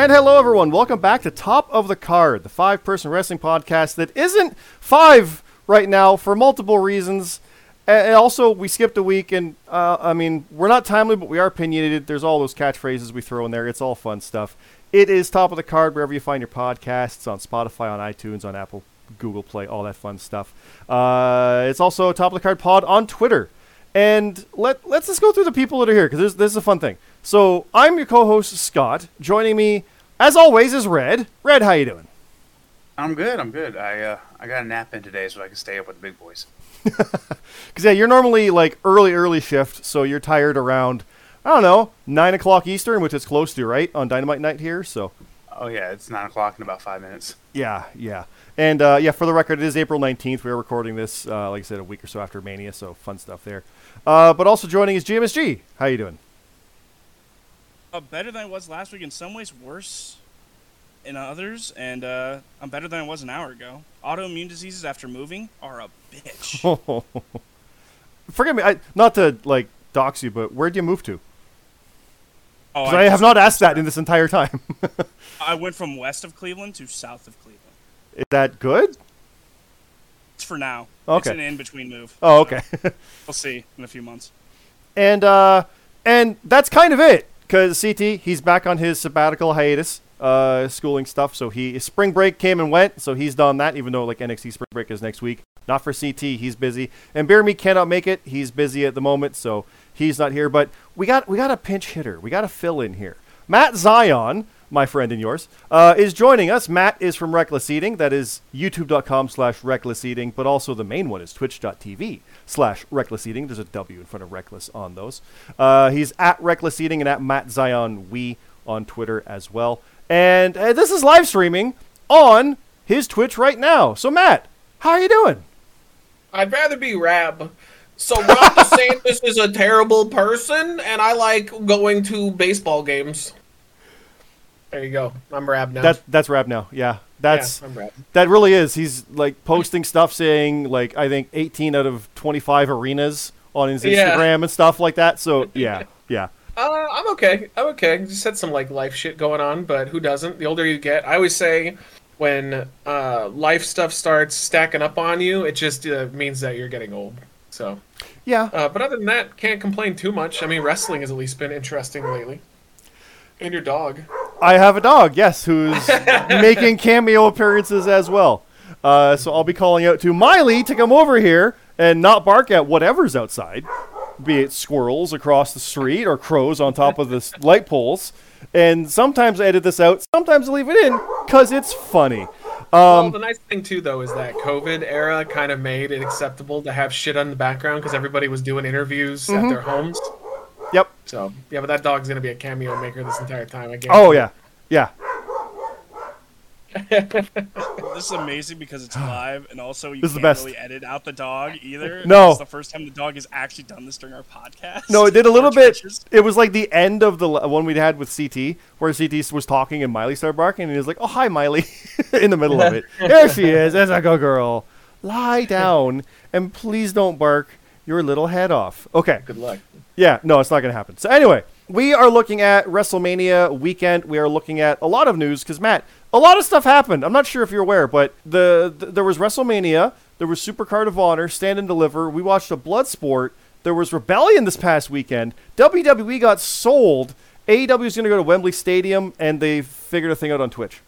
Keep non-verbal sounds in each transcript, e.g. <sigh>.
And hello, everyone. Welcome back to Top of the Card, the five person wrestling podcast that isn't five right now for multiple reasons. And also, we skipped a week, and uh, I mean, we're not timely, but we are opinionated. There's all those catchphrases we throw in there. It's all fun stuff. It is Top of the Card wherever you find your podcasts on Spotify, on iTunes, on Apple, Google Play, all that fun stuff. Uh, it's also Top of the Card Pod on Twitter. And let, let's just go through the people that are here because this, this is a fun thing. So I'm your co-host Scott. Joining me, as always, is Red. Red, how you doing? I'm good. I'm good. I uh, I got a nap in today, so I can stay up with the big boys. <laughs> Because yeah, you're normally like early, early shift, so you're tired around I don't know nine o'clock Eastern, which is close to right on Dynamite night here. So Oh yeah, it's nine o'clock in about five minutes. yeah, yeah, and uh, yeah. For the record, it is April 19th. We are recording this, uh, like I said, a week or so after Mania, so fun stuff there. Uh, but also joining is GMSG. How you doing? Uh, better than I was last week. In some ways, worse in others, and uh, I'm better than I was an hour ago. Autoimmune diseases after moving are a bitch. <laughs> Forgive me, I, not to like dox you, but where'd you move to? Oh, 'Cause I have not asked that in this entire time. <laughs> I went from west of Cleveland to south of Cleveland. is that good? It's for now. Okay. It's an in-between move. Oh, okay. We'll see in a few months. and uh, and that's kind of it. Because CT, he's back on his sabbatical hiatus, uh, schooling stuff. So he spring break came and went, so he's done that. Even though like NXT spring break is next week, not for CT. He's busy, and Beer Me cannot make it. He's busy at the moment, so he's not here. But we got we got a pinch hitter. We got a fill in here. Matt Zion, my friend and yours, uh, is joining us. Matt is from Reckless Eating. That is youtube.com slash reckless eating, but also the main one is twitch.tv slash reckless eating. There's a W in front of reckless on those. Uh, he's at reckless eating and at Matt Zion we on Twitter as well. And uh, this is live streaming on his Twitch right now. So Matt, how are you doing? I'd rather be Rab. So Ron DeSantis is a terrible person, and I like going to baseball games. There you go. I'm Rab now. That that's Rab now. Yeah, that's yeah, that really is. He's like posting stuff saying like I think 18 out of 25 arenas on his Yeah. Instagram and stuff like that. So yeah, yeah. Uh, I'm okay. I'm okay. Just had some like life shit going on, but who doesn't? The older you get, I always say, when uh, life stuff starts stacking up on you, it just uh, means that you're getting old. So, Yeah, uh, but other than that, can't complain too much. I mean, wrestling has at least been interesting lately. And your dog. I have a dog, yes, who's <laughs> making cameo appearances as well. Uh, so I'll be calling out to Miley to come over here and not bark at whatever's outside, be it squirrels across the street or crows on top of the <laughs> light poles. And sometimes I edit this out, sometimes I leave it in because it's funny. well, Um, the nice thing too, though, is that COVID era kind of made it acceptable to have shit on the background because everybody was doing interviews Mm-hmm. at their homes. Yep. So yeah, but that dog's gonna be a cameo maker this entire time. I guess. Oh, yeah. Yeah. This is amazing because it's <sighs> live, and also you This is the can't best. really edit out the dog either. <laughs> No. it's the first time the dog has actually done this during our podcast. No, it did a little <laughs> bit. trenches. It was like the end of the one we had with CT, where CT was talking and Miley started barking, and he was like, "Oh, hi, Miley," <laughs> in the middle of it. There she is. There's a good girl. Lie down and please don't bark your little head off. Okay. Good luck. Yeah, no, it's not going to happen. So anyway, we are looking at WrestleMania weekend. We are looking at a lot of news because Matt, a lot of stuff happened. I'm not sure if you're aware, but the, th there was WrestleMania, there was Supercard of Honor, Stand and Deliver. We watched a Bloodsport. There was Rebellion this past weekend. WWE got sold. AEW is going to go to Wembley Stadium, and they figured a thing out on Twitch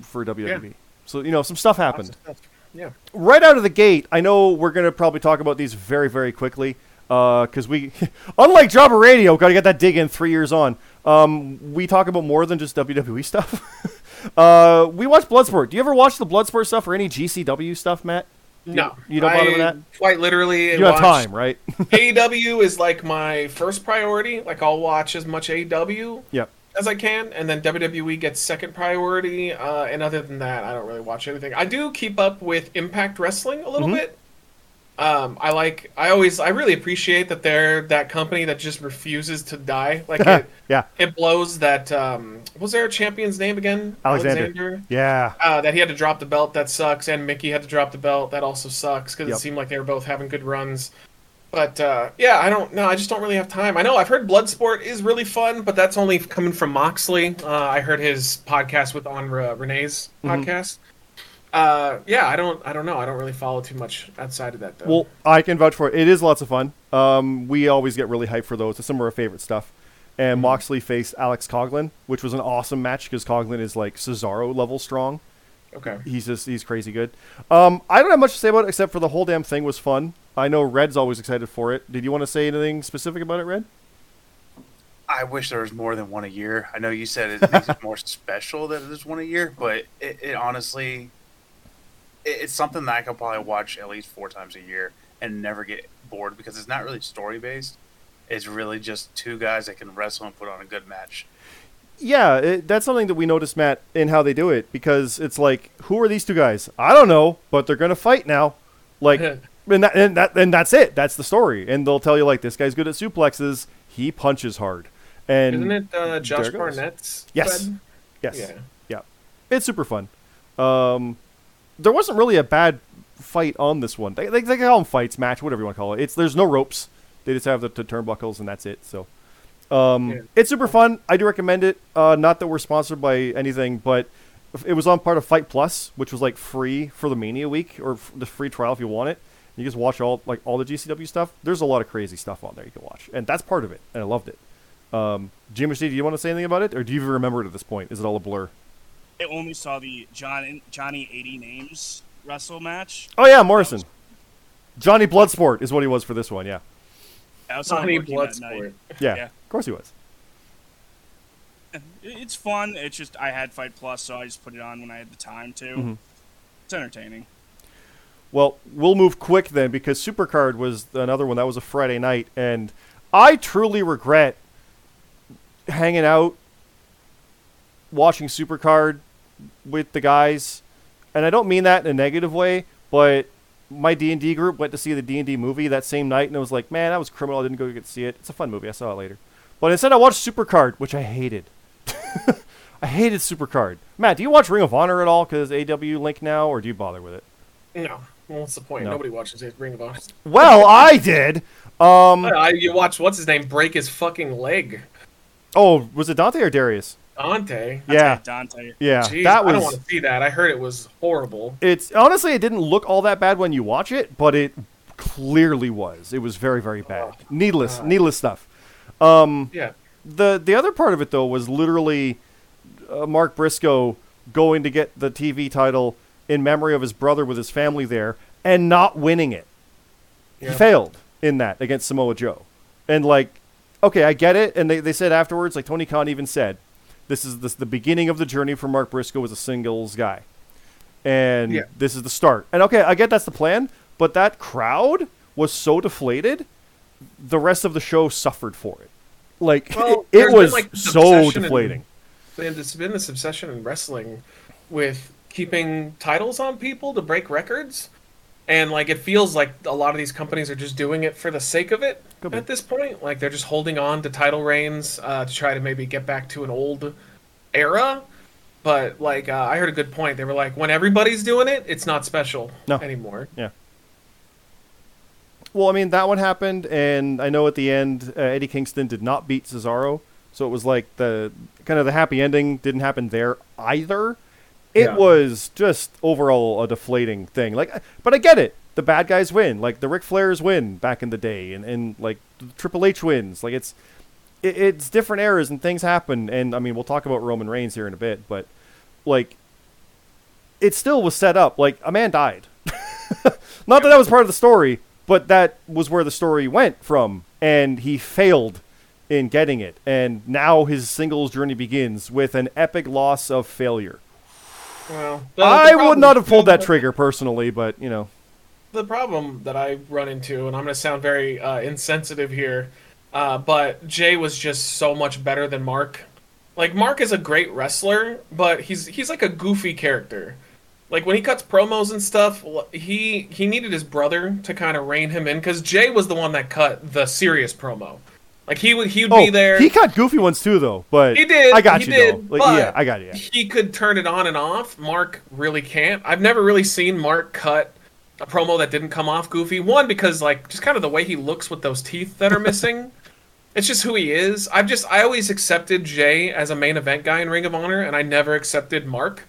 for WWE. So you know, some stuff happened stuff. Yeah. right out of the gate, I know we're going to probably talk about these very, very quickly because we, <laughs> unlike Jobber Radio, got to get that dig in three years on. Um, we talk about more than just WWE stuff. <laughs> uh, we watch Bloodsport. Do you ever watch the Bloodsport stuff or any GCW stuff, Matt? No, you don't bother with that? Quite literally, You have time, right? <laughs> AEW is like my first priority. Like I'll watch as much AEW yep. as I can, and then WWE gets second priority. Uh, and other than that, I don't really watch anything. I do keep up with Impact Wrestling a little Mhm. bit. Um, I like. I always. I really appreciate that they're that company that just refuses to die. Like <laughs> it. yeah. It blows that. Um, was their champion's name again? Alexander. Yeah. Uh, that he had to drop the belt. That sucks. And Mickey had to drop the belt. That also sucks because Yep. it seemed like they were both having good runs. But uh, yeah, I don't know. I just don't really have time. I know I've heard Bloodsport is really fun, but that's only coming from Moxley. Uh, I heard his podcast with on Renee's Mhm. podcast. Uh, yeah, I don't. I don't know. I don't really follow too much outside of that though. Well, I can vouch for it. It is lots of fun. Um, we always get really hyped for those. It's some of our favorite stuff. And Moxley faced Alex Coughlin, which was an awesome match because Coughlin is like Cesaro level strong. okay. He's just he's crazy good. Um, I don't have much to say about it except for the whole damn thing was fun. I know Red's always excited for it. Did you want to say anything specific about it, Red? I wish there was more than one a year. I know you said it makes it more <laughs> special that there's one a year, but it, it honestly, it, it's something that I could probably watch at least four times a year and never get bored because it's not really story based. It's really just two guys that can wrestle and put on a good match. Yeah, it, that's something that we noticed, Matt, in how they do it because it's like, who are these two guys? I don't know, but they're gonna fight now. Like, <laughs> and that, and that and that's it. That's the story. And they'll tell you like, this guy's good at suplexes. He punches hard. And Isn't it uh, Josh it. Barnett's? Yes. bed? Yes. Yeah. Yeah. It's super fun. Um, there wasn't really a bad fight on this one. They, they, they call them fights, match, whatever you want to call it. It's there's no ropes. They just have the, the turnbuckles and that's it. So, um, Yeah. it's super fun. I do recommend it. Uh, not that we're sponsored by anything, but it was on part of Fight Plus, which was like free for the Mania week or f- the free trial if you want it. You just watch all like all the GCW stuff. There's a lot of crazy stuff on there you can watch, and that's part of it. And I loved it. Um, Jim do you want to say anything about it, or do you even remember it at this point? Is it all a blur? I only saw the John Johnny 80 names wrestle match. Oh yeah, Morrison. Johnny Bloodsport is what he was for this one. Yeah, I was Johnny working that night. Bloodsport. yeah, Yeah. of course he was. <laughs> It's fun. It's just I had Fight Plus, so I just put it on when I had the time to. Mhm. It's entertaining. Well, we'll move quick then because Supercard was another one that was a Friday night, and I truly regret hanging out watching Supercard with the guys, and I don't mean that in a negative way, but my D and D group went to see the D and D movie that same night, and it was like, man, that was criminal. I didn't go get to see it. It's a fun movie. I saw it later, but instead I watched Supercard, which I hated. <laughs> I hated Supercard. Matt, do you watch Ring of Honor at all? Because AW Link now, or do you bother with it? No. Well, what's the point? No. Nobody watches it. Ring of Honor. Well, I did. Um. I, you watch what's his name break his fucking leg, Oh, was it Dante or Darius? Dante. Yeah. Dante. Yeah. Jeez, that I don't want to see that. I heard it was horrible. It's honestly, it didn't look all that bad when you watch it, but it clearly was. It was very, very bad. Oh, Needless, God. needless stuff. Um. Yeah. The the other part of it though was literally uh, Mark Briscoe going to get the TV title in memory of his brother with his family there and not winning it. Yeah. He failed in that against Samoa Joe. And like, okay, I get it. And they, they said afterwards, like Tony Khan even said, this is this, the beginning of the journey for Mark Briscoe as a singles guy. And Yeah. this is the start. And okay, I get that's the plan, but that crowd was so deflated, the rest of the show suffered for it. Like Well, it, there's been, was like, so deflating. And it's been this obsession in wrestling with keeping titles on people to break records. And like it feels like a lot of these companies are just doing it for the sake of it Could be. at this point. Like they're just holding on to title reigns uh, to try to maybe get back to an old era. But like uh, I heard a good point. They were like, when everybody's doing it, it's not special No. anymore. Yeah. Well, I mean that one happened, and I know at the end uh, Eddie Kingston did not beat Cesaro, so it was like the kind of the happy ending didn't happen there either. It Yeah. was just overall a deflating thing. Like, but I get it. The bad guys win. Like the Ric Flairs win back in the day, and, and like the Triple H wins. Like it's it, it's different eras and things happen. And I mean, we'll talk about Roman Reigns here in a bit, but like it still was set up. Like a man died. <laughs> Not that that was part of the story, but that was where the story went from, and he failed in getting it. And now his singles journey begins with an epic loss of failure. Well, I would not have pulled that <laughs> trigger personally, but you know, the problem that I run into, and I'm going to sound very uh, insensitive here, uh, but Jay was just so much better than Mark. Like Mark is a great wrestler, but he's he's like a goofy character. Like when he cuts promos and stuff, he he needed his brother to kind of rein him in because Jay was the one that cut the serious promo. Like he would he would oh, be there. he cut goofy ones too, though. But He did. I got he you did, though. Like, yeah, I got you. Yeah. He could turn it on and off. Mark really can't. I've never really seen Mark cut a promo that didn't come off goofy. One because like just kind of the way he looks with those teeth that are missing. <laughs> it's just who he is. I've just I always accepted Jay as a main event guy in Ring of Honor, and I never accepted Mark.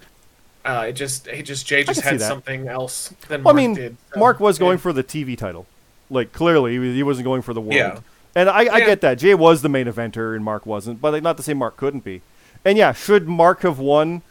Uh, it just he just Jay just had something else than Well, I mean, did. so, Mark was going for the TV title. Like clearly, he wasn't going for the world. Yeah. And I, I Yeah. get that. Jay was the main eventer and Mark wasn't, but like, not to say Mark couldn't be. And yeah, should Mark have won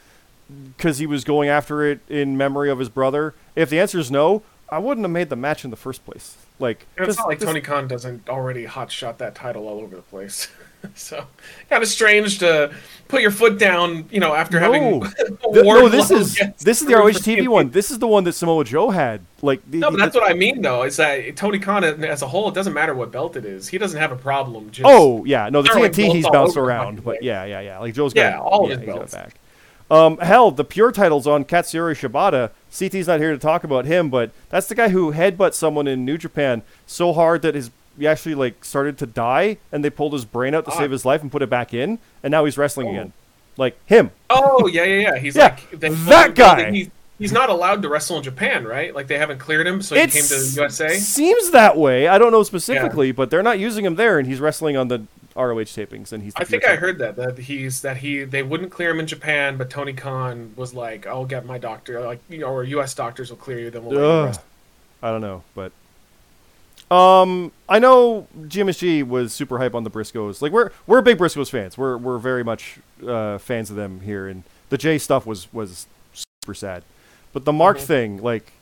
because he was going after it in memory of his brother? If the answer is no, I wouldn't have made the match in the first place. Like, It's not like this- Tony Khan doesn't already hot shot that title all over the place. <laughs> so kind of strange to put your foot down, you know, after having No. <laughs> No, this is <laughs> this is the ROH TV one. This is the one that Samoa Joe had. Like, the, No, but the- that's what I mean, though. Is that Tony Khan as a whole? It doesn't matter what belt it is. He doesn't have a problem. Just Oh yeah, no, the TNT he's bounced around, but yeah, yeah, yeah. Like Joe's Yeah, got all yeah, his belts. back. Um, hell, the pure titles on Katsuyori Shibata. CT's not here to talk about him, but that's the guy who headbutt someone in New Japan so hard that his he actually like started to die, and they pulled his brain out to Ah. save his life and put it back in, and now he's wrestling Oh. again, like him. Oh yeah, yeah, yeah. He's Yeah, like they- that guy. He, he's not allowed to wrestle in Japan, right? Like they haven't cleared him, so he came to the USA. Seems that way. I don't know specifically, but they're not using him there, and he's wrestling on the ROH tapings, and he's. I think I heard that that he's that he they wouldn't clear him in Japan, but Tony Khan was like, "I'll get my doctor, like you know, or U.S. doctors will clear you, then we'll Ugh. I don't know, but um, I know GMSG was super hype on the Briscoes. Like we're we're big Briscoes fans. We're we're very much uh, fans of them here, and the J stuff was was super sad. But the Mark Mhm. thing, like,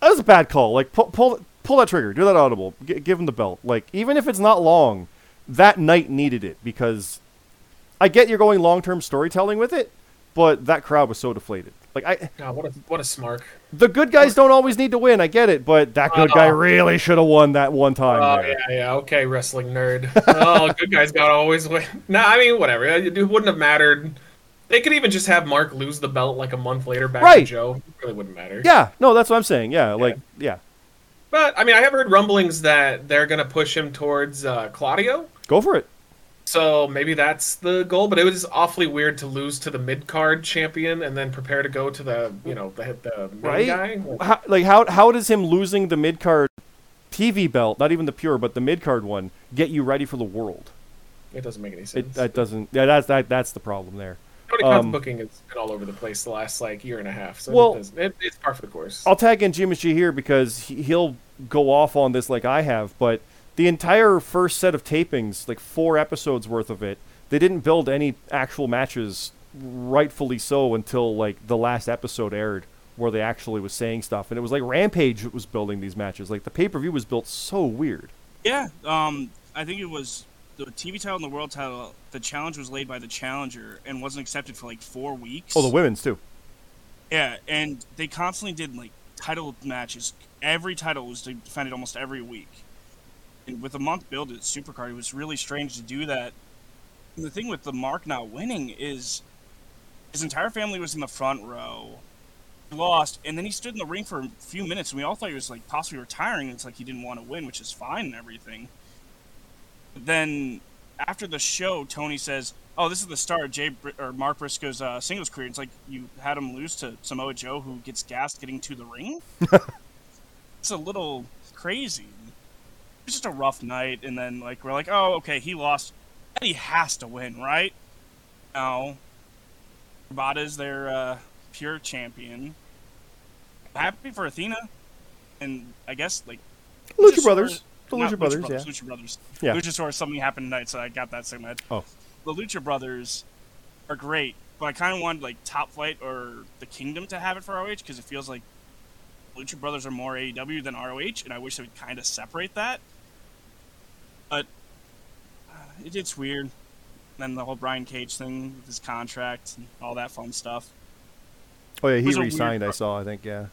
that was a bad call. Like pull pull pull that trigger, do that audible, G- give him the belt. Like even if it's not long, that night needed it because I get you're going long term storytelling with it, but that crowd was so deflated. Like I. God, what a what a smark! The good guys don't always need to win. I get it, but that good guy Oh. really should have won that one time. Oh there. yeah, yeah, okay, wrestling nerd. oh, good guys got to always win. <laughs> Nah, I mean whatever. It wouldn't have mattered. They could even just have Mark lose the belt like a month later back to Right. Joe. It really wouldn't matter. Yeah, no, that's what I'm saying. Yeah, like yeah, But I mean, I have heard rumblings that they're gonna push him towards uh, Claudio. Go for it. So maybe that's the goal. But it was awfully weird to lose to the mid card champion and then prepare to go to the you know the the main Right? guy. Like, How, like how how does him losing the mid card TV belt, not even the pure, but the mid card one, get you ready for the world? It doesn't make any It sense. that doesn't. Yeah, that's that that's the problem there. Tony Khan's um, booking has been all over the place the last like year and a half. So Well- it it, it's par for the course. I'll tag in GMSG here because he, he'll go off on this like I have, but the entire first set of tapings, like four episodes worth of it, they didn't build any actual matches, rightfully so, until like the last episode aired, where they actually was saying stuff, and it was like Rampage was building these matches. Like the pay per view was built so weird. Yeah, um, I think it was the TV title and the world title. The challenge was laid by the challenger and wasn't accepted for like four weeks. Oh, the women's too. Yeah, and they constantly did like title matches. Every title was defended almost every week. And with a month build at Supercard, it was really strange to do that. And the thing with the Mark not winning is his entire family was in the front row. He lost, and then he stood in the ring for a few minutes, and we all thought he was like possibly retiring. It's like he didn't want to win, which is fine and everything. But then after the show, Tony says, "Oh, this is the start of Jay Br- or Mark Briscoe's uh, singles career." It's like you had him lose to Samoa Joe, who gets gassed getting to the ring. <laughs> it's a little crazy. It was just a rough night, and then like we're like, "Oh, okay, he lost. And he has to win, right?" No. Rabada's their uh, pure champion. Happy for Athena, and I guess like Lucha Brothers. The not Lucha Brothers, yeah. Lucha Brothers. Yeah. Luchasaurus, something happened tonight, so I got that segment. Oh. The Lucha Brothers are great, but I kind of wanted like Top Flight or the Kingdom to have it for ROH because it feels like Lucha Brothers are more AEW than ROH, and I wish they would kind of separate that. It, it's weird. then the whole Brian Cage thing with his contract and all that fun stuff. Oh yeah, he a weird resigned. I saw. I think yeah.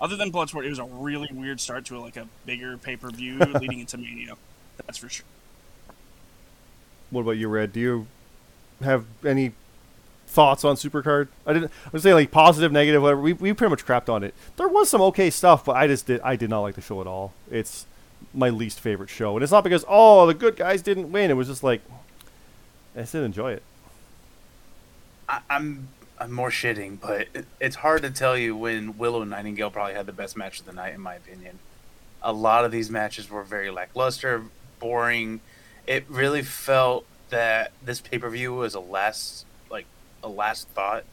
Other than Bloodsport, it was a really weird start to a, like a bigger pay per view <laughs> leading into Mania. That's for sure. What about you, Red? Do you have any thoughts on Supercard? I didn't. I was saying like positive, negative, whatever. We we pretty much crapped on it. There was some okay stuff, but I just did. I did not like the show at all. It's my least favorite show, and it's not because oh the good guys didn't win. It was just like I didn't enjoy it. I, I'm I'm more shitting, but it, it's hard to tell you when Willow and Nightingale probably had the best match of the night, in my opinion. A lot of these matches were very lackluster, boring. It really felt that this pay per view was a last, like a last thought,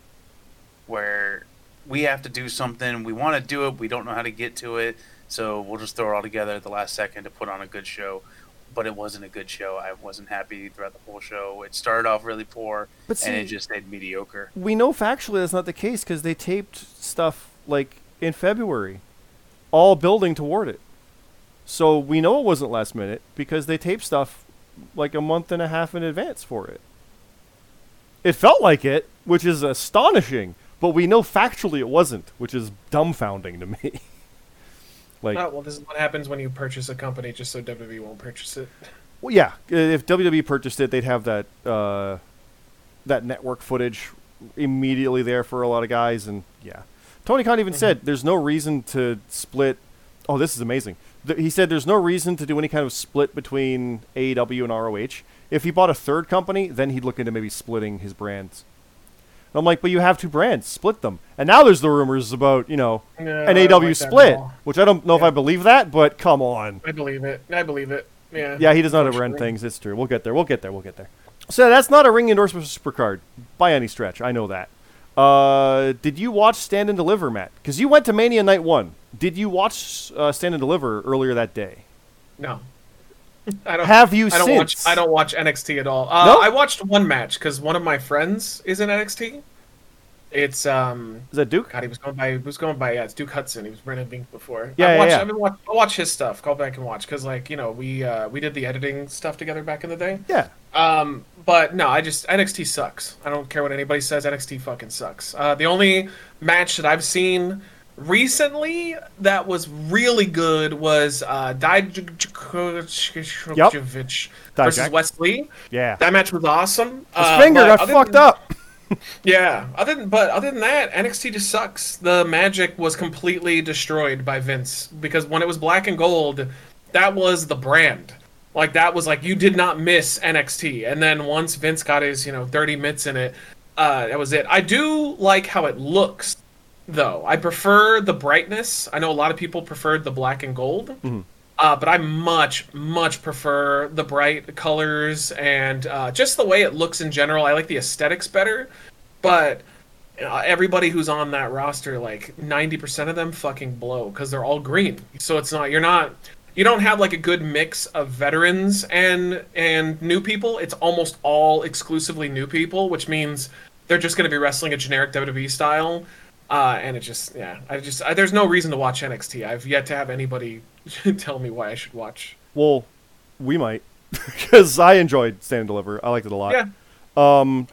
where we have to do something. We want to do it. We don't know how to get to it, so we'll just throw it all together at the last second to put on a good show. But it wasn't a good show. I wasn't happy throughout the whole show. It started off really poor, But and it just stayed mediocre. we know factually that's not the case because they taped stuff like in February, all building toward it. So we know it wasn't last minute because they taped stuff like a month and a half in advance for it. It felt like it, which is astonishing, but we know factually it wasn't, which is dumbfounding to me. <laughs> like, Oh, well, this is what happens when you purchase a company just so WWE won't purchase it. Well, yeah. If WWE purchased it, they'd have that uh, that network footage immediately there for a lot of guys, and yeah. Tony Khan even said there's no reason to split. Oh, this is amazing. Th- he said there's no reason to do any kind of split between AEW and ROH. If he bought a third company, then he'd look into maybe splitting his brands. And I'm like, but you have two brands, split them. And now there's the rumors about you know No, an AW like split, which I don't know if I believe that, but come on. I believe it. I believe it. Yeah. Yeah, he does not ever end Unfortunately. things. It's true. We'll get there. We'll get there. We'll get there. So that's not a ring endorsement for Supercard by any stretch. I know that. Uh, did you watch Stand and Deliver, Matt? Because you went to Mania Night One. Did you watch uh, Stand and Deliver earlier that day? No. <laughs> I don't. Have you I don't since? watch. I don't watch NXT at all. Uh, No? I watched one match because one of my friends is in NXT. It's um. Is that Duke? God, he was going by. He was going by. Yeah, it's Duke Hudson. He was Brendan Vink before. Yeah, I yeah, watched, yeah. I've been watch, I'll watch his stuff. Go back and watch because, like, you know, we uh, we did the editing stuff together back in the day. Yeah. Um, but no, I just NXT sucks. I don't care what anybody says. NXT fucking sucks. Uh, the only match that I've seen recently that was really good was uh, Dijakovic versus Dijak. Wes Lee. Yeah. That match was awesome. His Uh, finger got fucked than- up. <laughs> yeah, other than but other than that, NXT just sucks. The magic was completely destroyed by Vince because when it was black and gold, that was the brand. Like that was like you did not miss NXT. And then once Vince got his, you know, 30 mitts in it, uh that was it. I do like how it looks though. I prefer the brightness. I know a lot of people preferred the black and gold. Uh, but I much, much prefer the bright colors and uh, just the way it looks in general. I like the aesthetics better. But uh, everybody who's on that roster, like 90% of them fucking blow because they're all green. So it's not, you're not, you don't have like a good mix of veterans and and new people. It's almost all exclusively new people, which means they're just going to be wrestling a generic WWE style. Uh, and it just, yeah, I just, I, there's no reason to watch NXT. I've yet to have anybody <laughs> tell me why I should watch. Well, we might, <laughs> because I enjoyed Stand and Deliver. I liked it a lot. Yeah, Um,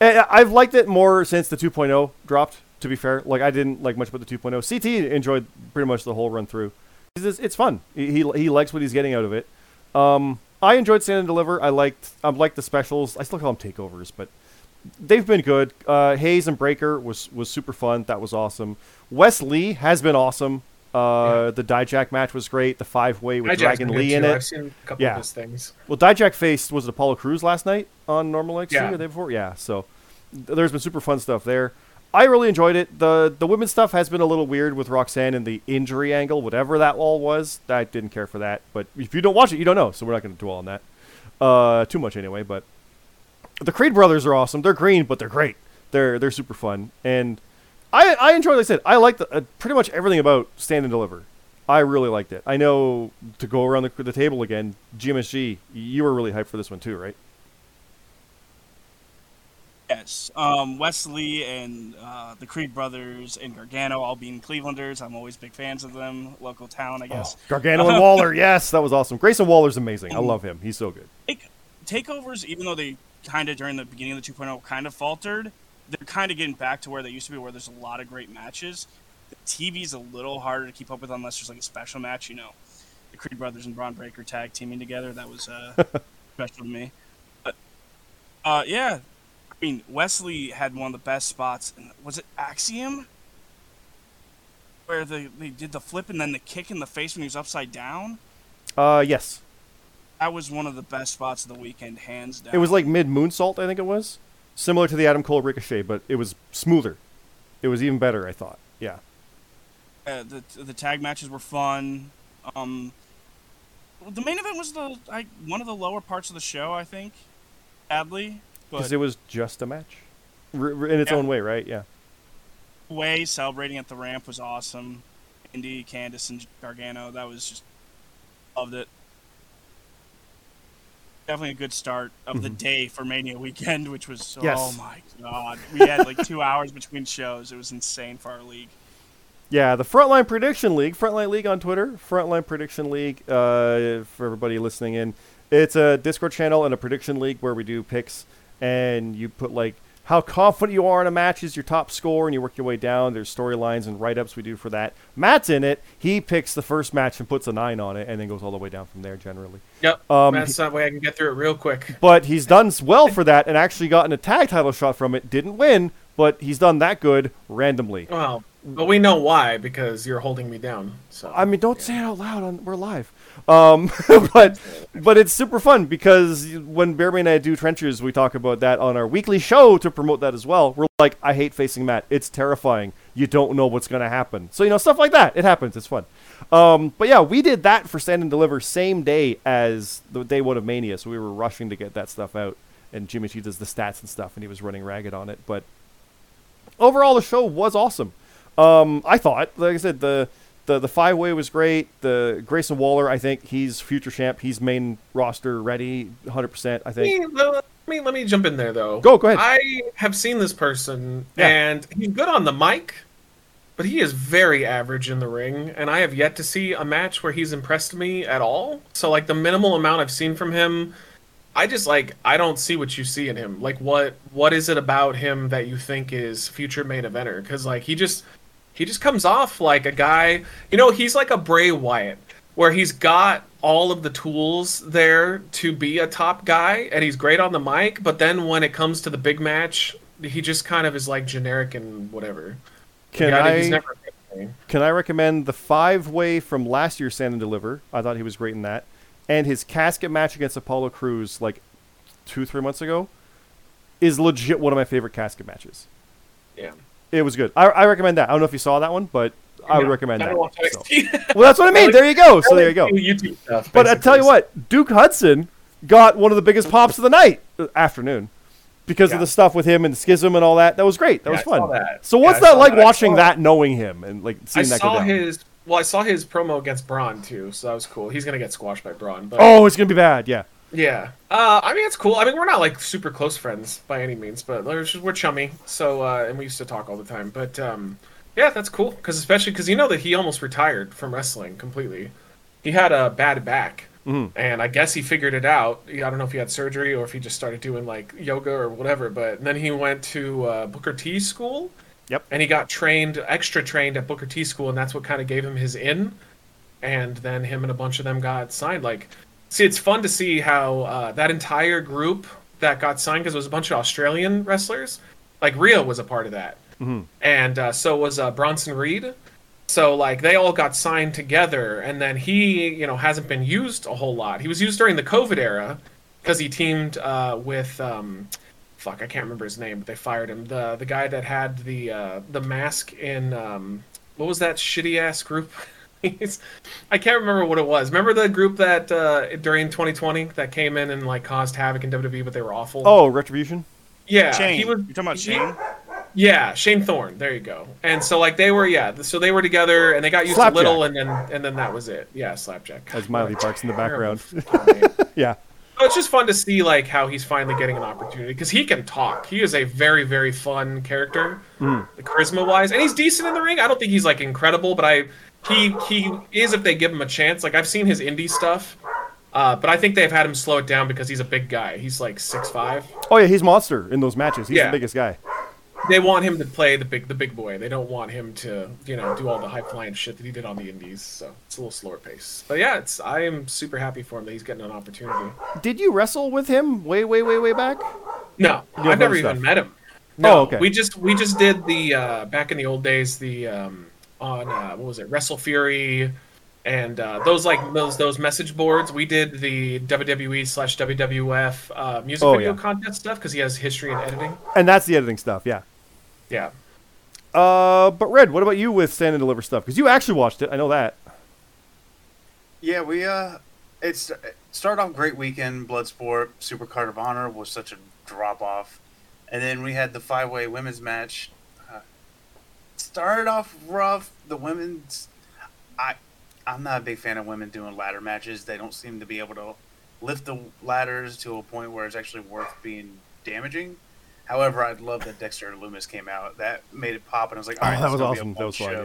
I, I've liked it more since the 2.0 dropped. To be fair, like I didn't like much about the 2.0. CT enjoyed pretty much the whole run through. It's, it's fun. He, he he likes what he's getting out of it. Um, I enjoyed Stand and Deliver. I liked I liked the specials. I still call them takeovers, but they've been good. Uh, Hayes and Breakker was was super fun. That was awesome. Wes Lee has been awesome. Uh, The Dijak match was great. The five way with Hijack's Dragon Lee in too. it. I've seen a couple Yeah. of his things. Well, Dijak faced was it Apollo Crews last night on Normal XT Yeah. or the day before? Yeah. So there's been super fun stuff there. I really enjoyed it. the The women's stuff has been a little weird with Roxanne and the injury angle, whatever that all was. I didn't care for that. But if you don't watch it, you don't know. So we're not going to dwell on that uh, too much anyway. But the Creed brothers are awesome. They're green, but they're great. They're they're super fun, and I I enjoy. Like I said, I like the, uh, pretty much everything about Stand and Deliver. I really liked it. I know to go around the, the table again, GMSG, you were really hyped for this one too, right? Yes. Um, Wes Lee and uh, the Creed brothers and Gargano all being Clevelanders. I'm always big fans of them. Local town, I guess. Gargano and <laughs> Waller, yes, that was awesome. Grayson Waller's amazing. I love him. He's so good. Take, takeovers, even though they kind of during the beginning of the 2.0 kind of faltered, they're kind of getting back to where they used to be, where there's a lot of great matches. The TV's a little harder to keep up with unless there's like a special match. You know, the Creed brothers and Bron Breakker tag teaming together. That was uh, <laughs> special to me. But uh, yeah, I mean Wes Lee had one of the best spots. In, was it Axiom? Where they, they did the flip and then the kick in the face when he was upside down. Uh, yes, That was one of the best spots of the weekend, hands down. it was like mid moonsault, I think it was. similar to the Adam Cole Ricochet, but it was smoother. It was even better, I thought. Yeah. Uh, the the tag matches were fun. Um, the main event was the I, one of the lower parts of the show, I think. Sadly, Because it was just a match, R- r- in its Yeah. own way, right? Yeah. way celebrating at the ramp was awesome. Indi, Candice, and Gargano. That was just loved it. Definitely a good start of the day for Mania weekend, which was Mm-hmm. Yes. oh my god. We had like two hours between shows. It was insane for our league. Yeah, the Frontline Prediction League, Frontline League on Twitter, Frontline Prediction League, uh, for everybody listening in. It's a Discord channel and a prediction league where we do picks, and you put like how confident you are in a match is your top score, and you work your way down. There's storylines and write ups we do for that. Matt's in it. He picks the first match and puts a nine on it, and then goes all the way down from there generally. Yep. Um, That's that way I can get through it real quick. <laughs> But he's done well for that, and actually gotten a tag title shot from it. Didn't win, but he's done that good randomly. Well, but we know why because you're holding me down. So I mean, don't say it out loud. On, we're live. Um, <laughs> but but it's super fun because when Bearman and I do trenches, we talk about that on our weekly show to promote that as well. We're like, I hate facing Matt. It's terrifying. You don't know what's to happen. So you know stuff like that. It happens. It's fun. Um, but yeah, we did that for Stand and Deliver same day as the day one of Mania, so we were rushing to get that stuff out. And Jimmy G does the stats and stuff, and he was running ragged on it. But overall, the show was awesome. Um, I thought, like I said, the the the five way was great. The Grayson Waller, I think he's future champ. He's main roster ready, 100. percent I think. let me let me jump in there though. Go, go ahead. I have seen this person, Yeah. and he's good on the mic, but he is very average in the ring. And I have yet to see a match where he's impressed me at all. So like the minimal amount I've seen from him, I just like I don't see what you see in him. Like what what is it about him that you think is future main eventer? Because like he just he just comes off like a guy. You know, he's like a Bray Wyatt, where he's got all of the tools there to be a top guy, and he's great on the mic. But then when it comes to the big match, he just kind of is like generic and whatever. Can I never. a good guy. can I recommend the five way from last year's Stand and Deliver? I thought he was great in that, and his casket match against Apollo Crews like two three months ago is legit one of my favorite casket matches. Yeah. It was good. I, I recommend that. I don't know if you saw that one, but I would No, recommend I that. So- Well, that's what I mean. <laughs> There you go. So I there you go. YouTube stuff. But I tell you what, Duke Hudson got one of the biggest pops of the night, uh, afternoon, because of the stuff with him and Schism and all that. That was great. That Yeah, was I fun. that. So Yeah, what's I that like that. Watching that, knowing him, and like I seeing that go saw his. Well, I saw his promo against Bron too, so that was cool. He's gonna get squashed by Bron, but Oh, it's gonna be bad. Yeah. Yeah. Uh, I mean, it's cool. I mean, we're not like super close friends by any means, but we're, chummy. So, uh, and we used to talk all the time. But um, yeah, that's cool. Because especially because you know that he almost retired from wrestling completely. He had a bad back, Mhm. and I guess he figured it out. I don't know if he had surgery or if he just started doing like yoga or whatever. But then he went to uh, Booker T school. Yep. And he got trained, extra trained at Booker T school, and that's what kind of gave him his in. And then him and a bunch of them got signed. Like, see, it's fun to see how uh, that entire group that got signed because it was a bunch of Australian wrestlers. Like Rio was a part of that, Mhm. and uh, so was uh, Bronson Reed. So like they all got signed together, and then he, you know, hasn't been used a whole lot. He was used during the COVID era because he teamed uh, with, um, fuck, I can't remember his name, but they fired him. The the guy that had the uh, the mask in um, what was that shitty ass group? <laughs> He's- I can't remember what it was. Remember the group that uh, during 2020 that came in and like caused havoc in WWE, but they were awful. Oh, Retribution. yeah, Shane. he was. You're talking about he- Shane? Yeah, Shane Thorne. There you go. And so like they were, yeah. So they were together, and they got used Slapjack. a little, and then and then that was it. Yeah, slapjack. As Miley Parks in the background. <laughs> Yeah. So it's just fun to see like how he's finally getting an opportunity because he can talk. He is a very very fun character, charisma wise, and he's decent in the ring. I don't think he's like incredible, but I he he is if they give him a chance. Like I've seen his indie stuff, uh, but I think they've had him slow it down because he's a big guy. He's like six five. Oh yeah, he's monster in those matches. He's Yeah. the biggest guy. They want him to play the big the big boy. They don't want him to you know do all the high flying shit that he did on the indies. So it's a little slower pace. But yeah, it's I am super happy for him that he's getting an opportunity. Did you wrestle with him way, way, way, way back? No, I've never other even stuff? met him. No, Oh, okay. we just we just did the uh, back in the old days the um, on uh, what was it Wrestle Fury, And uh, those like those those message boards, we did the WWE slash WWF uh, music Oh, video yeah. contest stuff because he has history in editing. And that's the editing stuff, yeah. Yeah, Uh, but Red, what about you with Stand and Deliver stuff? Because you actually watched it. I know that. Yeah, we uh, it's it started off great weekend. Bloodsport, Super Card of Honor was such a drop off, and then we had the five way women's match. Started off rough. The women's, I, I'm not a big fan of women doing ladder matches. They don't seem to be able to lift the ladders to a point where it's actually worth being damaging. However, I'd love that Dexter Lumis came out. That made it pop, and I was like, Oh, all right, that was is gonna be a awesome. That was fun, show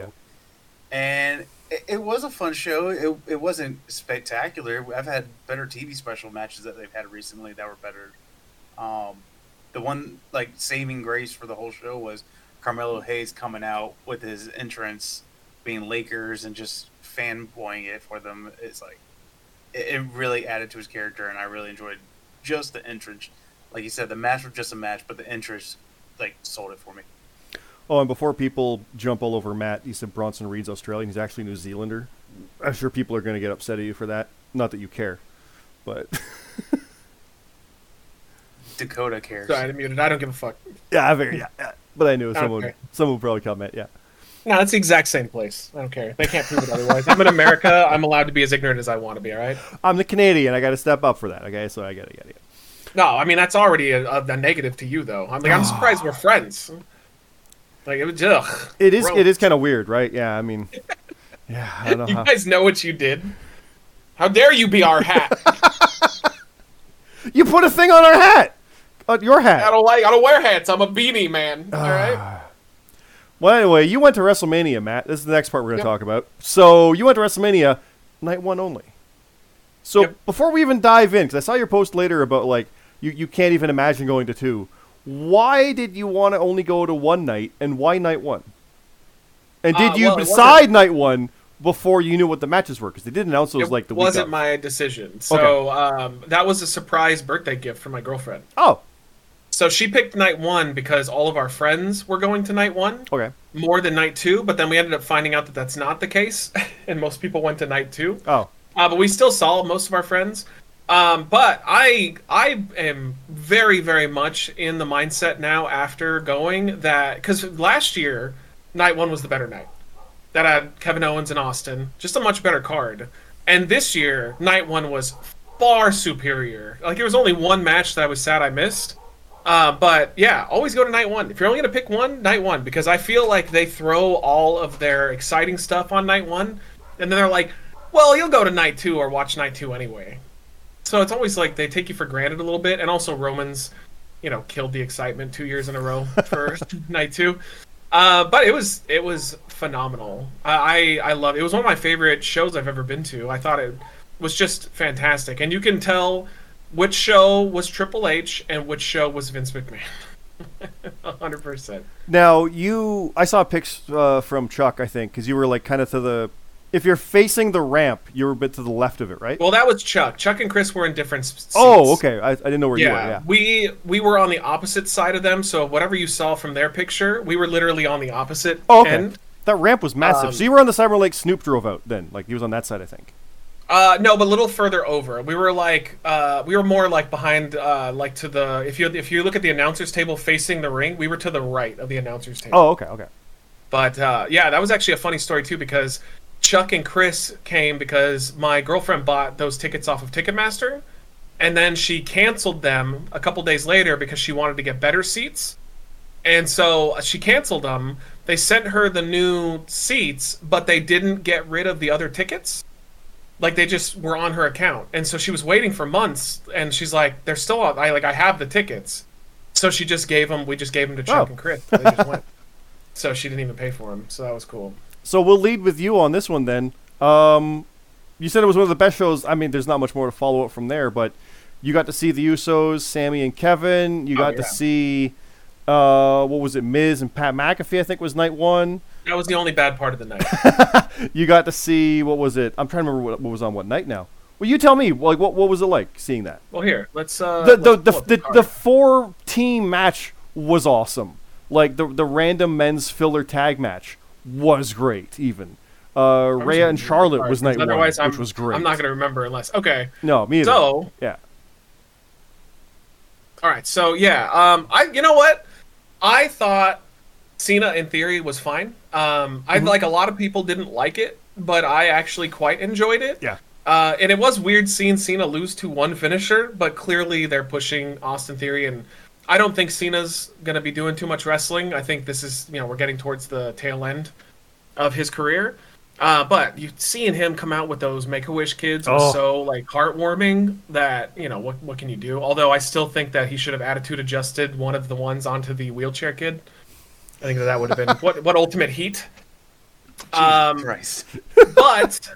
yeah. and it, it was a fun show. It, it wasn't spectacular. I've had better TV special matches that they've had recently that were better. Um, the one like saving grace for the whole show was Carmelo Hayes coming out with his entrance, being Lakers and just fanboying it for them. It's like it, it really added to his character, and I really enjoyed just the entrance. Like you said, the match was just a match, but the entrance like sold it for me. Oh, and before people jump all over Matt, he said Bronson Reed's Australian. He's actually New Zealander. I'm sure people are going to get upset at you for that. Not that you care, but <laughs> Dakota cares. sorry, I muted. I don't give a fuck. yeah, I figured, yeah, yeah. But I knew Okay. someone someone would probably comment. Yeah. No, it's the exact same place. I don't care. They can't prove it otherwise. I'm in America. I'm allowed to be as ignorant as I want to be. All right. I'm the Canadian. I got to step up for that. Okay, so I got to get it. No, I mean that's already a, a, a negative to you, though. I'm like, I'm <sighs> surprised we're friends. Like it was, ugh. It is. Gross. It is kind of weird, right? Yeah. I mean, yeah. I don't know. You How. guys know what you did. How dare you be our hat? <laughs> You put a thing on our hat. On your I don't like. I don't wear hats. I'm a beanie man. All right. Well, anyway, you went to WrestleMania, Matt. This is the next part we're going to Yep. talk about. So you went to WrestleMania, night one only. So Yep. before we even dive in, because I saw your post later about like you, you can't even imagine going to two. Why did you want to only go to one night, and why night one? And did Uh, you well, decide night one before you knew what the matches were? Because they did announce those like the week It wasn't my decision. So um, that was a surprise birthday gift from my girlfriend. Oh, So she picked night one because all of our friends were going to night one okay. more than night two. But then we ended up finding out that that's not the case, <laughs> and most people went to night two. Oh, Uh, but we still saw most of our friends. Um, but I I am very very much in the mindset now after going that because last year night one was the better night that had Kevin Owens and Austin just a much better card, and this year night one was far superior. Like there was only one match that I was sad I missed. Uh, but yeah, always go to night one. If you're only gonna pick one, night one, because I feel like they throw all of their exciting stuff on night one, and then they're like, "Well, you'll go to night two or watch night two anyway." So it's always like they take you for granted a little bit, and also Romans, you know, killed the excitement two years in a row for <laughs> night two. Uh, but it was it was phenomenal. I I love it. It was one of my favorite shows I've ever been to. I thought it was just fantastic, and you can tell which show was Triple H and which show was Vince McMahon. <laughs> hundred percent. Now you, I saw pics uh, from Chuck, I think, because you were like kind of to the. If you're facing the ramp, you were a bit to the left of it, right? Well, that was Chuck. Chuck and Chris were in different seats. oh, okay. I, I didn't know where you were. Yeah, Yeah. we we were on the opposite side of them, so whatever you saw from their picture, we were literally on the opposite Oh, okay. end. That ramp was massive. Um, so you were on the side where like Snoop drove out. Then, like he was on that side, I think. Uh, no, but a little further over. We were like, uh, we were more like behind, uh, like to the. If you if you look at the announcers table facing the ring, we were to the right of the announcers table. Oh, okay, okay. But uh, yeah, that was actually a funny story too because Chuck and Chris came because my girlfriend bought those tickets off of Ticketmaster, and then she canceled them a couple days later because she wanted to get better seats, and so she canceled them. They sent her the new seats, but they didn't get rid of the other tickets. Like they just were on her account, and so she was waiting for months, and she's like, "They're still on. I like I have the tickets." So she just gave them. We just gave them to Chuck Oh. and Chris. They just went. <laughs> So she didn't even pay for them. So that was cool. So we'll lead with you on this one then. Um, you said it was one of the best shows. I mean, there's not much more to follow up from there, but you got to see the Usos, Sammy and Kevin. You Oh, got to see, uh, what was it, Miz and Pat McAfee? I think was night one. That was the only bad part of the night. <laughs> You got to see what was it? I'm trying to remember what, what was on what night now. Well, you tell me. Like, what what was it like seeing that? well, here let's. Uh, the the let's the, the, the four team match was awesome. Like the the random men's filler tag match was great. Even Uh, Rhea and Charlotte was night one, otherwise I'm, which was great. I'm not going to remember unless. Okay. No, me either. So, yeah. all right. So yeah, um, I you know what? I thought Cena in theory was fine. Um, I Mhm. like a lot of people didn't like it, but I actually quite enjoyed it. Yeah. Uh, and it was weird seeing Cena lose to one finisher, but clearly they're pushing Austin Theory, and I don't think Cena's gonna be doing too much wrestling. I think this is you know we're getting towards the tail end of his career. Uh, but you seeing him come out with those Make a Wish kids was Oh. so like heartwarming that you know what what can you do? Although I still think that he should have attitude adjusted one of the ones onto the wheelchair kid. I think that that would have been <laughs> what what ultimate heat. Um, Christ. <laughs> but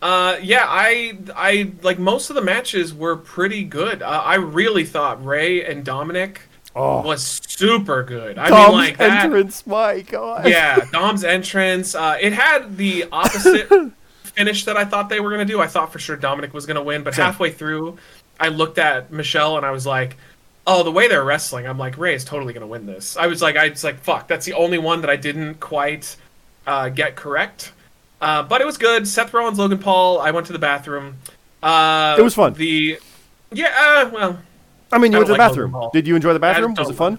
uh, yeah, I I like most of the matches were pretty good. Uh, I really thought Rey and Dominic Oh, was super good. I Dom's mean, like that. entrance. My God. Yeah, Dom's entrance. Uh, it had the opposite <laughs> finish that I thought they were gonna do. I thought for sure Dominic was gonna win, but Same. halfway through, I looked at Michelle and I was like, "Oh, the way they're wrestling, I'm like Rey is totally gonna win this." I was like, I was like, "Fuck, that's the only one that I didn't quite uh, get correct." Uh, but it was good. Seth Rollins, Logan Paul. I went to the bathroom. Uh, It was fun. The yeah, uh, well, I mean, you I went to the like bathroom. Did you enjoy the bathroom? Was it fun?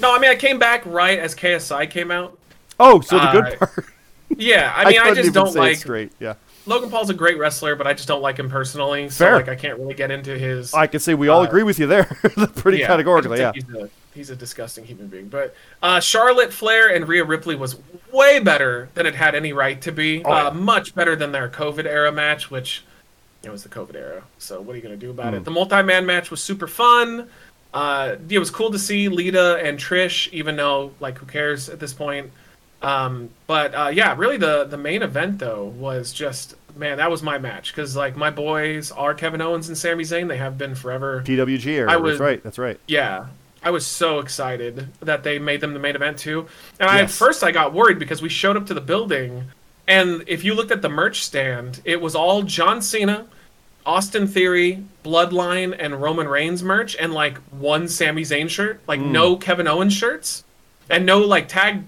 no, I mean, I came back right as KSI came out. Oh, so the good Uh, part. Yeah, I <laughs> mean, I, couldn't just don't like straight. Yeah, Logan Paul's a great wrestler, but I just don't like him personally. So Fair. like I can't really get into his I can see we all Uh, agree with you there, <laughs> pretty yeah, categorically. Yeah. He's a, he's a disgusting human being. But uh, Charlotte Flair and Rhea Ripley was way better than it had any right to be. Oh, uh, much better than their COVID era match, which it was the COVID era. So what are you gonna do about Hmm. it? The multi-man match was super fun. Uh, it was cool to see Lita and Trish, even though like who cares at this point. Um, but uh, yeah, really the the main event though was just man, that was my match because like my boys are Kevin Owens and Sami Zayn. They have been forever. PWG era. I that's was- right. That's right. Yeah, I was so excited that they made them the main event too. And I, at first I got worried because we showed up to the building, and if you looked at the merch stand, it was all John Cena, Austin Theory, Bloodline, and Roman Reigns merch, and like one Sami Zayn shirt, like Mm. no Kevin Owens shirts, and no like tag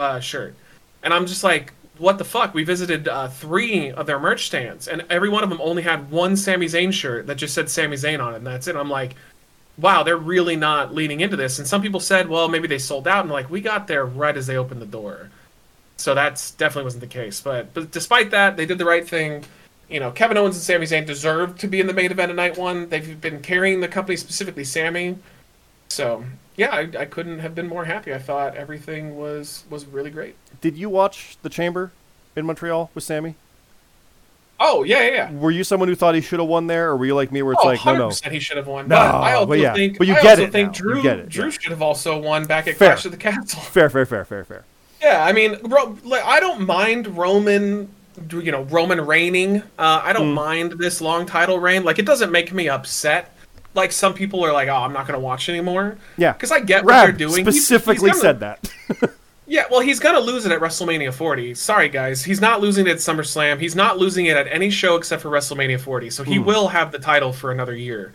uh, shirt. And I'm just like, what the fuck? We visited uh, three of their merch stands, and every one of them only had one Sami Zayn shirt that just said Sami Zayn on it, and that's it. I'm like, wow, they're really not leaning into this. And some people said, well, maybe they sold out, and like we got there right as they opened the door. So that's definitely wasn't the case. But but despite that, they did the right thing. You know, Kevin Owens and Sami Zayn deserved to be in the main event of night one. They've been carrying the company, specifically Sami. So yeah, I, I couldn't have been more happy. I thought everything was was really great. Did you watch the Chamber in Montreal with Sami? Oh yeah, yeah. yeah. Were you someone who thought he should have won there, or were you like me, where it's oh, like, no, no, he should have won. No, but I also but yeah, think, but you I get also it think now. Drew get it, Drew yeah. should have also won back at Fair. Clash of the Castle. fair, fair, fair, fair, fair. Yeah, I mean, bro, like, I don't mind Roman, you know, Roman reigning. Uh, I don't mind this long title reign. Like, it doesn't make me upset. Like some people are like, "Oh, I'm not gonna watch anymore." Yeah, because I get what Rab they're doing. He's- he's specifically gonna- said that. <laughs> Yeah, well, he's gonna lose it at WrestleMania 40. Sorry, guys, he's not losing it at SummerSlam. He's not losing it at any show except for WrestleMania 40. So he Hmm. will have the title for another year,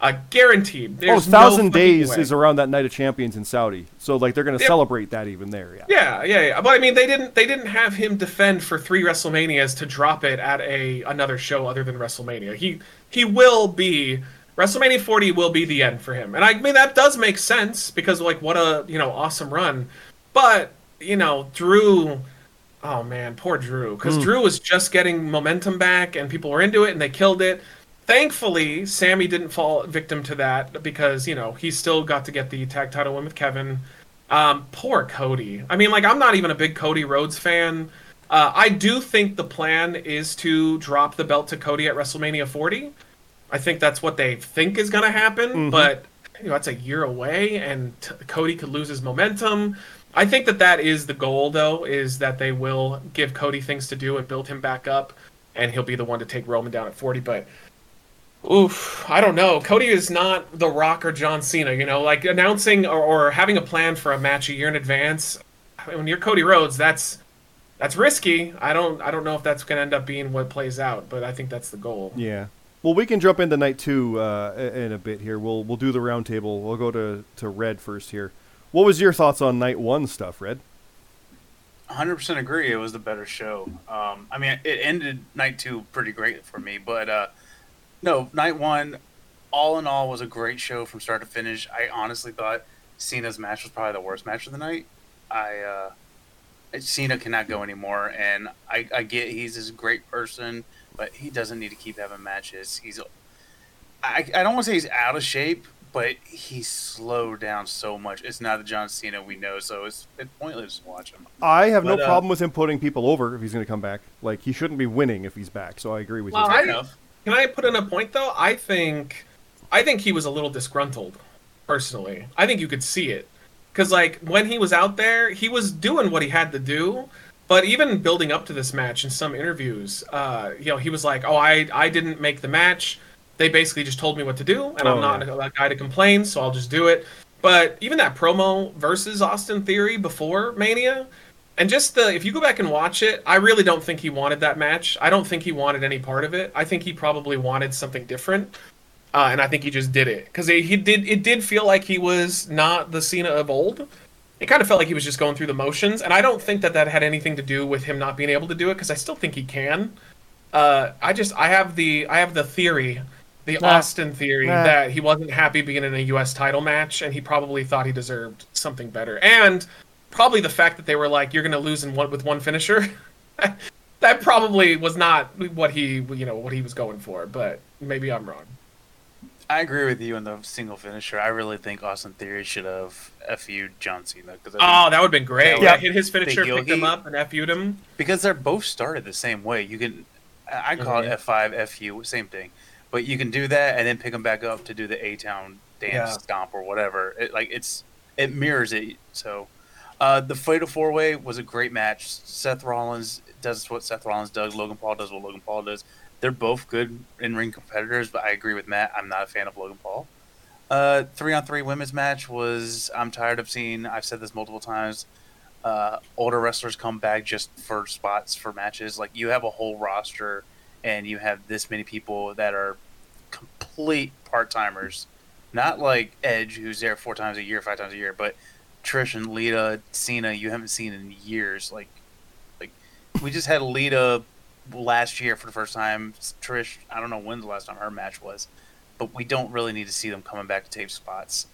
uh, guaranteed. oh, There's no thousand days way. is around that night of champions in Saudi, so like they're gonna Yep. celebrate that even there. Yeah. Yeah, yeah, yeah. But I mean, they didn't they didn't have him defend for three WrestleManias to drop it at a another show other than WrestleMania. He he will be WrestleMania 40 will be the end for him, and I mean that does make sense because like what a you know awesome run, but you know Drew. Oh man, poor Drew, because Mm. Drew was just getting momentum back, and people were into it, and they killed it. Thankfully, Sami didn't fall victim to that because you know he still got to get the tag title win with Kevin. Um, poor Cody. I mean, like I'm not even a big Cody Rhodes fan. Uh, I do think the plan is to drop the belt to Cody at WrestleMania 40. I think that's what they think is going to happen, Mhm. but you know that's a year away, and t- Cody could lose his momentum. I think that that is the goal, though, is that they will give Cody things to do and build him back up, and he'll be the one to take Roman down at 40. But Oof, I don't know. Cody is not The Rock or John Cena, you know, like announcing or, or having a plan for a match a year in advance. When you're Cody Rhodes, that's that's risky. I don't I don't know if that's going to end up being what plays out, but I think that's the goal. Yeah. Well, we can jump into night two uh, in a bit here. We'll we'll do the roundtable. We'll go to to Red first here. What was your thoughts on night one stuff, Red? 100% agree. It was the better show. Um, I mean, it ended night two pretty great for me, but uh, no, night one, all in all, was a great show from start to finish. I honestly thought Cena's match was probably the worst match of the night. I uh, Cena cannot go anymore, and I, I get he's this great person, but he doesn't need to keep having matches. He's, I, I don't want to say he's out of shape, but he's slowed down so much. It's not the John Cena we know, so it's it's pointless to watch him. I have But, no uh, problem with him putting people over if he's going to come back. Like he shouldn't be winning if he's back. So I agree with Well, you. I- enough. Can I put in a point though? I think, I think he was a little disgruntled, personally. I think you could see it, because like when he was out there, he was doing what he had to do. But even building up to this match in some interviews, uh, you know, he was like, "Oh, I I didn't make the match. They basically just told me what to do, and Oh, I'm not yeah. a guy to complain, so I'll just do it." But even that promo versus Austin Theory before Mania, and just the if you go back and watch it, I really don't think he wanted that match. I don't think he wanted any part of it. I think he probably wanted something different. Uh, and I think he just did it because he, he did. It did feel like he was not the Cena of old. It kind of felt like he was just going through the motions, and I don't think that that had anything to do with him not being able to do it because I still think he can. Uh, I just I have the I have the theory, the Nah. Austin theory Nah. that he wasn't happy being in a U.S. title match, and he probably thought he deserved something better, and probably the fact that they were like, "You're going to lose in one with one finisher." <laughs> that probably was not what he you know what he was going for, but maybe I'm wrong. I agree with you on the single finisher. I really think Austin Theory should have FU'd John Cena because Oh, that would have been great. Yeah. Hit his finisher, picked him up, and FU'd him. because they're both started the same way. You can, I call Mhm. it F five FU, same thing, but you can do that and then pick them back up to do the A town dance Yeah. stomp or whatever. It, like it's it mirrors it. So, uh, the Fatal Four Way was a great match. Seth Rollins does what Seth Rollins does. Logan Paul does what Logan Paul does. They're both good in ring competitors, but I agree with Matt. I'm not a fan of Logan Paul. Uh, three on three women's match was. I'm tired of seeing. I've said this multiple times. Uh, older wrestlers come back just for spots for matches. Like you have a whole roster, and you have this many people that are complete part timers. Not like Edge, who's there four times a year, five times a year, but Trish and Lita, Cena, you haven't seen in years. Like, like we just had Lita last year for the first time. Trish, I don't know when the last time her match was, but we don't really need to see them coming back to tape spots.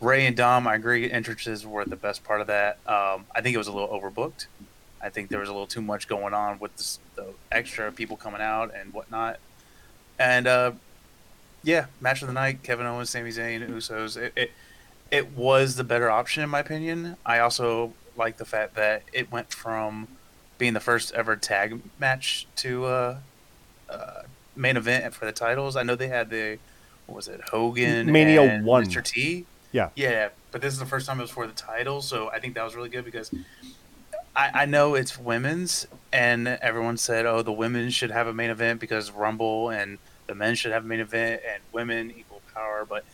Rey and Dom, I agree, entrances were the best part of that. Um, I think it was a little overbooked. I think there was a little too much going on with this, the extra people coming out and whatnot. And uh, yeah, match of the night: Kevin Owens, Sami Zayn, Usos. It, it it was the better option in my opinion. I also like the fact that it went from being the first ever tag match to uh, uh, main event for the titles. I know they had the what was it Hogan Mania and one. Mr. T. Yeah. yeah, but this is the first time it was for the titles, so I think that was really good because I, I know it's women's, and everyone said, "Oh, the women should have a main event because Rumble and the men should have a main event and women equal power." But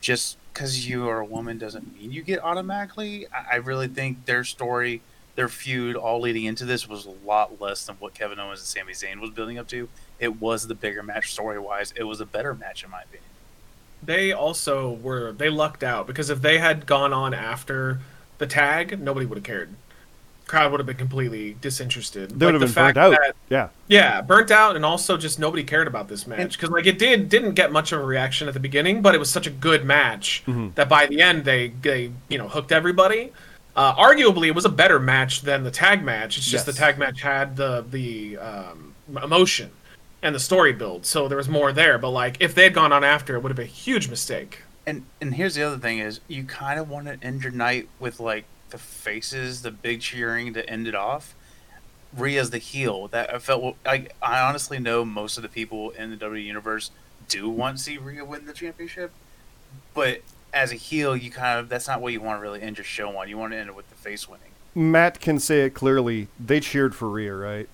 just because you are a woman doesn't mean you get automatically. I, I really think their story, their feud, all leading into this was a lot less than what Kevin Owens and Sami Zayn was building up to. It was the bigger match story wise. It was a better match in my opinion. They also were they lucked out because if they had gone on after the tag, nobody would have cared. Crowd would have been completely disinterested. They would have the been burnt fact out. that- yeah. yeah, burnt out, and also just nobody cared about this match because like it did didn't get much of a reaction at the beginning, but it was such a good match Mhm. that by the end they they you know hooked everybody. Uh, arguably, it was a better match than the tag match. It's just Yes. the tag match had the the um, emotion and the story build, so there was more there. But like if they had gone on after, it would have been a huge mistake. And and here's the other thing is you kind of want to end your night with like the faces, the big cheering to end it off. Rhea's the heel. That I felt like I honestly know most of the people in the W universe do want to see Rhea win the championship, but as a heel, you kind of that's not what you want to really end your show on. You want to end it with the face winning. Matt can say it clearly. They cheered for Rhea, right?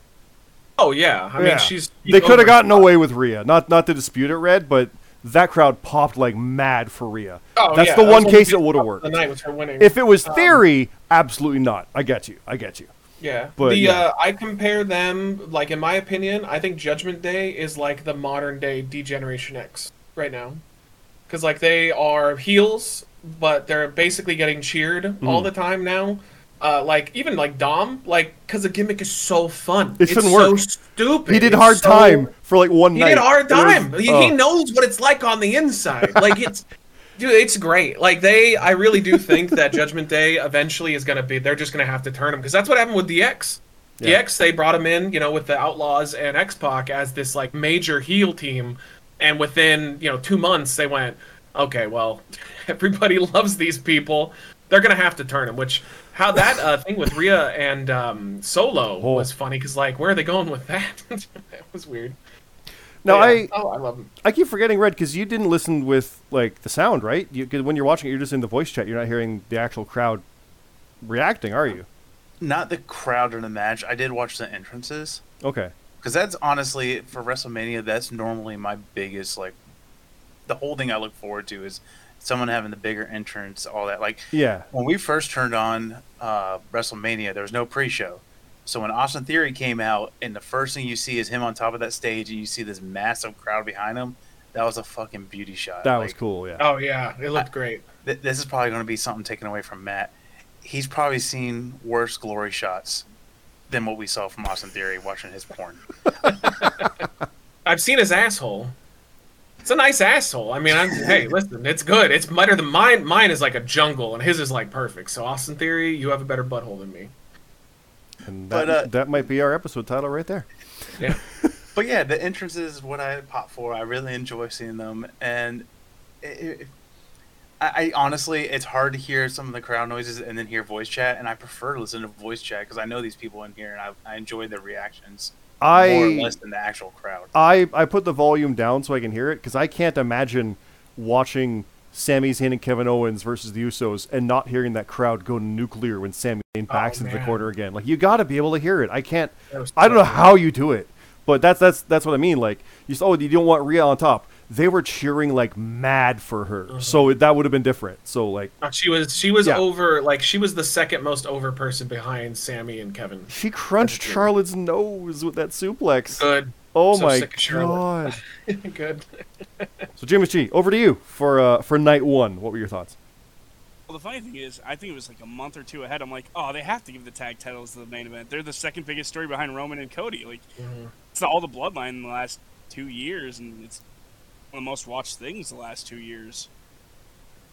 Oh yeah, I Yeah. mean she's They could have gotten away with Rhea. Not not to dispute it, Red, but that crowd popped like mad for Rhea. Oh, That's yeah, the that one case the it would have worked. The night was her winning. If it was Um, theory, absolutely not. I get you. I get you. Yeah, But, the yeah. Uh, I compare them like in my opinion, I think Judgment Day is like the modern day Degeneration X right now, because like they are heels, but they're basically getting cheered all Mhm. the time now. Uh, like even like Dom, like because the gimmick is so fun. It shouldn't it's work. So stupid. He did hard so- time for like one He night. did hard It was- time. he, oh. he knows what it's like on the inside. Like it's, dude, it's great. Like they, I really do think that <laughs> Judgment Day eventually is gonna be. They're just gonna have to turn him because that's what happened with DX. Yeah. DX, they brought him in, you know, with the Outlaws and X Pac as this like major heel team, and within you know two months they went, okay, well, <laughs> everybody <laughs> loves these people. They're gonna have to turn them Which how that uh, thing with Rhea and um, Solo Oh. was funny because like where are they going with that? <laughs> that was weird. Now But, yeah. I oh I love them. I keep forgetting Red because you didn't listen with like the sound, right? You, 'cause when you're watching it, you're just in the voice chat. You're not hearing the actual crowd reacting, are you? Not the crowd in the match. I did watch the entrances Okay. Because that's honestly for WrestleMania. That's normally my biggest like. The whole thing I look forward to is someone having the bigger entrance, all that. Like Yeah. when we first turned on uh, WrestleMania, there was no pre-show. So when Austin Theory came out, and the first thing you see is him on top of that stage, and you see this massive crowd behind him, that was a fucking beauty shot. That was cool. Yeah. Oh yeah, it looked great. th- this is probably going to be something taken away from Matt. He's probably seen worse glory shots than what we saw from Austin Theory watching his porn. <laughs> I've seen his asshole. It's a nice asshole. I mean, I'm, hey, <laughs> listen, it's good. It's better than mine. Mine is like a jungle, and his is like perfect. So Austin Theory, you have a better butthole than me. And that, But, uh, that might be our episode title right there. Yeah. <laughs> But yeah, the entrances is what I pop for. I really enjoy seeing them, and it, it, I, I honestly, it's hard to hear some of the crowd noises and then hear voice chat, and I prefer to listen to voice chat because I know these people in here, and I, I enjoy their reactions more or I less than the actual crowd. I I put the volume down so I can hear it because I can't imagine watching Sami Zayn and Kevin Owens versus the Usos and not hearing that crowd go nuclear when Sami Zayn oh, backs Oh, into the corner again. Like you got to be able to hear it. I can't. I don't know how you do it, but that's that's that's what I mean. Like you oh you don't want Rhea on top. They were cheering like mad for her, Mm-hmm. so it, that would have been different. So like She was she was Yeah. over like she was the second most over person behind Sami and Kevin. she crunched That's a- Charlotte's nose with that suplex. Good, oh so my sick of Charlotte. god! <laughs> good. So James G, over to you for uh, for night one. What were your thoughts? Well, the funny thing is, I think it was like a month or two ahead. I'm like, oh, they have to give the tag titles to the main event. They're the second biggest story behind Roman and Cody. Like, it's all the bloodline in the last two years, and it's one of the most watched things the last two years.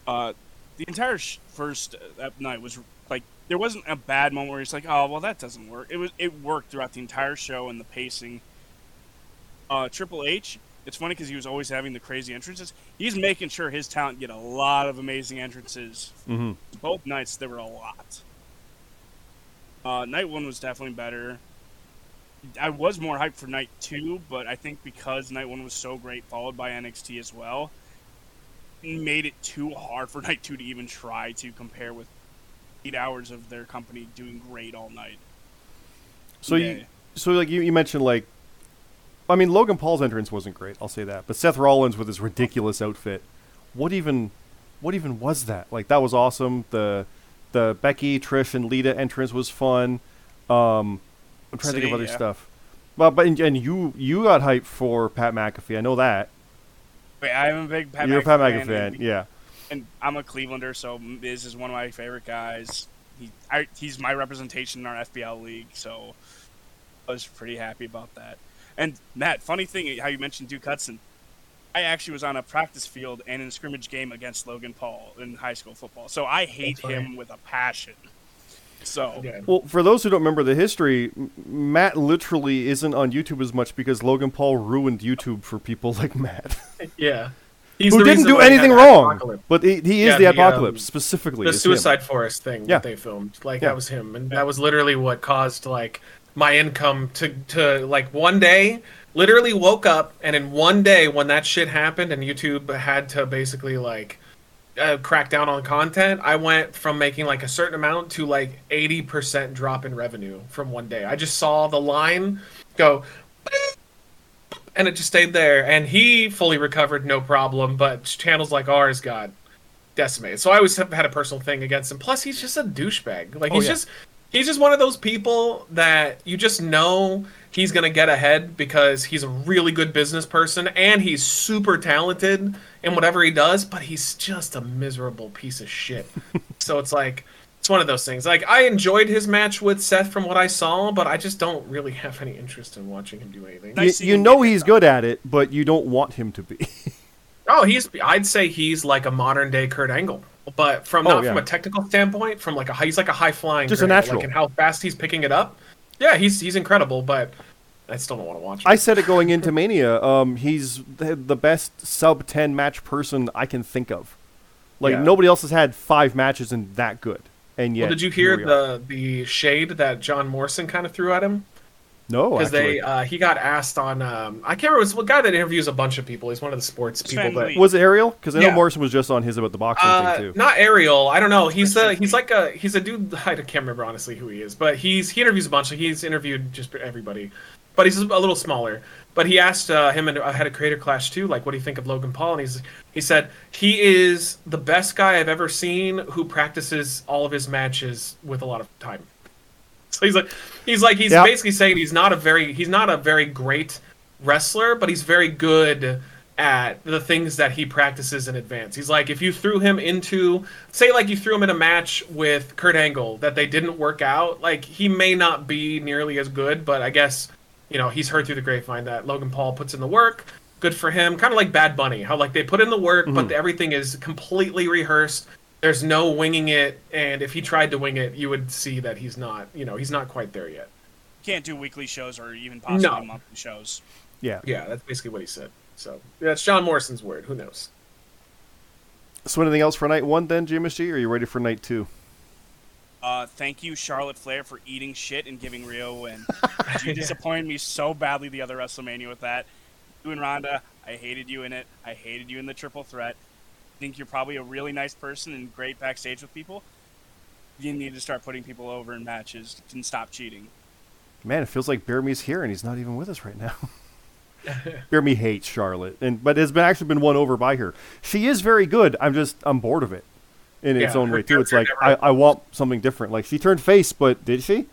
Uh, the entire sh- first uh, that night was like there wasn't a bad moment where it's like, oh, well, that doesn't work. It was it worked throughout the entire show and the pacing. Uh, Triple H, it's funny because he was always having the crazy entrances. He's making sure his talent get a lot of amazing entrances Mm-hmm. both nights there were a lot. Uh, night one was definitely better. I was more hyped for night two, but I think because night one was so great, followed by NXT as well, made it too hard for <laughs> night two to even try to compare with eight hours of their company doing great all night. So Yeah. you so like you, you mentioned like I mean Logan Paul's entrance wasn't great, I'll say that. But Seth Rollins with his ridiculous outfit. What even what even was that? Like that was awesome. The the Becky, Trish and Lita entrance was fun. Um I'm trying to think of other yeah. stuff. Well, but and, and you you got hyped for Pat McAfee. I know that. Wait, I'm a big Pat You're a McAfee Pat McAfee fan, fan, and- yeah. and I'm a Clevelander, so Miz is one of my favorite guys. He, I, he's my representation in our FBL league, so I was pretty happy about that. And Matt, funny thing, how you mentioned Duke Hudson. I actually was on a practice field and in a scrimmage game against Logan Paul in high school football, so I hate That's him with a passion. So Yeah. Well, for those who don't remember the history, Matt literally isn't on YouTube as much because Logan Paul ruined YouTube for people like Matt. <laughs> Yeah. He's who didn't do anything wrong. Apocalypse. But he, he is Yeah, the the, um, apocalypse specifically. the is him. Suicide Forest thing Yeah. that they filmed. Like Yeah. that was him, and that was literally what caused like my income to to like one day. Literally woke up, and in one day when that shit happened, and YouTube had to basically like uh, crack down on content, I went from making like a certain amount to like eighty percent drop in revenue from one day. I just saw the line go. And it just stayed there, and he fully recovered, no problem. But channels like ours got decimated. So I always have had a personal thing against him. Plus, he's just a douchebag. Like Oh, he's yeah. just he's just one of those people that you just know he's gonna get ahead because he's a really good business person and he's super talented in whatever he does. But he's just a miserable piece of shit. <laughs> so it's like it's one of those things. Like I enjoyed his match with Seth from what I saw, but I just don't really have any interest in watching him do anything. You, you know he's good at it, but you don't want him to be. <laughs> Oh, he's. I'd say he's like a modern day Kurt Angle, but from Oh, not from a technical standpoint, from like a he's like a high flying, Just a Kurt natural. like, and how fast he's picking it up. Yeah, he's he's incredible, but I still don't want to watch. Him. I said it going into Mania. Um, he's the, best sub ten match person I can think of. Like Yeah. nobody else has had five matches and that good. And yet, well, did you hear the the shade that John Morrison kind of threw at him? No, Because they uh, he got asked on um, I can't remember. It's a guy that interviews a bunch of people. He's one of the sports It's people, Van but Lee. was it Ariel? Because I know Yeah. Morrison was just on his about the boxing Uh, thing too. not Ariel. I don't know. He's a, he's like a he's a dude. <laughs> I can't remember honestly who he is, but he's he interviews a bunch. Like he's interviewed just everybody, but he's a little smaller. But he asked uh, him and I had a creator clash too. Like, what do you think of Logan Paul? And he's he said he is the best guy I've ever seen who practices all of his matches with a lot of time. So he's like he's like he's Yeah. basically saying he's not a very he's not a very great wrestler, but he's very good at the things that he practices in advance. He's like if you threw him into say like you threw him in a match with Kurt Angle that they didn't work out, like he may not be nearly as good, but I guess you know, he's heard through the grapevine that Logan Paul puts in the work. Good for him. Kind of like Bad Bunny, how like they put in the work, but mm-hmm. everything is completely rehearsed. There's no winging it, and if he tried to wing it, you would see that he's not, you know, he's not quite there yet. Can't do weekly shows or even possibly No. monthly shows. yeah. Yeah, that's basically what he said. So that's John Morrison's word. Who knows? So anything else for night one then, GMSG? Or are you ready for night two? Uh, thank you, Charlotte Flair, for eating shit and giving Rio a win. <laughs> you disappointed me so badly the other WrestleMania with that. You and Ronda, I hated you in it. I hated you in the triple threat. I think you're probably a really nice person and great backstage with people. You need to start putting people over in matches and stop cheating. Man, it feels like Beer Me's here and he's not even with us right now. <laughs> <laughs> Beer Me hates Charlotte, and but has been actually been won over by her. She is very good. I'm just I'm bored of it in its own way too. It's like I, I want something different. Like she turned face, but did she?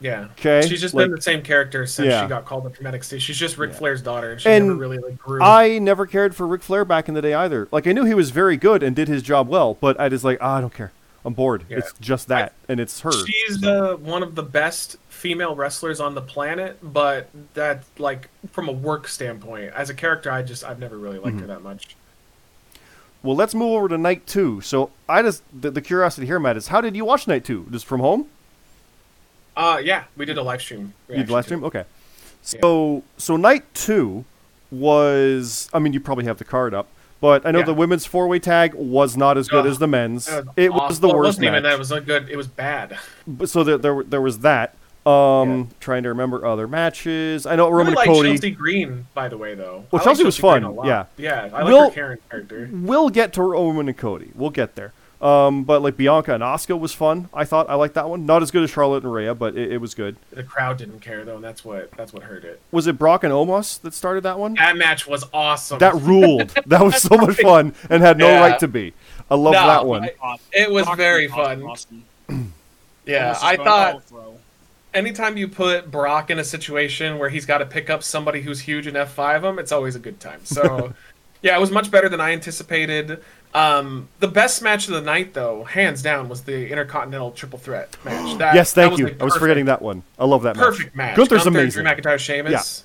Yeah. 'Kay, She's just like- been the same character since Yeah. she got called up from NXT. She's just Ric Yeah. Flair's daughter, and she And never really like grew. I never cared for Ric Flair back in the day either. Like I knew he was very good and did his job well, but I just like ah, I don't care. I'm bored. Yeah. It's just that, and it's her. She's uh, one of the best female wrestlers on the planet, but that like from a work standpoint, as a character, I just I've never really liked Mm-hmm. her that much. Well, let's move over to night two. So I just the, the curiosity here, Matt, is how did you watch night two? Just from home? Uh yeah, we did a live stream. You did live stream? Okay. So so night two was I mean you probably have the card up, but I know Yeah. the women's four way tag was not as good Ugh, as the men's. That It awful. was the Well, worst It wasn't even that. It was not good. It was bad. But- so there, there there was that. Um Yeah. trying to remember other matches. I know I Roman really and like Cody. Chelsea Green, by the way, though. Well, I like Chelsea was Green fun, yeah. Yeah, I like Will- her Karen character. We'll get to Roman and Cody. We'll get there. Um, but like Bianca and Asuka was fun. I thought I liked that one. Not as good as Charlotte and Rhea, but it, it was good. The crowd didn't care though, and that's what that's what hurt it. Was it Brock and Omos that started that one? That match was awesome. That ruled. <laughs> that was so much fun and had no Yeah. right to be. I love No, that one. I- It was Brock very fun. awesome. <clears throat> yeah, Almost I thought overthrow. anytime you put Brock in a situation where he's got to pick up somebody who's huge and F5 him, it's always a good time. So, <laughs> yeah, it was much better than I anticipated. Um, the best match of the night, though, hands down, was the Intercontinental Triple Threat match. That, yes, thank you. like, I was forgetting that one. I love that Perfect match. Gunther's Gunther, amazing. Drew McIntyre, Sheamus.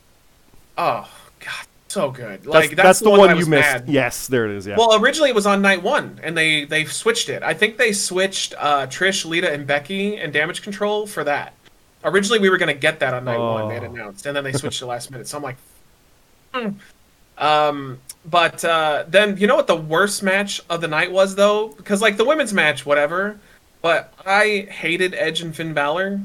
Yeah. Oh, God, so good. Like that's, that's, the, one, one, you missed. mad. Yes, there it is. Yeah. Well, originally it was on night one, and they they switched it. I think they switched uh, Trish, Lita, and Becky and Damage Control for that. Originally, we were gonna get that on night one. They had Oh. announced, and then they switched it last minute. So I'm like, hmm. um, but uh, then you know what the worst match of the night was though, because like the women's match, whatever. But I hated Edge and Finn Balor.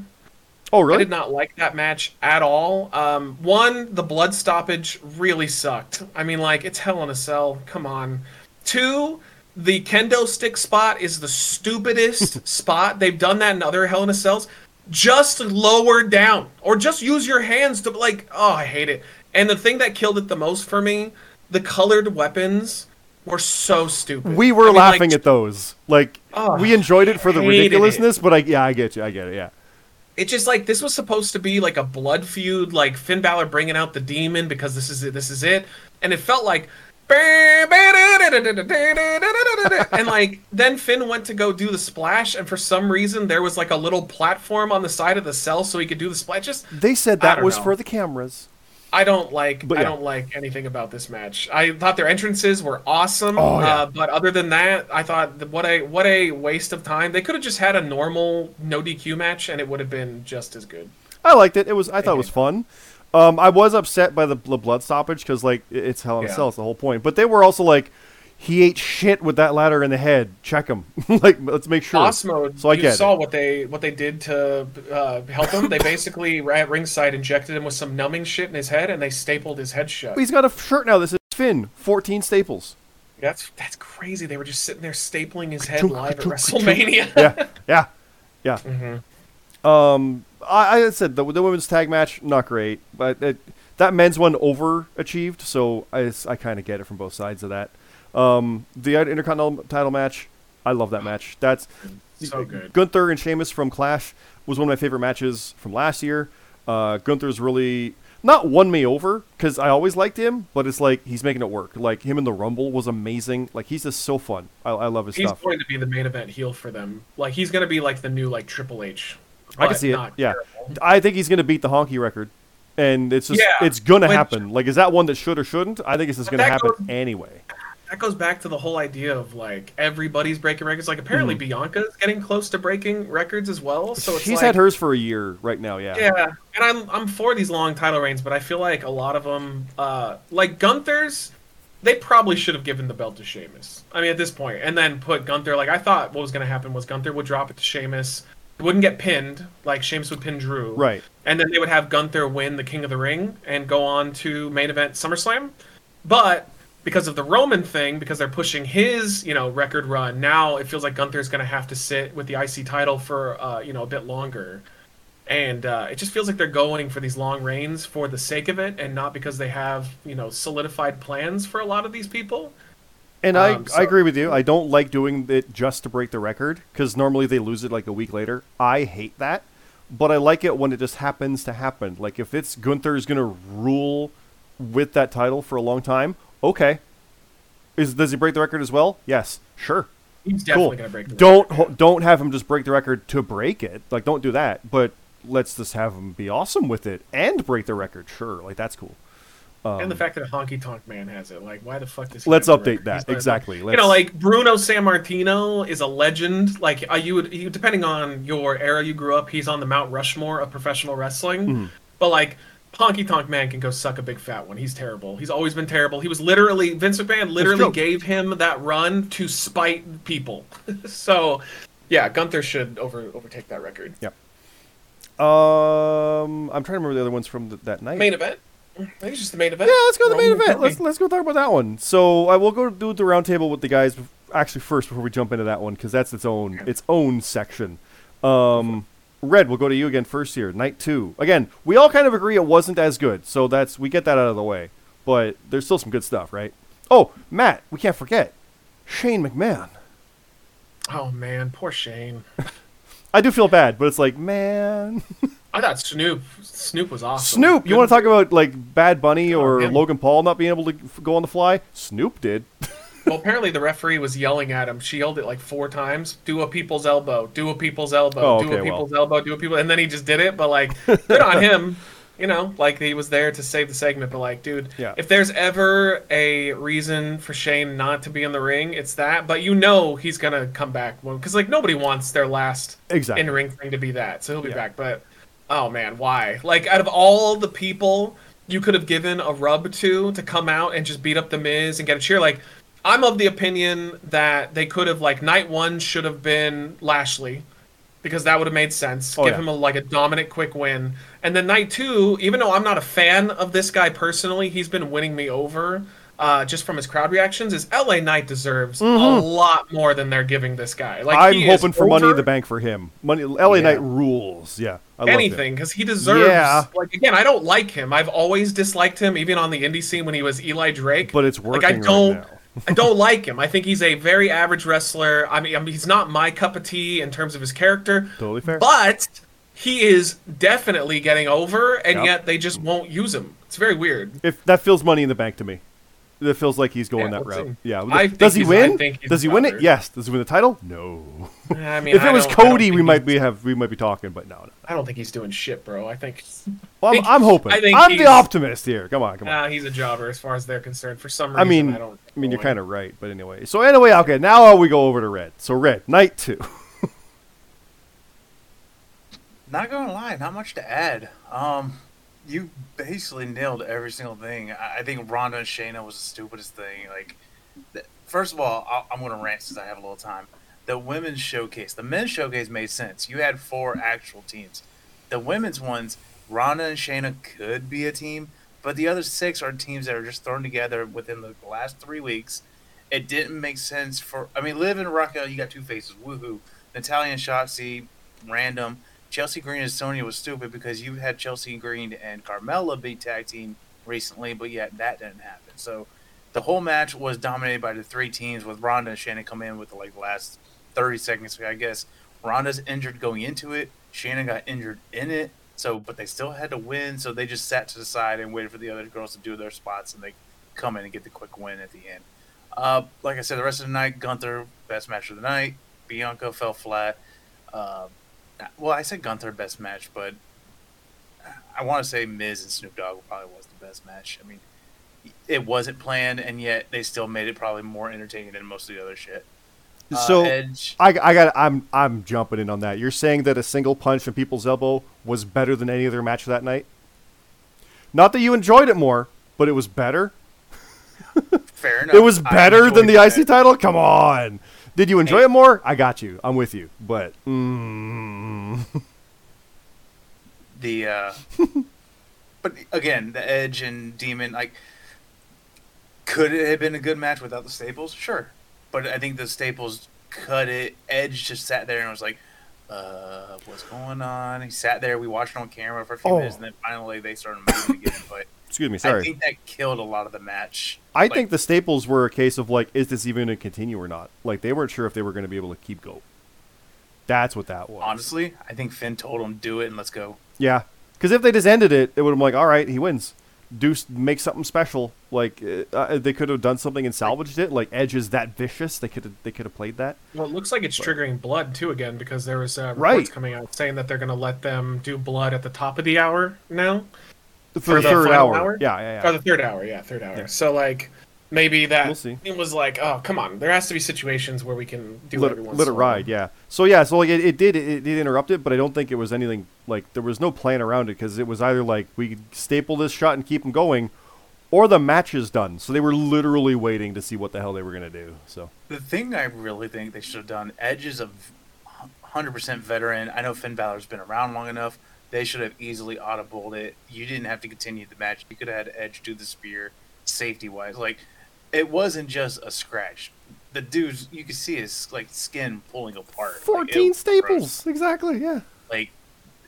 oh, really? I did not like that match at all. Um, one, the blood stoppage really sucked. I mean, like, it's Hell in a Cell. Come on. Two, the kendo stick spot is the stupidest <laughs> spot. They've done that in other Hell in a Cells. Just lower down, or just use your hands to like. Oh, I hate it. And the thing that killed it the most for me, the colored weapons were so stupid. we were I mean, like, laughing at those. Like Oh, we enjoyed it for the hated it. ridiculousness, but I yeah, I get you. I get it. Yeah. It's just like this was supposed to be like a blood feud, like Finn Balor bringing out the demon because this is it, this is it, and it felt like and like then Finn went to go do the splash, and for some reason there was like a little platform on the side of the cell so he could do the splash. Just They said that was know. for the cameras. I don't like But I don't like anything about this match. I thought their entrances were awesome, Oh, yeah. uh, but other than that, I thought what a what a waste of time. They could have just had a normal no DQ match, and it would have been just as good. I liked it. It was. I thought it was fun. Um, I was upset by the, the blood stoppage because like it's Hell in a Yeah. Cell. It's the whole point. But they were also like, he ate shit with that ladder in the head. Check him. <laughs> like let's make sure. Boss mode. So I you saw it. what they what they did to uh, help him. they basically <laughs> at ringside injected him with some numbing shit in his head, and they stapled his head shut. He's got a shirt now that says Finn. Fourteen staples. That's that's crazy. They were just sitting there stapling his head live at WrestleMania. <laughs> yeah, yeah, yeah. Mm-hmm. Um, I, I said the, the women's tag match not great, but it, that men's one overachieved, so I, I kind of get it from both sides of that. Um, the Intercontinental title match, I love that match. That's So good. Gunther and Sheamus from Clash was one of my favorite matches from last year. Uh, Gunther's really not won me over because I always liked him, but it's like he's making it work. Like him in the Rumble was amazing. Like he's just so fun. I, I love his He's stuff. He's going to be the main event heel for them. Like he's going to be like the new like Triple H. I can see it. Yeah, terrible. I think he's gonna beat the honky record, and it's just Yeah, it's gonna which- happen. Like, is that one that should or shouldn't? I think it's just gonna happen goes- anyway. That goes back to the whole idea of like everybody's breaking records. Like apparently Mm-hmm. Bianca's getting close to breaking records as well. So it's She's like, had hers for a year right now. Yeah. Yeah, and I'm I'm for these long title reigns, but I feel like a lot of them, uh, like Gunther's, they probably should have given the belt to Sheamus. I mean, at this point, and then put Gunther. Like I thought, what was going to happen was Gunther would drop it to Sheamus. Wouldn't get pinned, like Sheamus would pin Drew. Right. And then they would have Gunther win the King of the Ring and go on to main event SummerSlam. But because of the Roman thing, because they're pushing his, you know, record run, now it feels like Gunther's going to have to sit with the IC title for, uh, you know, a bit longer. And uh, it just feels like they're going for these long reigns for the sake of it, and not because they have, you know, solidified plans for a lot of these people. And I, Um, I so- agree with you. I don't like doing it just to break the record because normally they lose it like a week later. I hate that, but I like it when it just happens to happen. Like if it's Gunther's gonna rule with that title for a long time, okay. Is does he break the record as well? Yes, sure. He's Cool. definitely going to break the don't record. ho- don't have him just break the record to break it. Like don't do that. But let's just have him be awesome with it and break the record. Sure, like that's cool. and the fact that a Honky Tonk Man has it, like, why the fuck does he? Um, Let's update that. Exactly. you Let's- know, like Bruno Sammartino is a legend. Like, uh, you would, you, depending on your era you grew up, he's on the Mount Rushmore of professional wrestling. Mm-hmm. But like, Honky Tonk Man can go suck a big fat one. He's terrible. He's always been terrible. He was literally Vince McMahon literally gave him that run to spite people. <laughs> so, yeah, Gunther should over overtake that record. Yep. Um, I'm trying to remember the other ones from th- that night. Main event. Think it's just the main event. Yeah, let's go to the main Roman event. Let's let's go talk about that one. So I will go do the roundtable with the guys actually first before we jump into that one because that's its own its own section. Um, Red, we'll go to you again first here. Night two. Again, we all kind of agree it wasn't as good, so that's we get that out of the way. But there's still some good stuff, right? Oh, Matt, we can't forget Shane McMahon. Oh man, poor Shane. <laughs> I do feel bad, but it's like, man, <laughs> I thought Snoop Snoop was awesome. Snoop. You Good- want to talk about like Bad Bunny or him. Logan Paul not being able to go on the fly? Snoop did. <laughs> Well, apparently the referee was yelling at him. She yelled it like four times. Do a people's elbow. Do a people's elbow. Oh, do okay, a well. people's elbow. Do a people. And then he just did it. But like, good on him. <laughs> You know, like he was there to save the segment. But like, dude, Yeah. if there's ever a reason for Shane not to be in the ring, it's that. But you know he's gonna come back because like nobody wants their last Exactly. in ring thing to be that. So he'll be Yeah. back. But oh man, why? Like out of all the people you could have given a rub to to come out and just beat up the Miz and get a cheer, like I'm of the opinion that they could have like night one should have been Lashley. Because that would have made sense. Oh, Give yeah. him a like a dominant quick win. And then night two, even though I'm not a fan of this guy personally, he's been winning me over uh, just from his crowd reactions. Is LA Knight deserves a lot more than they're giving this guy. Like Mm-hmm. I'm hoping for money in the bank for him. Money, LA Yeah. Knight rules. Yeah, I anything because he deserves. Yeah. Like again, I don't like him. I've always disliked him, even on the indie scene when he was Eli Drake. But it's Like I don't, now. I don't like him. I think he's a very average wrestler. I mean, I mean, he's not my cup of tea in terms of his character. Totally fair. But he is definitely getting over, and Yep. yet they just won't use him. It's very weird. If that feels money in the bank to me. It feels like he's going Yeah, that let's route. see. Yeah. I think Does he he's- I win? think he's Does he a win it? Yes. Does he win the title? No. I mean, <laughs> if it I was don't- I don't Cody, we might be have we might be talking, but no, no. I don't think he's doing shit, bro. I think Well, I'm, I'm hoping. I think I'm the optimist here. Come on, come on. nah, he's a jobber as far as they're concerned. For some reason, I mean, I don't. I mean, you're kind of right, but anyway. So anyway, okay. Now we go over to Red. So Red, night two. <laughs> Not gonna lie, not much to add. Um, you basically nailed every single thing. I, I think Ronda and Shayna was the stupidest thing. Like, first of all, I'll, I'm gonna rant since I have a little time. The women's showcase, the men's showcase made sense. You had four actual teams. The women's ones, Ronda and Shayna could be a team, but the other six are teams that are just thrown together within the last three weeks. It didn't make sense for. I mean, Liv and Raquel, you got two faces. Woohoo! Natalya and Shotzi, random. Chelsea Green and Sonya was stupid because you had Chelsea Green and Carmella be tag team recently, but yet that didn't happen. So the whole match was dominated by the three teams with Ronda and Shannon come in with like the last thirty seconds. I guess Ronda's injured going into it. Shannon got injured in it. So, but they still had to win. So they just sat to the side and waited for the other girls to do their spots, and they come in and get the quick win at the end. Uh, like I said, the rest of the night, Gunther best match of the night. Bianca fell flat. Uh, well, I said Gunther best match, but I want to say Miz and Snoop Dogg probably was the best match. I mean, it wasn't planned, and yet they still made it probably more entertaining than most of the other shit. Uh, so Edge, I, I got. I'm I'm jumping in on that. You're saying that a single punch from people's elbow was better than any other match that night. Not that you enjoyed it more, but it was better. fair <laughs> enough. It was better than the IC title. Come on. Did you enjoy Hey. it more? I got you. I'm with you. But mm, the uh <laughs> but again the edge and demon like could it have been a good match without the staples sure but i think the staples cut it edge just sat there and was like uh what's going on he sat there we watched it on camera for a few Oh. minutes and then finally they started moving again but excuse me. Sorry. I think that killed a lot of the match I Like, think the staples were a case of like, is this even going to continue or not? Like they weren't sure if they were going to be able to keep going. That's what that was. honestly i think finn told him do it and let's go Yeah, because if they just ended it, it would have been like, all right, he wins. Do s- make something special. Like uh, uh, they could have done something and salvaged it. Like Edge is that vicious. They could have they could have played that. Well, it looks like it's triggering blood too again because there was uh, reports Right. coming out saying that they're going to let them do blood at the top of the hour now, For, For the the third final hour. hour? Yeah, yeah, or yeah. Oh, the third hour. Yeah, third hour. Yeah. So like maybe that We'll see. it was like, oh come on, there has to be situations where we can do Let, every it- once let it in a while. ride. Yeah. So yeah. So like it, it did it, it did interrupt it, but I don't think it was anything like there was no plan around it because it was either like we could staple this shot and keep them going, or the match is done. So they were literally waiting to see what the hell they were gonna do. So The thing I really think they should have done, Edge is a hundred percent veteran. I know Finn Balor's been around long enough. They should have easily audibled it. You didn't have to continue the match. You could have had Edge do the spear, safety wise. Like it wasn't just a scratch. The dude's you could see his like skin pulling apart. Like, fourteen gross. staples. Exactly. Yeah. Like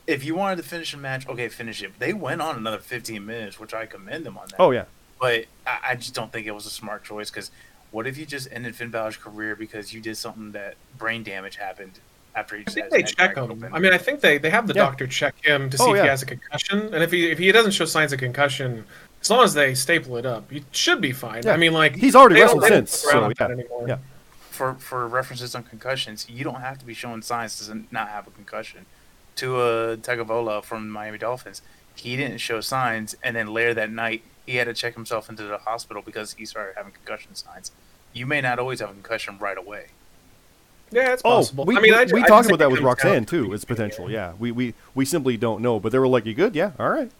if you wanted to finish a match, okay, finish it. They went on another fifteen minutes, which I commend them on that Oh yeah. but I, I just don't think it was a smart choice because what if you just ended Finn Balor's career because you did something that brain damage happened after he I think they check him. open? I mean, I think they, they have the Yeah. doctor check him to oh, see Oh, if yeah. he has a concussion, and if he if he doesn't show signs of concussion, as long as they staple it up, he should be fine. Yeah. I mean, like He's already wrestled since, so, with that yeah. anymore. Yeah. for for references on concussions, you don't have to be showing signs to not have a concussion. Tua uh, Tagovailoa from Miami Dolphins, he didn't show signs, and then later that night he had to check himself into the hospital because he started having concussion signs. You may not always have a concussion right away. Yeah, it's Oh, possible. we, I mean, we, I, we I talked about that with it comes down Roxanne too. It's potential. Yeah, we, we we simply don't know. But they were like, "You good? Yeah, all right."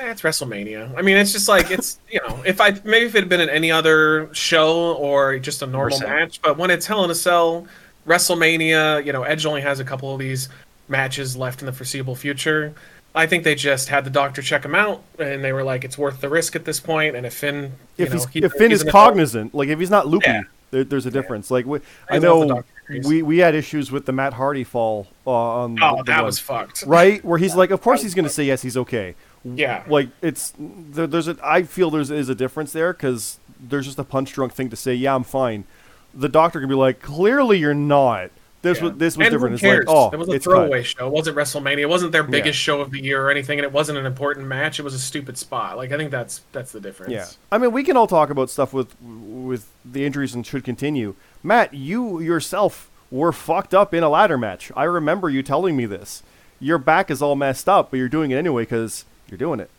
Eh, it's WrestleMania. I mean, it's just like it's you know, if I maybe if it had been in any other show or just a normal Percent. match, but when it's Hell in a Cell, WrestleMania, you know, Edge only has a couple of these matches left in the foreseeable future. I think they just had the doctor check him out, and they were like, it's worth the risk at this point. And if Finn, you If know, he's he- if Finn he's is an adult- cognizant, like if he's not loopy, Yeah. there, there's a difference. Like we, I As long the know doctor agrees. We we had issues with the Matt Hardy fall uh, on. oh, the that was fucked. right where he's <laughs> like, of course he's going to say yes, he's okay. Yeah. like it's there, there's a I feel there's is a difference there because there's just a punch drunk thing to say yeah I'm fine. The doctor can be like clearly you're not, This Yeah. was this was and different. It's like, oh, it was a it's cut. throwaway show. It wasn't WrestleMania. It wasn't their biggest show of the year or anything, and it wasn't an important match. It was a stupid spot. Like I think that's that's the difference. Yeah, I mean, we can all talk about stuff with with the injuries and should continue. Matt, you yourself were fucked up in a ladder match. I remember you telling me this. Your back is all messed up, but you're doing it anyway because you're doing it.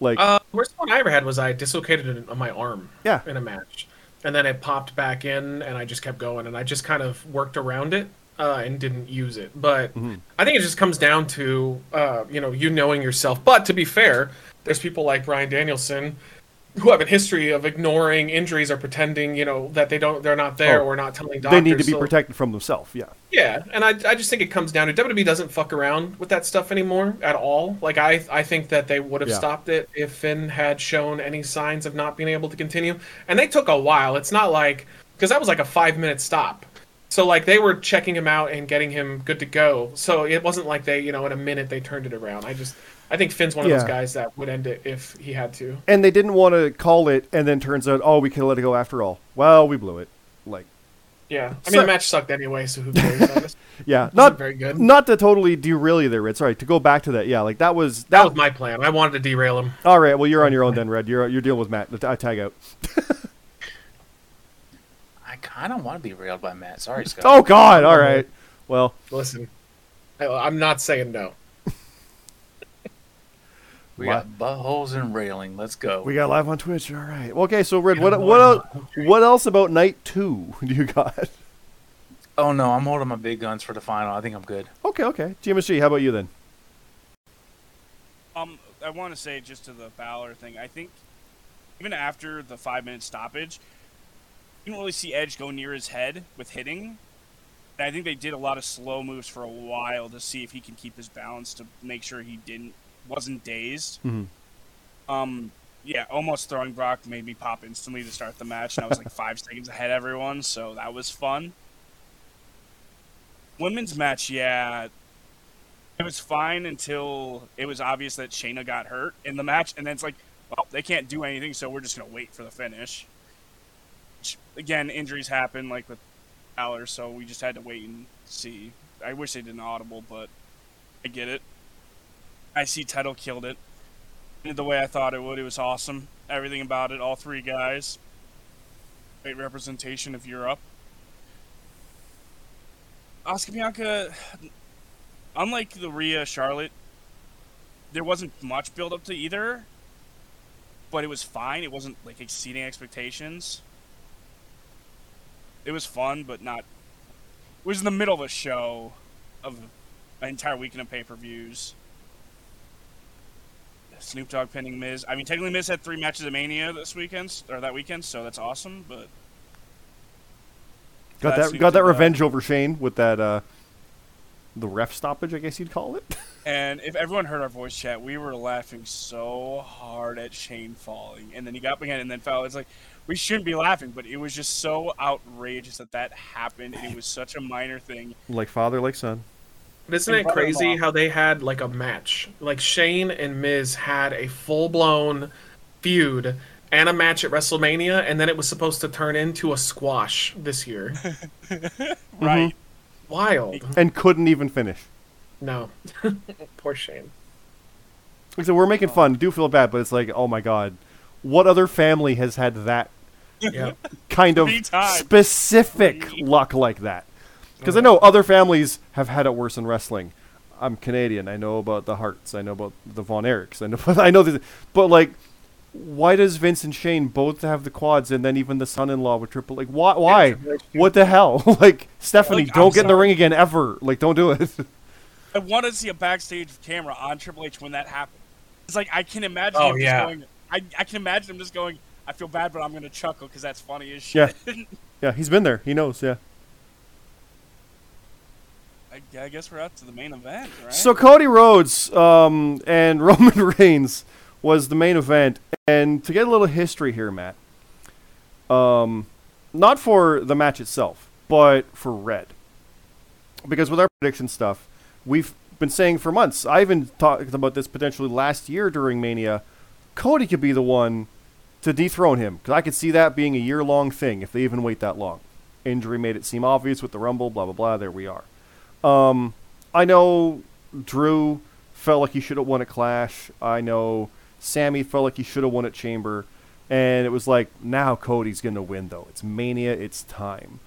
Like, Uh, worst one I ever had was I dislocated it on my arm. Yeah. In a match, and then it popped back in, and I just kept going, and I just kind of worked around it uh, and didn't use it. But Mm-hmm. I think it just comes down to uh, you know you knowing yourself. But to be fair, there's people like Bryan Danielson who have a history of ignoring injuries or pretending you know that they don't they're not there Oh. or not telling doctors. they need to be so- protected from themselves. Yeah. yeah, and I, I just think it comes down to WWE doesn't fuck around with that stuff anymore at all. Like I I think that they would have Yeah. stopped it if Finn had shown any signs of not being able to continue. And they took a while. It's not like because that was like a five minute stop. So like they were checking him out and getting him good to go. So it wasn't like they you know in a minute they turned it around. I just I think Finn's one of Yeah. those guys that would end it if he had to. And they didn't want to call it, and then turns out, oh, we can let it go after all. Well, we blew it. Like, Yeah, I So- mean the match sucked anyway, so who cares? I just- <laughs> yeah, wasn't very good. Not to totally derail you there, Red. Sorry, to go back to that. Yeah, like that was that was my plan. I wanted to derail him. All right, well, you're on your own then, Red. You're you're dealing with Matt. I tag out. <laughs> I kind of want to be railed by Matt. Sorry, Scott. Oh God! All right. Well, Listen, I, I'm not saying no. We got buttholes and railing. Let's go. we got live on Twitch. All right. Okay, so Red, what what else, what else about night two <laughs> do you got? oh no, I'm holding my big guns for the final. I think I'm good. Okay, okay. GMSG, how about you then? Um, I want to say just to the Balor thing. I think even after the five minute stoppage, you didn't really see Edge go near his head with hitting. And I think they did a lot of slow moves for a while to see if he can keep his balance to make sure he didn't wasn't dazed. Mhm. Um, yeah, almost throwing Brock made me pop instantly to start the match, and I was like <laughs> five seconds ahead of everyone, so that was fun. Women's match, yeah, it was fine until it was obvious that Shayna got hurt in the match, and then it's like, well, they can't do anything, so we're just gonna wait for the finish. Which, again, injuries happen, like with Balor, so we just had to wait and see. I wish they didn't audible, but I get it. IC title killed it. The way I thought it would. It was awesome. Everything about it. All three guys. Great representation of Europe. Asuka Bianca, unlike the Rhea Charlotte, there wasn't much build up to either, but it was fine. It wasn't like exceeding expectations. It was fun, but not. It was in the middle of a show of an entire weekend of pay per views. Snoop Dogg pinning Miz. I mean, technically, Miz had three matches at Mania this weekend or that weekend, so that's awesome. But Got that got that Dogg. revenge over Shane with that uh the ref stoppage, I guess you'd call it. <laughs> And if everyone heard our voice chat, we were laughing so hard at Shane falling, and then he got behind and then fell. It's like we shouldn't be laughing, but it was just so outrageous that that happened, and it was such a minor thing. like father, like son. But isn't And it crazy how they had like a match? Like Shane and Miz had a full blown feud and a match at WrestleMania, and then it was supposed to turn into a squash this year. <laughs> Mm-hmm. Right? Wild. And couldn't even finish. No. <laughs> Poor Shane. So we're making fun. Do feel bad, but it's like, oh my god, what other family has had that <laughs> Yeah. kind of specific luck like that? Because I know other families have had it worse in wrestling. I'm Canadian. I know about the Harts. I know about the Von Erichs. I know. <laughs> I know this, but like, why does Vince and Shane both have the quads, and then even the son-in-law with Triple? Like, why? Why? Triple H too. What the hell? <laughs> like, Stephanie, Like, don't I'm get in the ring again ever. Like, don't do it. <laughs> I wanted to see a backstage camera on Triple H when that happened. It's like I can imagine Oh, him yeah. just going. I, I can imagine him just going. I feel bad, but I'm gonna chuckle because that's funny as shit. Yeah. yeah, he's been there. He knows. Yeah. I, I guess we're out to the main event, right? So Cody Rhodes um, and <laughs> Roman Reigns was the main event, and to get a little history here, Matt. Um, not for the match itself, but for Red, because with our prediction stuff, we've been saying for months. I even talked about this potentially last year during Mania. Cody could be the one to dethrone him because I could see that being a year-long thing if they even wait that long. injury made it seem obvious with the Rumble. Blah blah blah. There we are. Um, I know Drew felt like he should have won at Clash. I know Sami felt like he should have won at Chamber. And it was like, now Cody's going to win, though. It's Mania, it's time.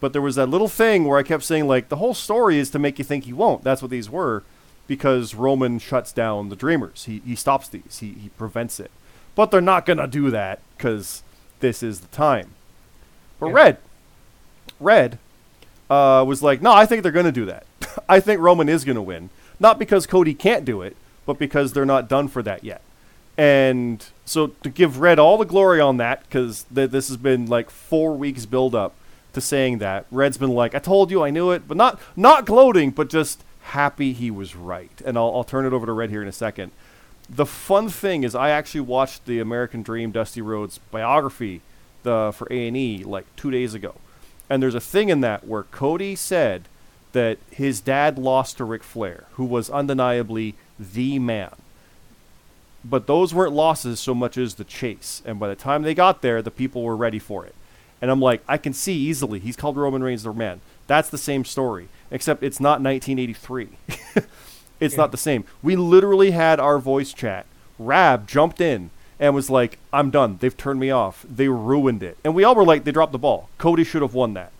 But there was that little thing where I kept saying, like, the whole story is to make you think he won't. That's what these were, because Roman shuts down the Dreamers. He, he stops these, he, he prevents it. But they're not going to do that, because this is the time. But Yeah. Red, Red uh, was like, no, I think they're going to do that. <laughs> I think Roman is going to win. Not because Cody can't do it, but because they're not done for that yet. And so to give Red all the glory on that, because th- this has been like four weeks build up to saying that, Red's been like, I told you, I knew it, but not not gloating, but just happy he was right. And I'll, I'll turn it over to Red here in a second. The fun thing is, I actually watched the American Dream Dusty Rhodes biography the for A and E like two days ago, and there's a thing in that where Cody said that his dad lost to Ric Flair, who was undeniably the man. But those weren't losses so much as the chase. And by the time they got there, the people were ready for it. And I'm like, I can see easily. He's called Roman Reigns the man. That's the same story, except it's not 1983. <laughs> it's Yeah. not the same. We literally had our voice chat. Rab jumped in and was like, I'm done. They've turned me off. They ruined it. And we all were like, they dropped the ball. Cody should have won that.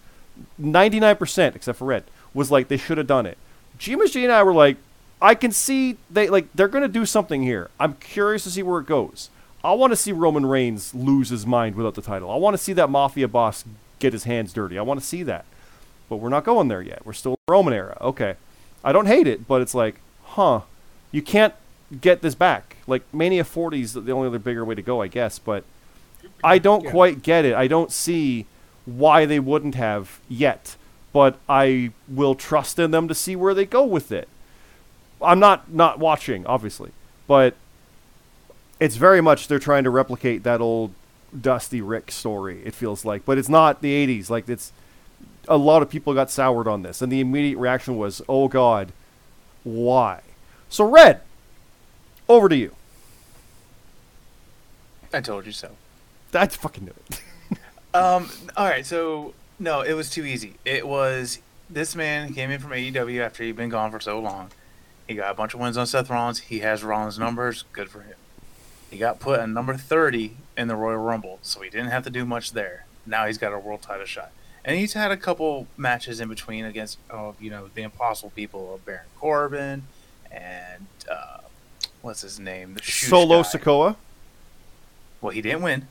99%, except for Red, was like, they should have done it. Jima's G and I were like, I can see they like they're gonna do something here. I'm curious to see where it goes. I want to see Roman Reigns lose his mind without the title. I want to see that mafia boss get his hands dirty. I want to see that. But we're not going there yet. We're still Roman era. Okay. I don't hate it, but it's like, huh, you can't get this back. Like Mania 40 is the only other bigger way to go, I guess, but I don't Yeah. quite get it. I don't see why they wouldn't have yet, but I will trust in them to see where they go with it. I'm not not watching, obviously, but it's very much they're trying to replicate that old Dusty Ric story. It feels like, but it's not the '80s. Like it's a lot of people got soured on this, and the immediate reaction was, "Oh God, why?" So, Red, over to you. I told you so. I fucking knew it. <laughs> Um. All right. So no, it was too easy. It was this man came in from AEW after he'd been gone for so long. He got a bunch of wins on Seth Rollins. He has Rollins numbers. Good for him. He got put at number thirty in the Royal Rumble, so he didn't have to do much there. Now he's got a world title shot, and he's had a couple matches in between against, oh, you know, the impossible people of Baron Corbin and uh, what's his name, the Solo guy. Sikoa. Well, he didn't win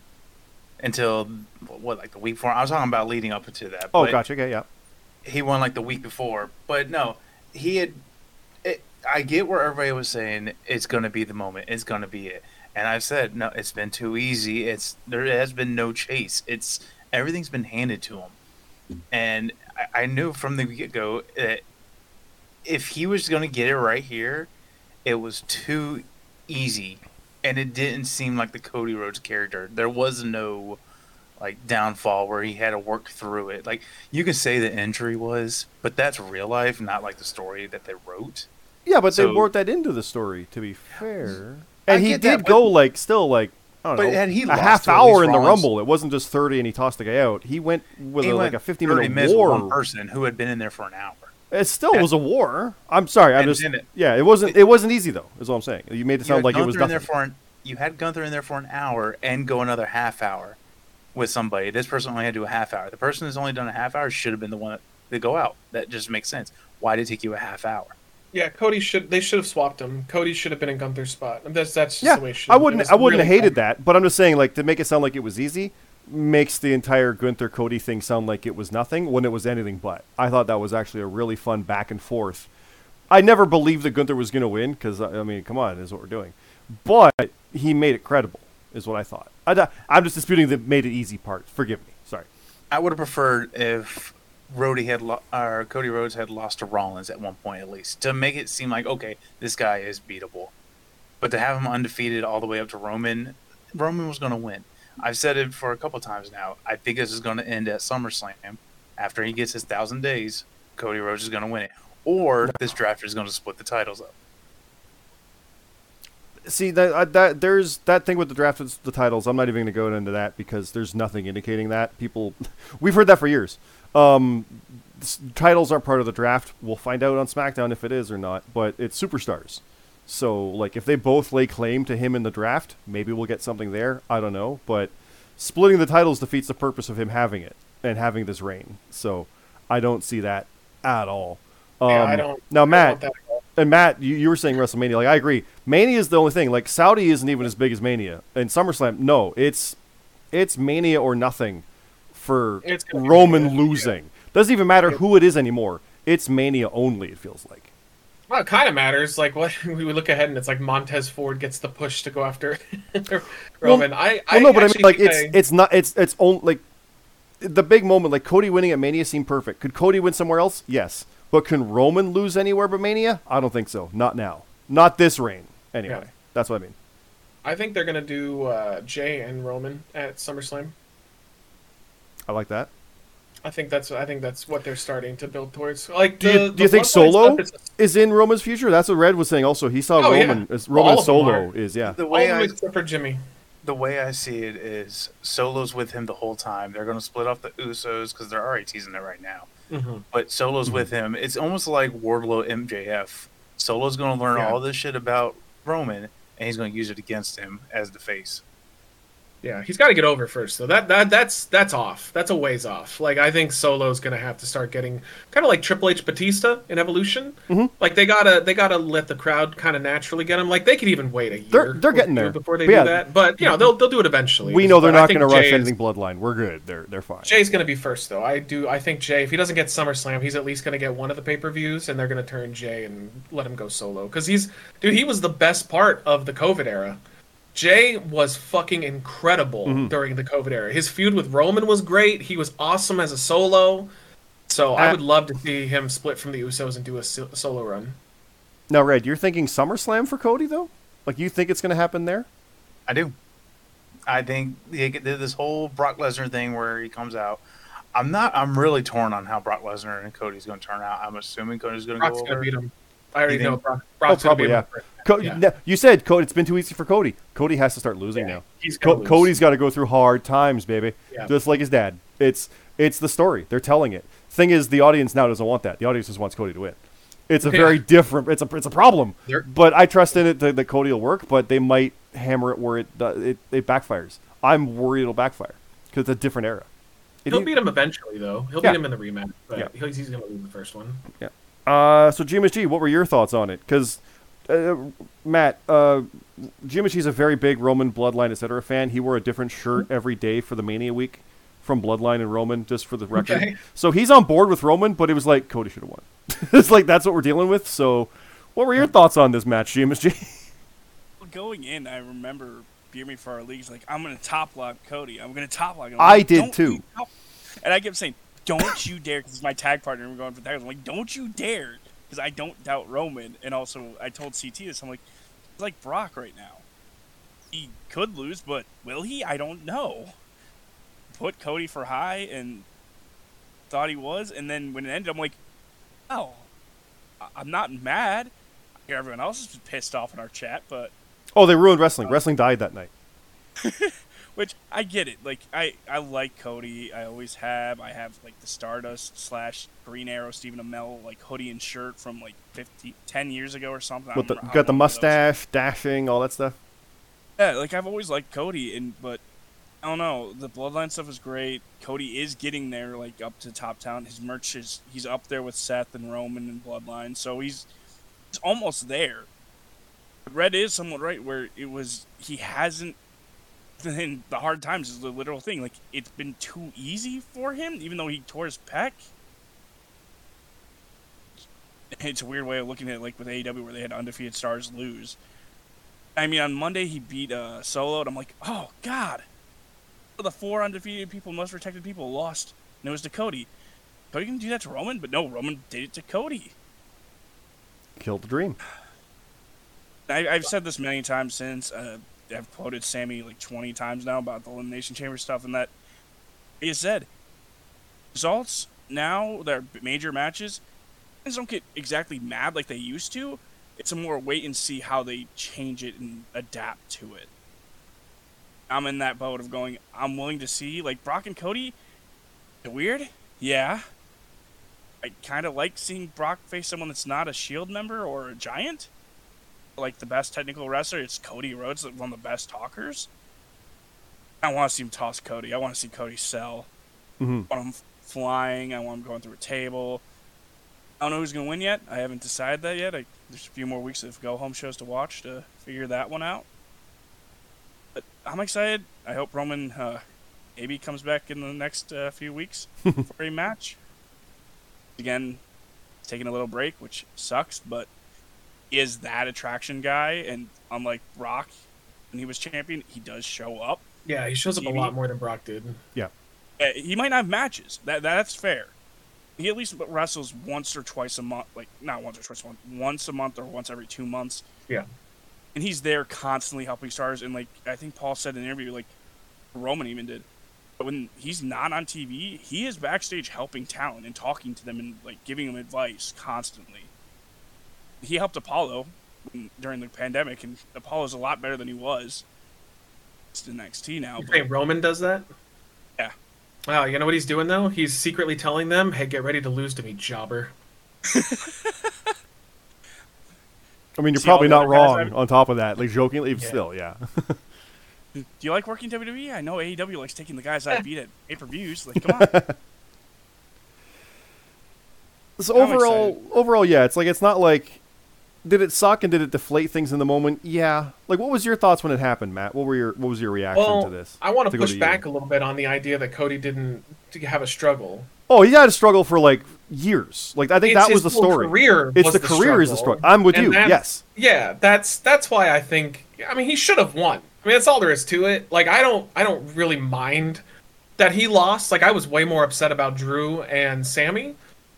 until what, like the week before. I was talking about leading up to that. Oh, gotcha. Okay, yeah. He won like the week before, but no, he had. It, I get where everybody was saying it's going to be the moment. It's going to be it, and I've said no. It's been too easy. It's there has been no chase. It's everything's been handed to him, and I, I knew from the get go that if he was going to get it right here, it was too easy and it didn't seem like the Cody Rhodes character. There was no like downfall where he had to work through it. Like you can say the injury was, but that's real life, not like the story that they wrote. Yeah, but they worked that into the story. To be fair, I and he did that, go but- like still like I don't But know had he a lost half to at least hour in the Rollins- Rumble. It wasn't just thirty and he tossed the guy out. He went with he a, went like a 30 minute minutes with war. one person who had been in there for an hour. It still Yeah. was a war. I'm sorry. I'm And just then it- yeah. It wasn't. It wasn't easy though. Is what I'm saying. You made it sound had like it was Gunther in there nothing. for an, you had Gunther in there for an hour and go another half hour with somebody. This person only had to do a half hour. The person who's only done a half hour should have been the one to go out. That just makes sense. Why did it take you a half hour? Yeah, Cody should. They should have swapped him. Cody should have been in Gunther's spot. And That's that's just Yeah, the way it should. I have been. wouldn't. It's I wouldn't really have hated dumb. that. But I'm just saying, like, to make it sound like it was easy, makes the entire Gunther Cody thing sound like it was nothing when it was anything but. I thought that was actually a really fun back and forth. I never believed that Gunther was going to win because I mean, come on, is what we're doing. But he made it credible, is what I thought. I, am just disputing the made it easy part. Forgive me. Sorry. I would have preferred if Rhodey had lo- or Cody Rhodes had lost to Rollins at one point at least to make it seem like okay, this guy is beatable. But to have him undefeated all the way up to Roman, Roman was going to win. I've said it for a couple times now. I think this is going to end at SummerSlam. After he gets his thousand days, Cody Rhodes is going to win it, or this draft is going to split the titles up. See that uh, that there's that thing with the draft with the titles. I'm not even going to go into that because there's nothing indicating that. People, <laughs> we've heard that for years. Um, titles aren't part of the draft. We'll find out on SmackDown if it is or not. But it's superstars. So like if they both lay claim to him in the draft, maybe we'll get something there. I don't know, but splitting the titles defeats the purpose of him having it and having this reign. So I don't see that at all. Um, Yeah, I don't- Now don't Matt, that and Matt, you, you were saying WrestleMania. Like I agree, Mania is the only thing. Like Saudi isn't even as big as Mania, and SummerSlam. No, it's it's Mania or nothing for Roman losing. Doesn't even matter who it is anymore. It's Mania only. It feels like. Well, it kind of matters. Like what <laughs> we look ahead and it's like Montez Ford gets the push to go after <laughs> Roman. I, I Well, no, but I mean, like it's I- it's not it's it's only like the big moment. Like Cody winning at Mania seemed perfect. Could Cody win somewhere else? Yes, but can Roman lose anywhere but Mania? I don't think so. Not now. Not this reign. Anyway, Yeah. that's what I mean. I think they're gonna do uh, Jey and Roman at SummerSlam. I like that. I think that's I think that's what they're starting to build towards. Like, Do you, do you think Solo is- is in Roman's future? That's what Red was saying. Also, he saw Oh, yeah. Roman. Is Roman All Solo is yeah. The way of I them except for Jimmy. the way I see it is Solo's with him the whole time. They're going to split off the Usos because they're already teasing it right now. Mm-hmm. But Solo's with him. It's almost like Wardlow MJF. Solo's going to learn Yeah. all this shit about Roman, and he's going to use it against him as the face. Yeah, he's got to get over first, though. That that that's that's off. That's a ways off. Like I think Solo's gonna have to start getting kind of like Triple H Batista in Evolution. Mhm. Like they gotta they gotta let the crowd kind of naturally get him. Like they could even wait a year. They're- they're getting there. before they But do yeah. that. But you know they'll they'll do it eventually. We know they're But not going to rush is- anything Bloodline. We're good. They're they're fine. Jey's gonna be first though. I do. I think Jey, if he doesn't get SummerSlam, he's at least gonna get one of the pay per views, and they're gonna turn Jey and let him go solo. Because he's, dude, he was the best part of the COVID era. Jey was fucking incredible Mhm. during the COVID era. His feud with Roman was great. He was awesome as a solo. So I Uh, would love to see him split from the Usos and do a solo run. Now, Red, you're thinking SummerSlam for Cody though? Like you think it's going to happen there? I do. I think they did this whole Brock Lesnar thing where he comes out. I'm not. I'm really torn on how Brock Lesnar and Cody's going to turn out. I'm assuming Cody's going to Brock's go gonna over. beat him. I already You know Brock. Brock's Oh, probably, gonna yeah. Co- Yeah. you said Cody. It's been too easy for Cody. Cody has to start losing Yeah, now. He's Co- lose. Cody's got to go through hard times, baby. Yeah. Just like his dad. It's it's the story. They're telling it. Thing is, the audience now doesn't want that. The audience just wants Cody to win. It's a very different. It's a it's a problem. They're- But I trust in it that, that Cody will work. But they might hammer it where it do- it, it backfires. I'm worried it'll backfire because it's a different era. It He'll beat him eventually, though. He'll Yeah. beat him in the rematch, but Yeah. he's, he's gonna lose the first one. Yeah. Uh, so GMSG, what were your thoughts on it? Because uh, Matt, uh, GMSG's a very big Roman Bloodline etc. fan. He wore a different shirt every day for the Mania week from Bloodline and Roman, just for the <laughs> record. Okay. So he's on board with Roman, but it was like Cody should have won. <laughs> it's like that's what we're dealing with. So, what were your thoughts on this match, GMSG? <laughs> Going in, I remember Beer for our leagues like I'm gonna top lock Cody. I'm gonna top lock him. I I'm did too." And I kept saying, "Don't you dare!" Because it's my tag partner and we're going for tags. I'm like, "Don't you dare!" Because I don't doubt Roman. And also, I told CT this. I'm like, he's like Brock right now. He could lose, but will he? I don't know. Put Cody for high and thought he was, and then when it ended, I'm like, oh, I'm not mad. I hear everyone else is pissed off in our chat, but oh, they ruined wrestling. Oh. Wrestling died that night. <laughs> which I get it. Like I, I like Cody. I always have. I have like the Stardust slash Green Arrow Stephen Amell like hoodie and shirt from like 50, 10 years ago or something. With the don't remember- I got the don't know what those- mustache, dashing, all that stuff. Yeah, like I've always liked Cody, and but I don't know. The Bloodline stuff is great. Cody is getting there, like up to top town. His merch is he's up there with Seth and Roman and Bloodline, so he's he's almost there. But Red is somewhat right where it was he hasn't. And the hard times is the literal thing. Like it's been too easy for him, even though he tore his pec. It's a weird way of looking at it, like with AEW, where they had undefeated stars lose. I mean, on Monday he beat uh, Solo, and I'm like, oh god, the four undefeated people, most protected people lost, and it was to Cody. Cody can do that to Roman, but no, Roman did it to Cody. Killed the dream. I, I've said this many times since. Uh, I've quoted Sammy like 20 times now about the Elimination Chamber stuff, and that he said results now, their major matches, fans don't get exactly mad like they used to, It's a more wait and see how they change it and adapt to it. I'm in that boat of going. I'm willing to see like Brock and Cody. Weird, yeah. I kind of like seeing Brock face someone that's not a Shield member or a Giant. Like the best technical wrestler, it's Cody Rhodes, one of the best talkers. I want to see him toss Cody. I want to see Cody sell. hmm I want him flying. I want him going through a table. I don't know who's going to win yet. I haven't decided that yet. I, there's a few more weeks of go home shows to watch to figure that one out. But I'm excited. I hope Roman uh, maybe comes back in the next uh, few weeks <laughs> for a match. Again, taking a little break, which sucks, but is that attraction guy. And unlike Brock, when he was champion, he does show up. Yeah, he shows up a lot more than Brock did. Yeah, uh, he might not have matches. That that's fair. He at least wrestles once or twice a month, like not once or twice a month, once a month or once every two months. Yeah. And he's there constantly helping stars, and like I think Paul said in an interview, like Roman even did. But when he's not on TV, he is backstage helping talent and talking to them and like giving them advice constantly. He helped Apollo during the pandemic, and Apollo's a lot better than he was. It's in NXT now. You but- think Roman does that? Yeah. Wow, you know what he's doing though? He's secretly telling them, "Hey, get ready to lose to me, jobber." I mean, you're See probably not other guys wrong. On top of that, like jokingly, Yeah. still, yeah. <laughs> Do you like working WWE? I know AEW likes taking the guys I beat at pay per views. Like, come on. <laughs> So overall, overall, yeah, it's like it's not like did it suck and did it deflate things in the moment? Yeah. Like, what was your thoughts when it happened, Matt? What were your what was your reaction Well, to this? I want To to push to you. back a little bit on the idea that Cody didn't have a struggle. Oh, he had a struggle for like years. Like, I think It's that was the story. Career It's was the career is the struggle. I'm with And you. Yes. Yeah, that's that's why I think. I mean, he should have won. I mean, that's all there is to it. Like, I don't, I don't really mind that he lost. Like, I was way more upset about Drew and Sami.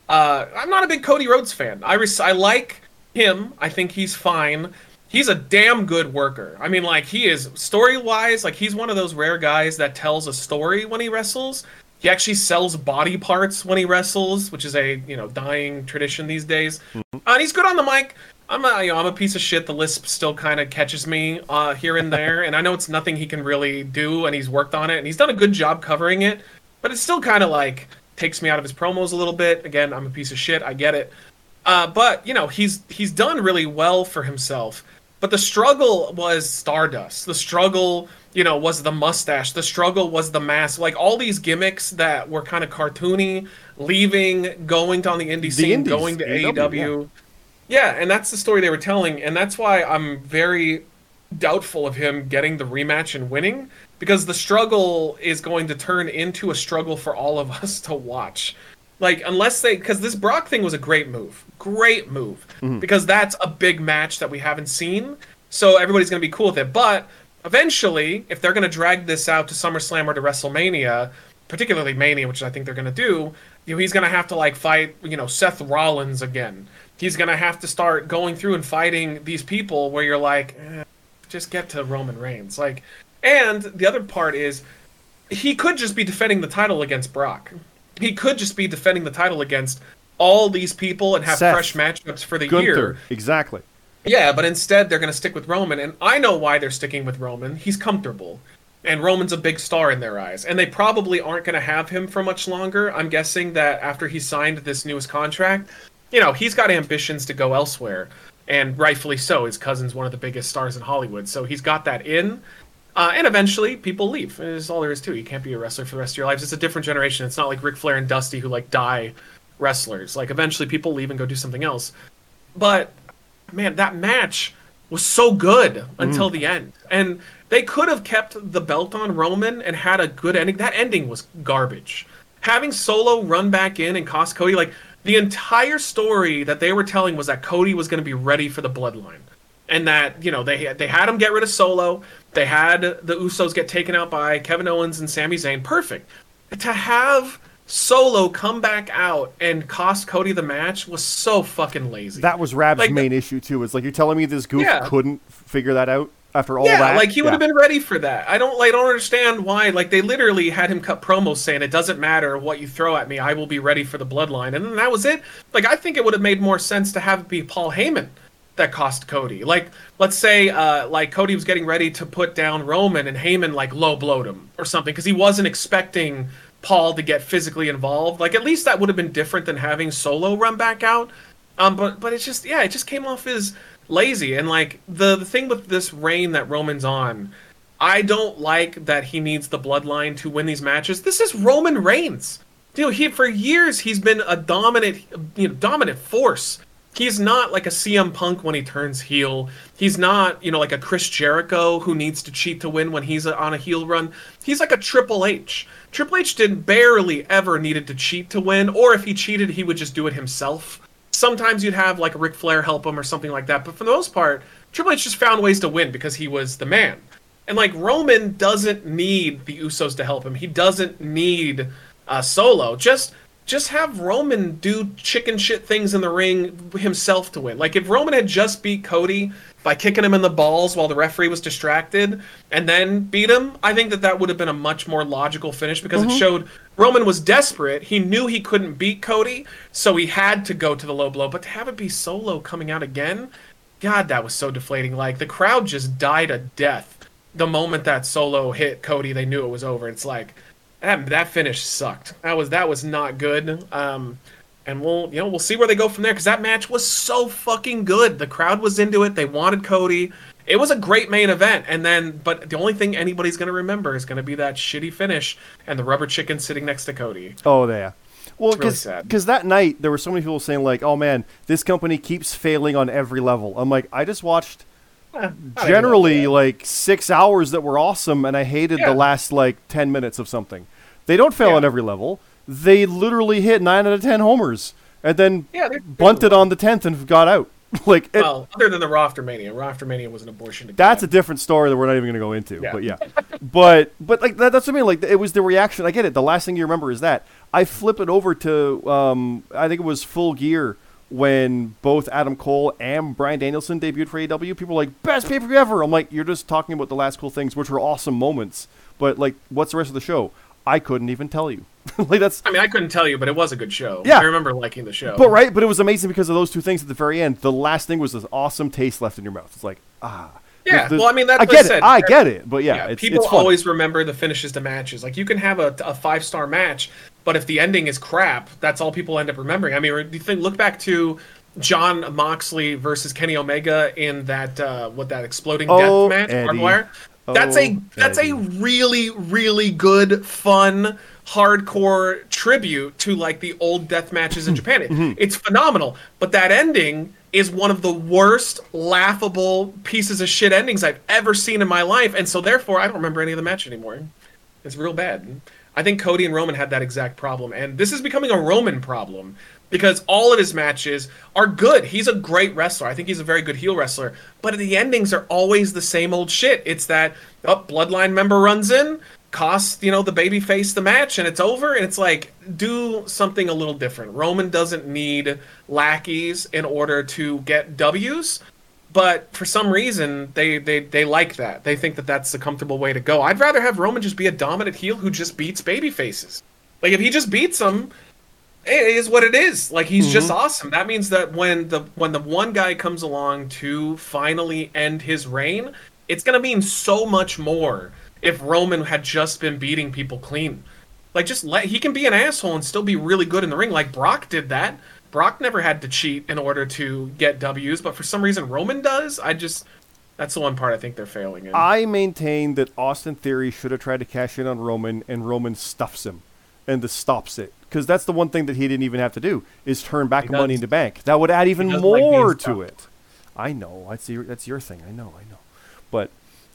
Uh, I'm not a big Cody Rhodes fan. I res- I like him. I think he's fine. He's a damn good worker. I mean, like he is story wise. Like he's one of those rare guys that tells a story when he wrestles. He actually sells body parts when he wrestles, which is a you know dying tradition these days. Uh, and he's good on the mic. I'm a, you know, I'm a piece of shit. The lisp still kind of catches me uh, here and there, and I know it's nothing he can really do, and he's worked on it, and he's done a good job covering it. But it's still kind of like takes me out of his promos a little bit. Again, I'm a piece of shit. I get it. Uh, but you know, he's he's done really well for himself. But the struggle was Stardust. The struggle, you know, was the mustache. The struggle was the mask. Like all these gimmicks that were kind of cartoony, leaving, going on the indie The scene, indies, going to AEW, AEW. Yeah, and that's the story they were telling, and that's why I'm very doubtful of him getting the rematch and winning because the struggle is going to turn into a struggle for all of <laughs> us to watch. Like unless they because this Brock thing was a great move. Great move. Because that's a big match that we haven't seen. So everybody's going to be cool with it. But eventually, if they're going to drag this out to SummerSlam or to WrestleMania, particularly Mania, which I think they're going to do, you know, he's going to have to like fight, you know, Seth Rollins again. He's going to have to start going through and fighting these people where you're like, eh, just get to Roman Reigns. Like, and the other part is he could just be defending the title against Brock. He could just be defending the title against all these people and have Seth. fresh matchups for the Gunther. year. Exactly. Yeah, but instead they're going to stick with Roman, and I know why they're sticking with Roman. He's comfortable, and Roman's a big star in their eyes, and they probably aren't going to have him for much longer. I'm guessing that after he signed this newest contract, you know, he's got ambitions to go elsewhere, and rightfully so. His cousin's one of the biggest stars in Hollywood, so he's got that in. Uh, and eventually, people leave. Is all there is to it. You can't be a wrestler for the rest of your lives. It's a different generation. It's not like Ric Flair and Dusty who like die wrestlers. Like eventually, people leave and go do something else. But man, that match was so good until the end. And they could have kept the belt on Roman and had a good ending. That ending was garbage. Having Solo run back in and cost Cody, like the entire story that they were telling was that Cody was going to be ready for the bloodline. And that, you know, they they had him get rid of Solo. They had the Usos get taken out by Kevin Owens and Sami Zayn. Perfect. To have Solo come back out and cost Cody the match was so fucking lazy. That was Rab's Like- main issue too. It's like you're telling me this goof Yeah. couldn't figure that out after all yeah, that. like he would have Yeah. been ready for that. I don't like I don't understand why. Like they literally had him cut promos saying it doesn't matter what you throw at me, I will be ready for the bloodline. And then that was it. Like I think it would have made more sense to have it be Paul Heyman that cost Cody. Like, let's say, uh, like Cody was getting ready to put down Roman, and Heyman like low blowed him or something because he wasn't expecting Paul to get physically involved. Like, at least that would have been different than having Solo run back out. Um, but but it's just yeah, it just came off as lazy. And like the the thing with this reign that Roman's on, I don't like that he needs the bloodline to win these matches. This is Roman Reigns. Dude, he for years he's been a dominant, you know, dominant force. He's not like a CM Punk when he turns heel. He's not, you know, like a Chris Jericho who needs to cheat to win when he's on a heel run. He's like a Triple H. Triple H didn't barely ever needed to cheat to win, or if he cheated, he would just do it himself. Sometimes you'd have like Ric Flair help him or something like that, but for the most part, Triple H just found ways to win because he was the man. And like Roman doesn't need the Usos to help him. He doesn't need uh, Solo. Just just have Roman do chicken shit things in the ring himself to win. Like if Roman had just beat Cody by kicking him in the balls while the referee was distracted and then beat him, I think that that would have been a much more logical finish because Mm-hmm. it showed Roman was desperate. He knew he couldn't beat Cody, so he had to go to the low blow. But to have it be Solo coming out again, God, that was so deflating. Like the crowd just died a death the moment that Solo hit Cody. They knew it was over. It's like that, that finish sucked. That was that was not good. Um, and we'll you know we'll see where they go from there because that match was so fucking good. The crowd was into it. They wanted Cody. It was a great main event. And then, but the only thing anybody's gonna remember is gonna be that shitty finish and the rubber chicken sitting next to Cody. Oh, yeah. Well, really because sad. that night there were so many people saying like, "Oh man, this company keeps failing on every level." I'm like, I just watched I don't even generally like six hours that were awesome, and I hated Yeah. the last like ten minutes of something. They don't fail Yeah. on every level. They literally hit nine out of ten homers, and then Yeah, bunted on the tenth and got out. <laughs> like it, Well, other than the Raw after Mania, Raw after Mania was an abortion. To that's a different story that we're not even going to go into. Yeah. But yeah, <laughs> but but like that, that's what I mean. Like it was the reaction. I get it. The last thing you remember is that. I flip it over to um, I think it was Full Gear when both Adam Cole and Bryan Danielson debuted for AEW. People were like best pay per view ever. I'm like, you're just talking about the last cool things, which were awesome moments. But like, what's the rest of the show? I couldn't even tell you. <laughs> like that's I mean, I couldn't tell you, but it was a good show. Yeah. I remember liking the show. but right. But it was amazing because of those two things at the very end. The last thing was this awesome taste left in your mouth. It's like ah. Yeah, There's- there's- well, I mean, that's I what I get it. I get it. But yeah, yeah, it's, people it's always remember the finishes to matches. Like you can have a, a five star match, but if the ending is crap, that's all people end up remembering. I mean, do you think look back to Jon Moxley versus Kenny Omega in that uh, what that exploding Oh, death match, barbed Eddie. wire? That's a Oh, that's a really really good fun hardcore tribute to like the old death matches in Japan. It- Mm-hmm. It's phenomenal, but that ending is one of the worst laughable pieces of shit endings I've ever seen in my life, and so therefore I don't remember any of the match anymore. It's real bad. I think Cody and Roman had that exact problem, and this is becoming a Roman problem because all of his matches are good. He's a great wrestler. I think he's a very good heel wrestler, but the endings are always the same old shit. It's that oh, bloodline member runs in, costs you know the baby face the match, and it's over. And it's like do something a little different. Roman doesn't need lackeys in order to get W's but for some reason they, they they like that. They think that that's the comfortable way to go. I'd rather have roman just be a dominant heel who just beats baby faces like if he just beats them it is what it is. Like he's just mm-hmm. awesome. That means that when the when the one guy comes along to finally end his reign it's going to mean so much more if roman had just been beating people clean. Like just let he can be an asshole and still be really good in the ring. Like brock did that brock never had to cheat in order to get w's but for some reason roman does i just that's the one part i think they're failing in I maintain that Austin Theory should have tried to cash in on Roman, and Roman stuffs him, and this stops it. Because that's the one thing that he didn't even have to do is turn back He Money does- in the Bank. That would add even does like more to stuffed. it. I know that's your that's your thing. I know. I know. But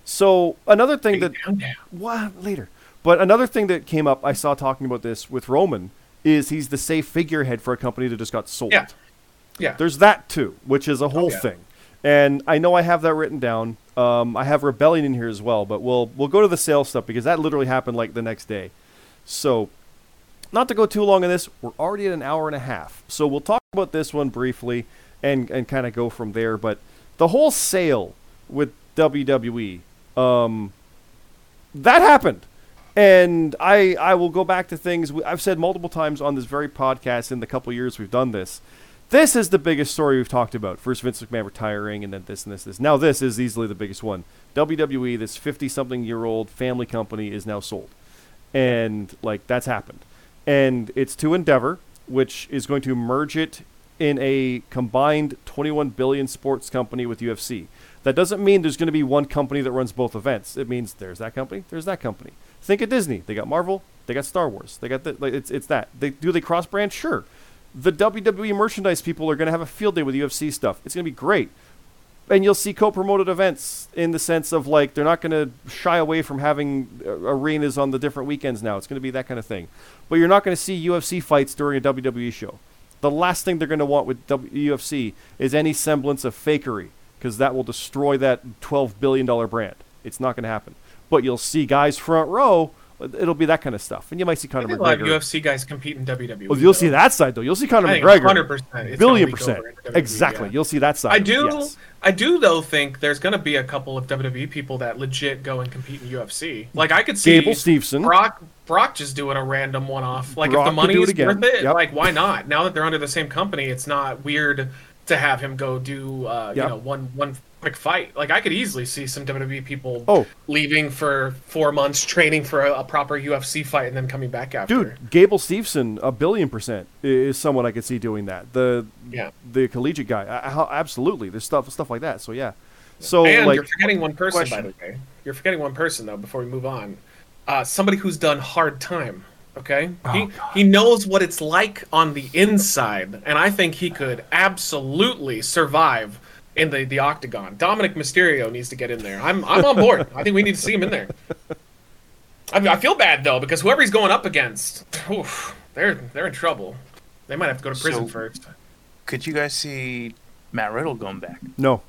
so another thing that Down, down. what later. But another thing that came up, I saw talking about this with Roman, is he's the safe figurehead for a company that just got sold. yeah yeah There's that too, which is a whole yeah. thing. And I know I have that written down. Um, I have Rebellion in here as well, but we'll we'll go to the sales stuff because that literally happened like the next day. So, not to go too long on this, we're already at an hour and a half. So we'll talk about this one briefly and and kind of go from there. But the whole sale with WWE, um, that happened. And I, I will go back to things I've said multiple times on this very podcast in the couple years we've done this This is the biggest story we've talked about. First Vince McMahon retiring, and then this and this, this. Now this is easily the biggest one. WWE, this fifty-something-year-old family company, is now sold, and like that's happened, and it's to Endeavor, which is going to merge it in a combined 21 billion sports company with UFC. That doesn't mean there's going to be one company that runs both events. It means there's that company, there's that company. Think of Disney. They got Marvel, they got Star Wars. They got the like it's it's that. They do they cross brand? Sure. The WWE merchandise people are going to have a field day with UFC stuff. It's going to be great. And you'll see co-promoted events in the sense of like they're not going to shy away from having uh, arenas on the different weekends now. It's going to be that kind of thing. But you're not going to see UFC fights during a WWE show. The last thing they're going to want with UFC is any semblance of fakery because that will destroy that $12 billion brand. It's not going to happen. But you'll see guys front row. It'll be that kind of stuff. And you might see Conor think a lot of McGregor. UFC guys compete in WWE. Well, you'll though. see that side though. You'll see Conor McGregor. 100%. billion percent. WWE, Exactly. yeah. You'll see that side. I do, Yes. I do though think there's gonna be a couple of WWE people that legit go and compete in UFC. Like I could see Gable Steveson. Brock, Brock just doing a random one-off. Like Brock if the money is worth it, Yep. like why not? Now that they're under the same company, it's not weird to have him go do, uh, Yep. you know, one one quick fight. Like I could easily see some WWE people Oh. leaving for four months training for a, a proper UFC fight and then coming back after. Dude, Gable Steveson, a billion percent is someone I could see doing that. The Yeah. the collegiate guy, I- absolutely. There's stuff stuff like that. So yeah. So and like you're forgetting one person, by the way. You're forgetting one person though. Before we move on, uh, somebody who's done hard time. Okay, Oh, he he knows what it's like on the inside, and I think he could absolutely survive in the the octagon. Dominic Mysterio needs to get in there. I'm I'm on board. I think we need to see him in there. I mean, I feel bad though because whoever he's going up against, oof, they're they're in trouble. They might have to go to prison So- first. Could you guys see Matt Riddle going back? no.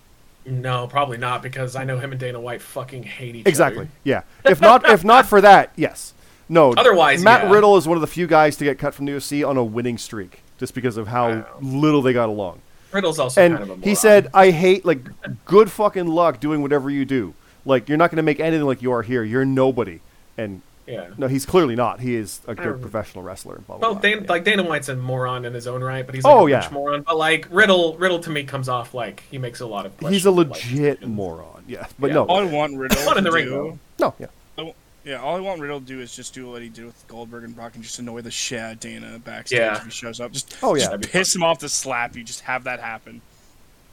No, probably not because I know him and Dana White fucking hate each Exactly. other. Exactly. Yeah. If not if not for that, yes. No. Otherwise, Matt yeah. Riddle is one of the few guys to get cut from the UFC on a winning streak just because of how Wow. little they got along. Riddle's also and kind of a he said, "I hate like good fucking luck doing whatever you do. Like you're not going to make anything like you are here. You're nobody." And Yeah. no, he's clearly not. He is a good professional wrestler. and Blah, blah, Well, blah. Dana, Yeah. like Dana White's a moron in his own right, but he's like Oh, a yeah. moron. But like Riddle, Riddle to me comes off like he makes a lot of. he's a questionable, like, legit moron. Yeah, but Yeah. no, All I want Riddle Not in to the ring, though. no, yeah. Yeah, all I want Riddle to do is just do what he did with Goldberg and Brock and just annoy the shit out of Dana backstage Yeah. if he shows up. Just, Oh, yeah. just That'd be piss him off to slap you. Just have that happen.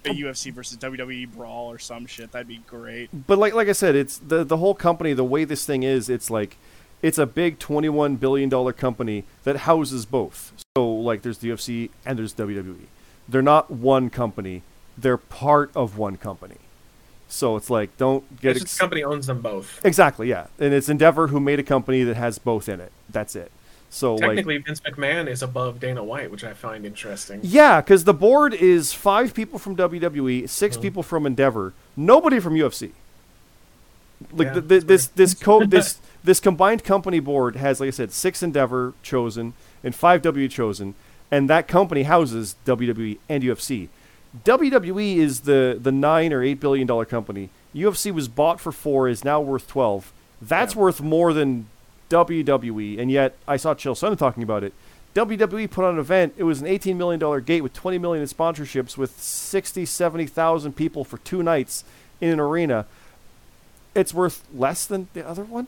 A UFC versus WWE brawl or some shit. That'd be great. But like like I said, it's the the whole company. The way this thing is, it's like it's a big twenty one billion dollar company that houses both. So like there's the UFC and there's WWE. They're not one company. They're part of one company. So it's like don't get It's ex- the company owns them both. exactly yeah. And it's Endeavor who made a company that has both in it. That's it. So like Technically, Vince McMahon is above Dana White, which I find interesting. Yeah, because the board is five people from WWE, 6 Mhm. people from Endeavor, nobody from UFC. Like Yeah, the, the, this this co- this <laughs> this combined company board has, like I said, six Endeavor chosen and five W chosen, and that company houses WWE and UFC. WWE is the the nine or eight billion dollar company. UFC was bought for four, is now worth twelve. That's Yeah. worth more than WWE, and yet I saw Chill Sun talking about it. WWE put on an event. It was an $18 million gate with 20 million in sponsorships with 60, 70,000 people for two nights in an arena. It's worth less than the other one.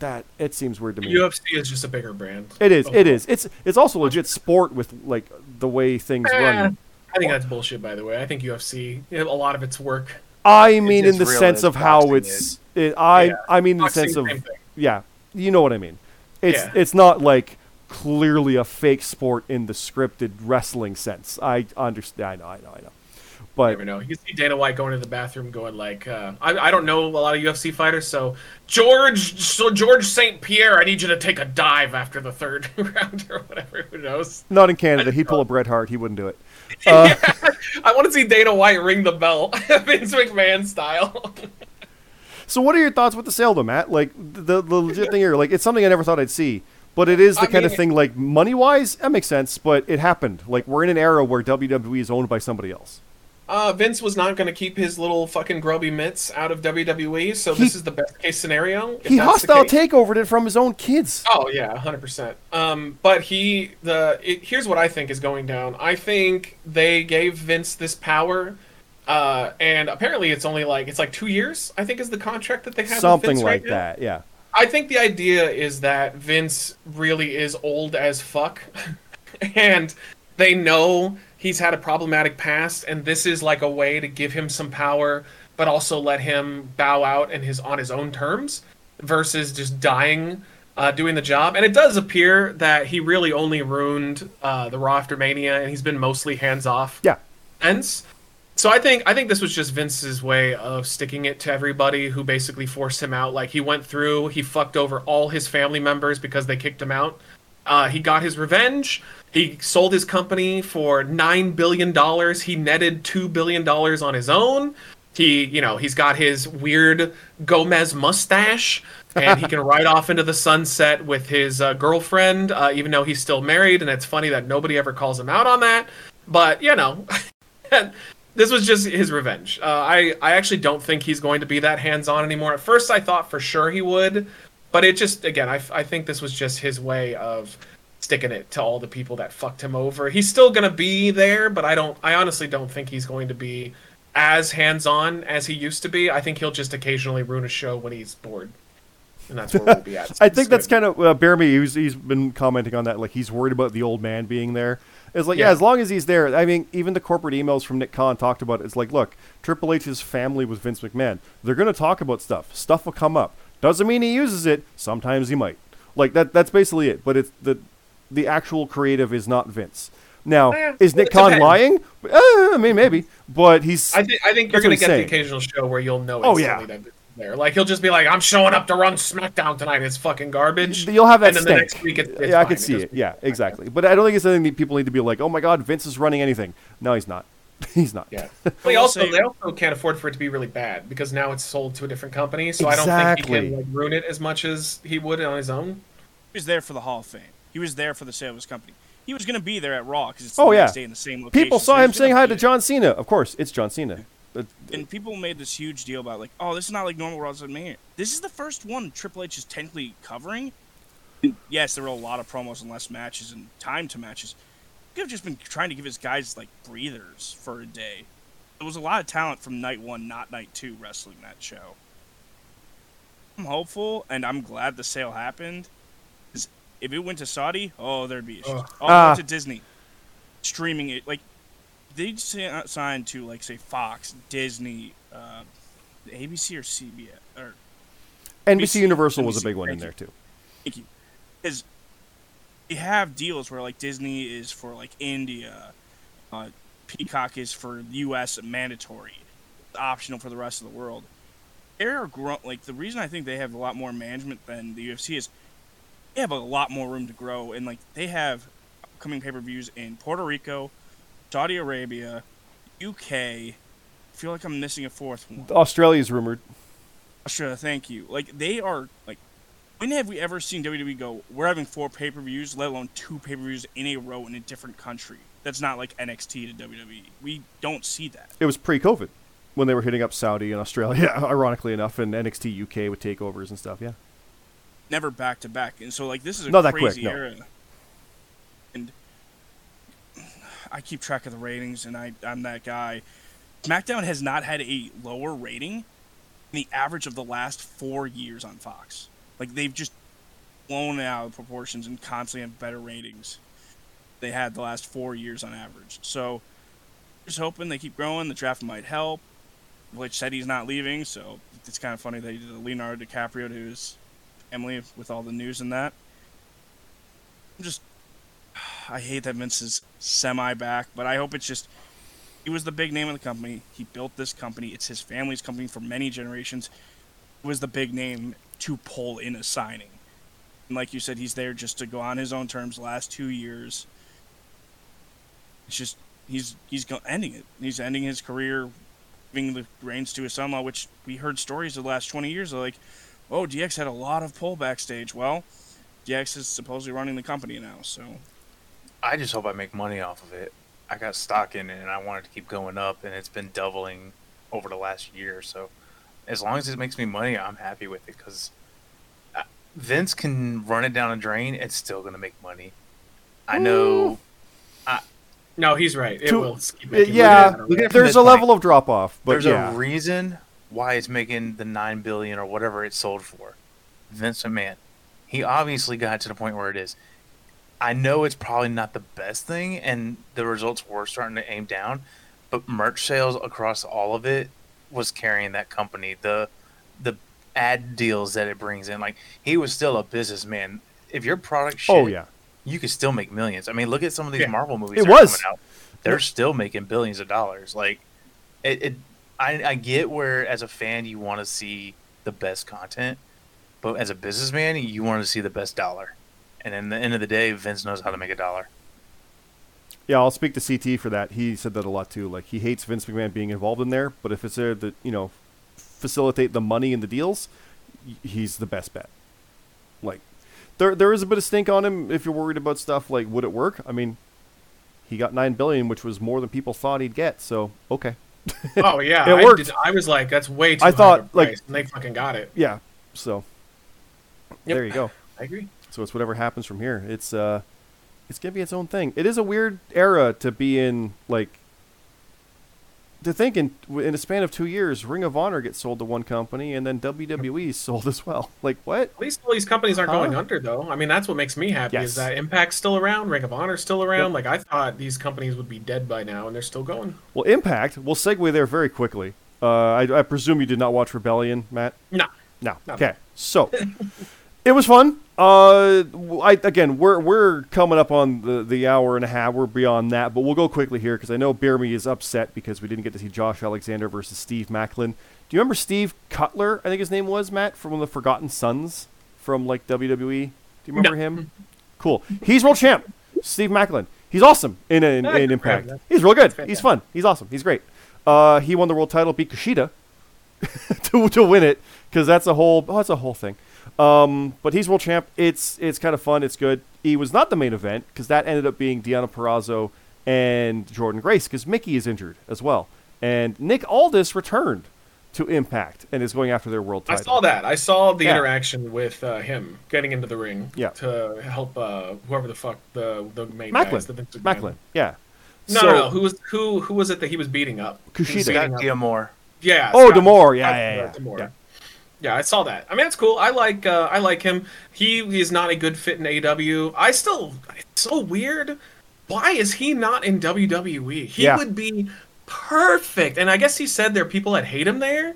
That it seems weird to me. UFC is just a bigger brand. It is. It overall. is. It's it's also legit sport with like the way things Eh, run. I think that's bullshit. By the way, I think UFC, a lot of its work. I mean, in the real sense of how it's. It, I Yeah. I mean, in the sense of yeah, you know what I mean. It's Yeah. it's not like clearly a fake sport in the scripted wrestling sense. I understand. I know. I know. I know. You But never know. You see Dana White going to the bathroom, going like, uh, I, "I don't know a lot of UFC fighters, so George, so George St. Pierre, I need you to take a dive after the third <laughs> round or whatever. Who knows? not in Canada. He'd pull a Bret Hart. He wouldn't do it. Uh, <laughs> I want to see Dana White ring the bell, <laughs> Vince McMahon style. So, what are your thoughts with the sale, though, Matt? Like the the legit thing here, like it's something I never thought I'd see, but it is the I kind of thing like money wise, that makes sense. But it happened. Like we're in an era where WWE is owned by somebody else. Uh, Vince was not going to keep his little fucking grubby mitts out of WWE, so He- this is the best case scenario. he hostile takeovered it from his own kids. Oh yeah, hundred percent. Um, but he the it, here's what I think is going down. I think they gave Vince this power, uh, and apparently it's only like it's like two years. I think is the contract that they have. with Something Vince like right that. Yeah. I think the idea is that Vince really is old as fuck, <laughs> and they know he's had a problematic past, and this is like a way to give him some power, but also let him bow out and his on his own terms, versus just dying uh, doing the job. And it does appear that he really only ruined uh, the Raw after Mania, and he's been mostly hands off. Yeah. Ends. So I think I think this was just Vince's way of sticking it to everybody who basically forced him out. Like he went through, he fucked over all his family members because they kicked him out. Uh, he got his revenge. He sold his company for nine billion dollars. He netted two billion dollars on his own. He, you know, he's got his weird Gomez mustache, and he <laughs> can ride off into the sunset with his uh, girlfriend, uh, even though he's still married. And it's funny that nobody ever calls him out on that. But you know, <laughs> this was just his revenge. Uh, I I actually don't think he's going to be that hands on anymore. At first, I thought for sure he would, but it just again, I I think this was just his way of sticking it to all the people that fucked him over. He's still gonna be there, but I don't. I honestly don't think he's going to be as hands on as he used to be. I think he'll just occasionally ruin a show when he's bored, and that's where we'll be at. <laughs> I think that's kind of uh, Jeremy. He's he's been commenting on that. Like he's worried about the old man being there. It's like yeah. Yeah. as long as he's there. I mean, even the corporate emails from Nick Khan talked about it. It's like, look, Triple H's family with Vince McMahon. They're going to talk about stuff. Stuff will come up. Doesn't mean he uses it. Sometimes he might. Like that. That's basically it. But it's the the actual creative is not Vince. Now, Eh, is Nick it Khan depends. lying? Uh, I mean, maybe. But he's. I think I think you're gonna get saying. the occasional show where you'll know Oh, instantly yeah. that Vince is there. Like he'll just be like, "I'm showing up to run SmackDown tonight. It's fucking garbage." You'll have that and then stink. the next week, it's, it's yeah, I fine. could see just- it. Yeah, exactly. But I don't think it's anything that people need to be like, oh my god, Vince is running anything. No, he's not. <laughs> he's not. Yeah. will <laughs> They also they also can't afford for it to be really bad because now it's sold to a different company. So I don't think he can like ruin it as much as he would on his own. He's there for the Hall of Fame. He was there for the sale of his company. He was going to be there at Raw because it's Oh, the yeah. in the same location. People saw he him saying hi to. John Cena. Of course, it's John Cena. But- And people made this huge deal about like, oh, this is not like normal Raw. Man, this is the first one Triple H is technically covering. And yes, there were a lot of promos and less matches and time to matches. He could have just been trying to give his guys like breathers for a day. There was a lot of talent from night one, not night two, wrestling that show. I'm hopeful, and I'm glad the sale happened. 'Cause if it went to Saudi, oh, there'd be issues. Ugh. Oh, it went to Disney, streaming it like they sa- signed to like say Fox, Disney, uh, ABC or CBS or NBC NBC Universal was a big one in there too. thank you, because you have deals where like Disney is for like India, uh, Peacock is for U.S. mandatory, optional for the rest of the world. They're grow- like the reason I think they have a lot more management than the UFC is they have a lot more room to grow and like they have upcoming pay per views in Puerto Rico, Saudi Arabia, UK. I feel like I'm missing a fourth one. Australia's rumored. Australia, thank you. Like they are like when have we ever seen WWE go, we're having four pay per views, let alone two pay per views in a row in a different country? That's not like NXT to WWE. We don't see that. It was pre-COVID when they were hitting up Saudi and Australia, <laughs> ironically enough, and NXT UK with takeovers and stuff. Yeah. Never back to back. And so like this is a Not that quick, crazy no. era. And I keep track of the ratings and I, I'm that guy. SmackDown has not had a lower rating than the average of the last four years on Fox. Like they've just blown out of proportions and constantly have better ratings they had the last four years on average. So just hoping they keep growing. The draft might help. Which said he's not leaving, so it's kind of funny that he did a Leonardo DiCaprio to his family with all the news and that. I'm just <sighs> I hate that Vince is semi back, but I hope it's just he was the big name of the company. He built this company. It's his family's company for many generations. He was the big name to pull in a signing. And like you said, he's there just to go on his own terms last two years. It's just he's he's ending it. He's ending his career, giving the reins to his son-in-law, which we heard stories of the last twenty years. Of like, oh, DX had a lot of pull backstage. Well, DX is supposedly running the company now, so I just hope I make money off of it. I got stock in it and I want it to keep going up, and it's been doubling over the last year. So as long as it makes me money, I'm happy with it because Vince can run it down a drain. It's still going to make money. I know. No, he's right. It To- will keep Uh, making yeah, money. Look at it from there's a point. level of drop off, but There's yeah. a reason why it's making the nine billion or whatever it sold for. Vince McMahon, he obviously got to the point where it is. I know it's probably not the best thing, and the results were starting to aim down, but merch sales across all of it was carrying that company. The the ad deals that it brings in, like he was still a businessman. If your product oh, shit, oh yeah. you could still make millions. I mean, look at some of these Yeah. Marvel movies. It that are was. coming out. They're still making billions of dollars. Like, it. it I, I get where, as a fan, you want to see the best content, but as a businessman, you want to see the best dollar. And in the end of the day, Vince knows how to make a dollar. Yeah, I'll speak to CT for that. He said that a lot too. Like he hates Vince McMahon being involved in there, but if it's there to you know facilitate the money and the deals, he's the best bet. Like there there is a bit of stink on him if you're worried about stuff like would it work? I mean, he got nine billion, which was more than people thought he'd get. So okay, <laughs> Oh yeah, It I, worked. did, I was like, that's way too I thought, like- and they fucking got it. yeah. So Yep. there you go. I agree. So it's whatever happens from here. It's uh, it's gonna be its own thing. It is a weird era to be in. Like to think in in a span of two years, Ring of Honor gets sold to one company, and then WWE is sold as well. <laughs> Like what? At least all these companies aren't going under, though. I mean, that's what makes me happy Yes. is that Impact's still around, Ring of Honor's still around. Yep. Like I thought these companies would be dead by now, and they're still going. Well, Impact. We'll segue there very quickly. Uh, I, I presume you did not watch Rebellion, Matt. No. No. Okay. So <laughs> it was fun. Uh, I, again, we're we're coming up on the, the hour and a half. We're beyond that, but we'll go quickly here because I know Beer Me is upset because we didn't get to see Josh Alexander versus Steve Maclin. Do you remember Steve Cutler? I think his name was Matt from the Forgotten Sons from like WWE. Do you remember No. him? Cool. He's world champ. Steve Maclin. He's awesome in in, Yeah, in Impact. He's real good. He's fun. He's awesome. He's great. Uh, he won the world title, beat Kushida <laughs> to, to win it because that's a whole oh, that's a whole thing. Um, but he's world champ. It's it's kind of fun. It's good. He was not the main event because that ended up being Deonna Purrazzo and Jordynne Grace because Mickie is injured as well, and Nick Aldis returned to Impact and is going after their world title. I saw that. I saw the Yeah. interaction with uh, him getting into the ring Yeah. to help uh, whoever the fuck the the main Maclin. guys. The Vince McMahon. Maclin. Yeah. No, So- no, no. Who was who? Who was it that he was beating up? He was Kushida. beating Scott up- D'Amore. Yeah. Oh, Scott- D'Amore. Yeah, yeah, yeah, yeah. Yeah, I saw that. I mean, that's cool. I like uh, I like him. He is not a good fit in AW. I still it's so weird. Why is he not in WWE? He Yeah. would be perfect. And I guess he said there are people that hate him there.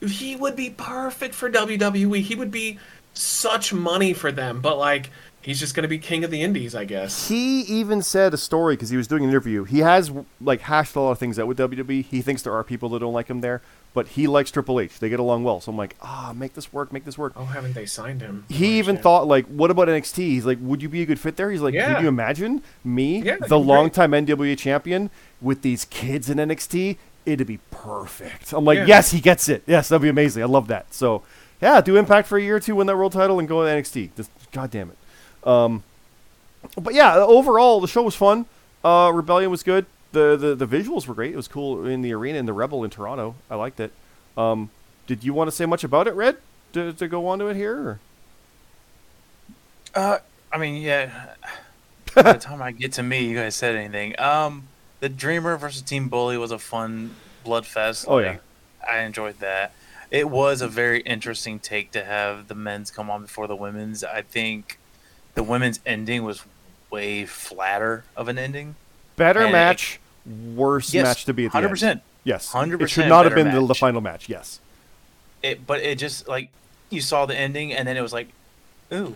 He would be perfect for WWE. He would be such money for them. But like, he's just gonna be king of the indies, I guess. He even said a story because he was doing an interview. He has like hashed a lot of things out with WWE. He thinks there are people that don't like him there, but he likes Triple H. They get along well. So I'm like, ah, make this work, make this work. Oh, haven't they signed him? He even thought like, what about NXT? He's like, would you be a good fit there? He's like, Yeah. could you imagine me, Yeah, the be great. longtime NWA champion, with these kids in NXT? It'd be perfect. I'm like, Yeah. yes, he gets it. Yes, that'd be amazing. I love that. So, yeah, do Impact for a year or two, win that world title, and go to NXT. Just, God damn it. Um, but yeah, overall the show was fun. Uh, Rebellion was good. The, the the visuals were great. It was cool in the arena in the Rebel in Toronto. I liked it. Um, did you want to say much about it, Red? To, to go on to it here? Or? Uh, I mean, yeah. <laughs> By the time I get to me, you guys said anything. Um, the Dreamer versus Team Bully was a fun blood fest. Oh, Like, I enjoyed that. It was a very interesting take to have the men's come on before the women's. I think the women's ending was way flatter of an ending. Better And match, worse Yes, match to be at the hundred end. percent. Yes, 100% It should not have been the, the final match. Yes. It, but it just like you saw the ending, and then it was like, ooh,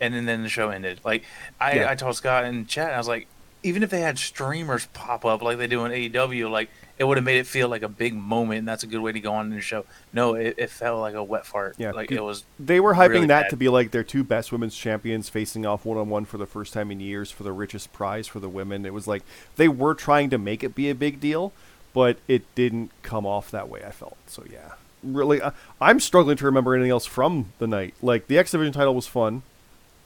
and then, then the show ended. Like I, Yeah. I told Scott in chat, I was like, even if they had streamers pop up like they do in AEW, like it would have made it feel like a big moment, and that's a good way to go on in the show. No, it, it felt like a wet fart. Yeah, like it was. They were hyping Really that bad. to be like their two best women's champions facing off one on one for the first time in years for the richest prize for the women. It was like they were trying to make it be a big deal, but it didn't come off that way. I felt so. Yeah, really, uh, I'm struggling to remember anything else from the night. Like the X Division title was fun.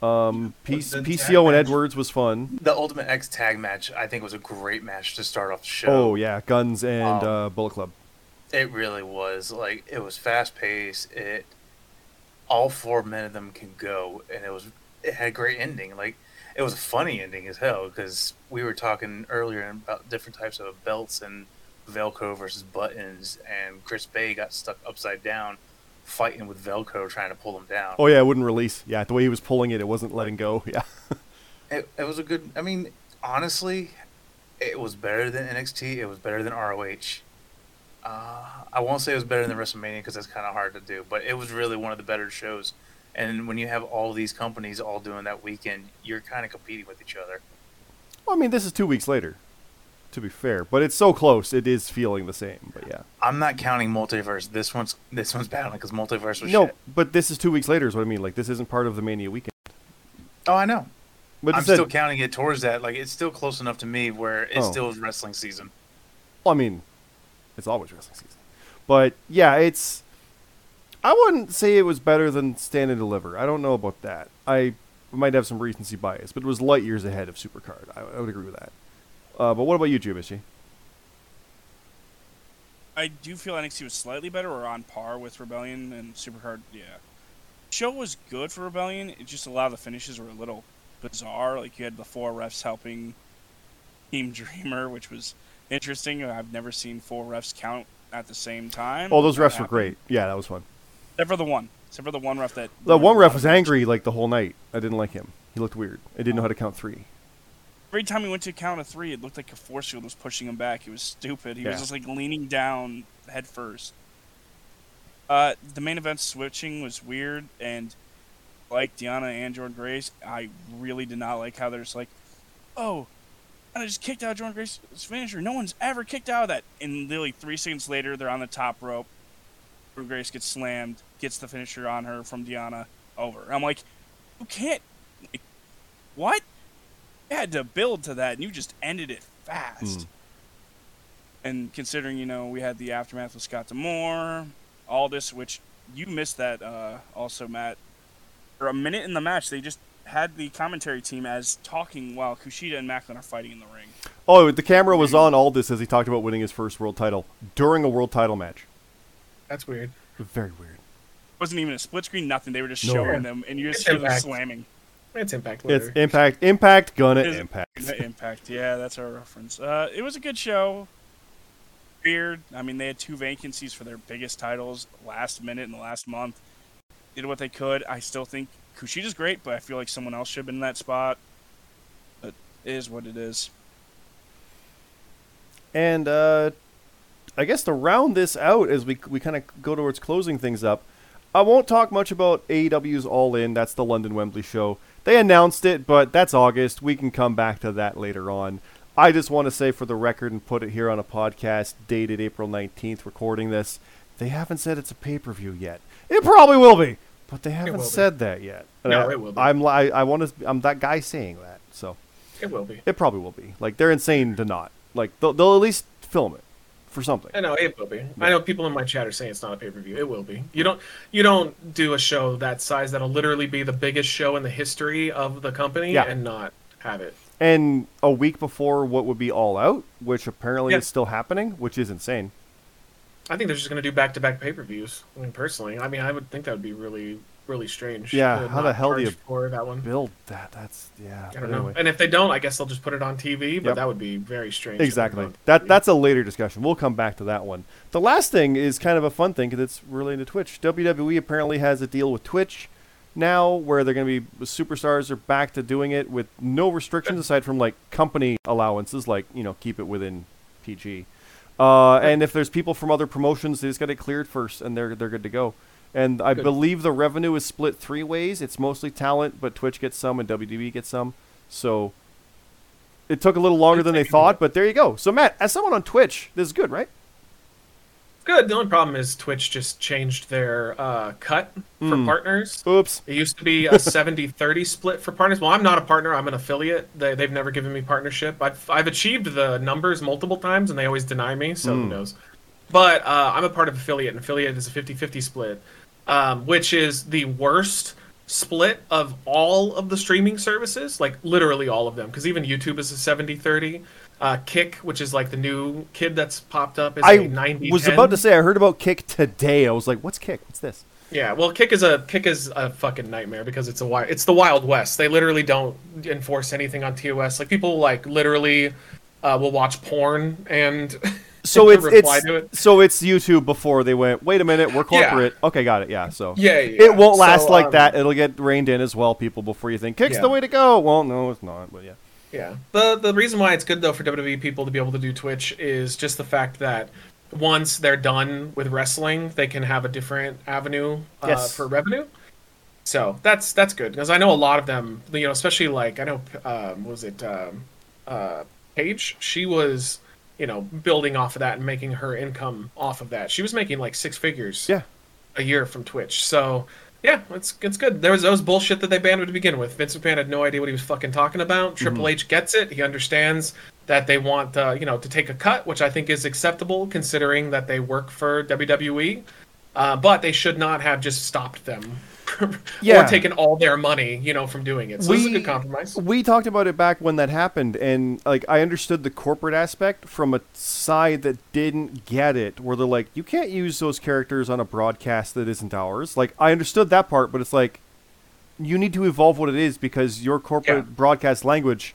Um, P- PCO and. Edwards was fun. The Ultimate X tag match, I think, was a great match to start off the show. Oh yeah, Guns and Um, uh, Bullet Club. It really was. Like it was fast paced. It all four men of them can go, and it was it had a great ending. Like it was a funny ending as hell because we were talking earlier about different types of belts and Velcro versus buttons, and Chris Bey got stuck upside down fighting with Velcro trying to pull him down. Oh yeah, it wouldn't release. Yeah, the way he was pulling it, it wasn't letting go. <laughs> Yeah. It, it was a good. I mean, honestly, it was better than NXT. It was better than ROH. Uh, I won't say it was better than WrestleMania because that's kind of hard to do, but it was really one of the better shows. And when you have all these companies all doing that weekend, you're kind of competing with each other. Well, I mean, this is two weeks later, to be fair, but it's so close. It is feeling the same. But yeah. I'm not counting multiverse. This one's this one's battling because multiverse was No, shit. but this is two weeks later. Is what I mean. Like this isn't part of the Mania weekend. Oh, I know. But I'm said- still counting it towards that. Like it's still close enough to me where it Oh. still wrestling season. Well, I mean, it's always wrestling season. But yeah, it's. I wouldn't say it was better than Stand and Deliver. I don't know about that. I might have some recency bias, but it was light years ahead of Supercard. I, I would agree with that. Uh, but what about you, Jubishi? I do feel NXT was slightly better or on par with Rebellion and Supercard. Yeah, show was good for Rebellion. It just a lot of the finishes were a little bizarre. Like you had the four refs helping Team <laughs> Dreamer, which was interesting. I've never seen four refs count at the same time. Oh, those refs were great. Yeah, that was fun. Except for the one. Except for the one ref that. The one ref was angry like the whole night. I didn't like him. He looked weird. I didn't know how to count three. Every time he went to count of three, it looked like a force field was pushing him back. He was stupid. He Yeah. was just like leaning down head first. Uh, the main event switching was weird, and like Deonna and Jordynne Grace, I really did not like how they're just like, oh, and I just kicked out Jordynne Grace's finisher. No one's ever kicked out of that. And literally three seconds later, they're on the top rope. Jordynne Grace gets slammed, gets the finisher on her from Deonna. Over. I'm like, you can't. Like, what? You had to build to that, and you just ended it fast. Mm. And considering, you know, we had the aftermath with Scott D'Amore, Aldis, which you missed that uh, also, Matt. For a minute in the match, they just had the commentary team as talking while Kushida and Maclin are fighting in the ring. Oh, the camera was on Aldis as he talked about winning his first world title during a world title match. That's weird. Very weird. It wasn't even a split screen, nothing. They were just No. showing them, and you just It's hear them slamming. It's Impact. It's impact, impact, gonna Is- impact. Impact, yeah, that's our reference. Uh, it was a good show. Weird. I mean, they had two vacancies for their biggest titles last minute in the last month. Did what they could. I still think Kushida's great, but I feel like someone else should have been in that spot. But it is what it is. And uh, I guess to round this out as we we kind of go towards closing things up, I won't talk much about AEW's All In. That's the London Wembley show. They announced it, but that's August. We can come back to that later on. I just want to say for the record and put it here on a podcast dated April 19th, recording this, they haven't said it's a pay per view yet. It probably will be, but they haven't will be. said that yet. And No, I, it will be. I'm I, I want to. I'm that guy saying that. So It will be. it probably will be. Like they're insane to not. Like they'll, they'll at least film it for something. I know it will be. I know people in my chat are saying it's not a pay per view. It will be. You don't you don't do a show that size that'll literally be the biggest show in the history of the company Yeah. and not have it. And a week before what would be All Out, which apparently Yeah. is still happening, which is insane. I think they're just going to do back to back pay per views. I mean, personally, I mean, I would think that would be really really strange. Yeah, how the hell do you for that one? Build that. That's yeah. I don't anyway. know. And if they don't, I guess they'll just put it on TV. But Yep. that would be very strange. Exactly. That that's a later discussion. We'll come back to that one. The last thing is kind of a fun thing because it's related to Twitch. WWE apparently has a deal with Twitch now where they're going to be superstars are back to doing it with no restrictions aside from like company allowances, like you know keep it within PG. Uh, and if there's people from other promotions, they just got it cleared first, and they're they're good to go. And I Good. believe the revenue is split three ways. It's mostly talent, but Twitch gets some and WWE gets some. So it took a little longer than they thought, but there you go. So Matt, as someone on Twitch, this is good, right? Good. The only problem is Twitch just changed their uh, cut for Mm. partners. Oops. It used to be a <laughs> 70-30 split for partners. Well, I'm not a partner. I'm an affiliate. They, they've never given me partnership. I've, I've achieved the numbers multiple times, and they always deny me, so who Mm. knows. But uh, I'm a part of affiliate, and affiliate is a 50-50 split, um, which is the worst split of all of the streaming services, like literally all of them, because even YouTube is a 70-30. Uh, Kick, which is like the new kid that's popped up, is a I 90 was about to say I heard about Kick today. I was like, "What's Kick? What's this?" Yeah, well, Kick is a Kick is a fucking nightmare because it's a wi- it's the Wild West. They literally don't enforce anything on TOS. Like people like literally uh, will watch porn and <laughs> So it's it's it. so it's YouTube before they went. Wait a minute, we're Yeah. corporate. Okay, got it. Yeah, so Yeah, yeah, it won't last so, like um, that. It'll get reined in as well. People before you think Kick's Yeah. the way to go. Well, no, it's not. But yeah, Yeah. The the reason why it's good though for WWE people to be able to do Twitch is just the fact that once they're done with wrestling, they can have a different avenue uh, Yes. for revenue. So that's that's good because I know a lot of them, you know, especially like I know um, was it um, uh, Paige? She was, you know, building off of that and making her income off of that. She was making like six figures yeah. a year from Twitch. So yeah, it's it's good. There was those bullshit that they banned to begin with. Vince McMahon had no idea what he was fucking talking about. Triple H gets it. He understands that they want uh, you know to take a cut, which I think is acceptable considering that they work for WWE. Uh, but they should not have just stopped them <laughs> Yeah. or taken all their money, you know, from doing it. So this is a good compromise. We talked about it back when that happened, and like I understood the corporate aspect from a side that didn't get it, where they're like, you can't use those characters on a broadcast that isn't ours. Like I understood that part, but it's like you need to evolve what it is because your corporate Yeah. broadcast language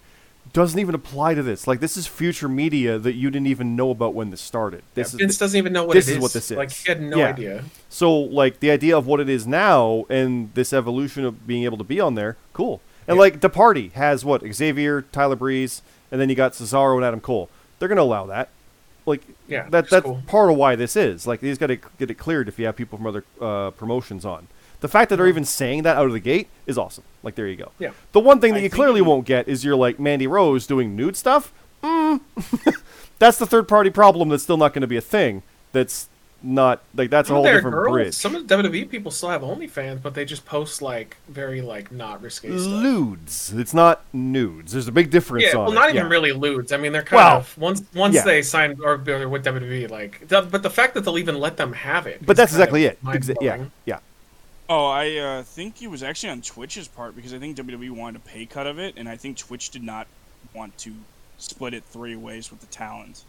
doesn't even apply to this. Like this is future media that you didn't even know about when this started. This Vince is doesn't even know what this it is is. what this is, Like he had no Yeah. idea. so like the idea of what it is now and this evolution of being able to be on there, cool. And like the party has what Xavier, Tyler Breeze, and then you got Cesaro and Adam Cole. They're gonna allow that. Like Yeah, that that's cool. part of why this is. Like he's got to get it cleared if you have people from other uh, promotions on. The fact that they're even saying that out of the gate is awesome. Like there you go. Yeah. The one thing that I you clearly you- won't get is you're like Mandy Rose doing nude stuff. Mm. <laughs> that's the third party problem. That's still not going to be a thing. That's not like that's a Some whole of their different girls, bridge. some of the WWE people still have OnlyFans, but they just post like very like not risque stuff. Lewds. It's not nudes. There's a big difference Yeah, on well, it. not even Yeah. really ludes. I mean, they're kind Well, of once once yeah. they sign or with WWE, like, but the fact that they'll even let them have it. But that's exactly it. Yeah, yeah. Oh, I uh, think it was actually on Twitch's part because I think WWE wanted a pay cut of it, and I think Twitch did not want to split it three ways with the talent.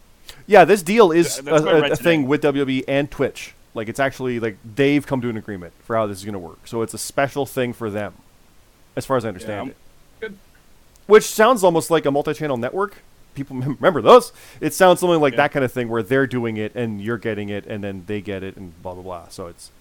Yeah, this deal is Th- that's a, what I a, read a thing with WWE and Twitch. Like it's actually like they've come to an agreement for how this is going to work. So it's a special thing for them, as far as I understand it. Good. Which sounds almost like a multi-channel network. People <laughs> remember those. It sounds something like Yeah. that kind of thing where they're doing it and you're getting it and then they get it and blah blah blah. So it's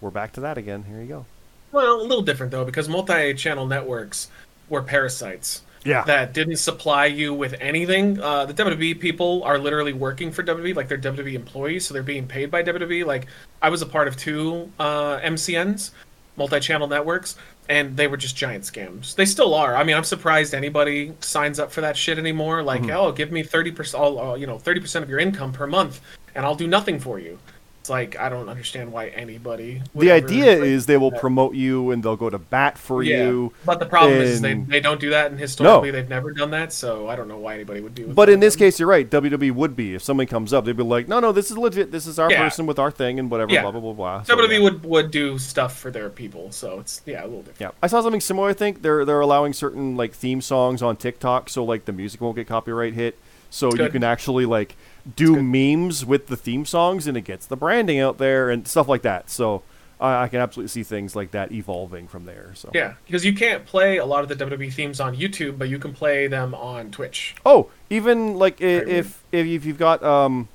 we're back to that again. Here you go. Well, a little different though, because multi-channel networks were parasites Yeah. that didn't supply you with anything. Uh, the WWE people are literally working for WWE, like they're WWE employees, so they're being paid by WWE. Like I was a part of two uh, MCNs, multi-channel networks, and they were just giant scams. They still are. I mean, I'm surprised anybody signs up for that shit anymore. Like, Mm-hmm. oh, give me thirty percent, all uh, you know, thirty percent of your income per month, and I'll do nothing for you. It's like I don't understand why anybody. would the idea is they will promote you and they'll go to bat for you. but the problem is they, they don't do that, and historically they've never done that. So I don't know why anybody would do. it. But in this case, you're right. WWE would be if somebody comes up, they'd be like, "No, no, this is legit. This is our Yeah. person with our thing and whatever." Yeah. Blah blah blah blah. So, WWE yeah. would would do stuff for their people, so it's yeah a little different. Yeah, I saw something similar. I think they're they're allowing certain like theme songs on TikTok, so like the music won't get copyright hit. So you can actually like do memes with the theme songs, and it gets the branding out there and stuff like that. So I, I can absolutely see things like that evolving from there. So Yeah, because you can't play a lot of the WWE themes on YouTube, but you can play them on Twitch. Oh, even like i- Right. if if you've you've got um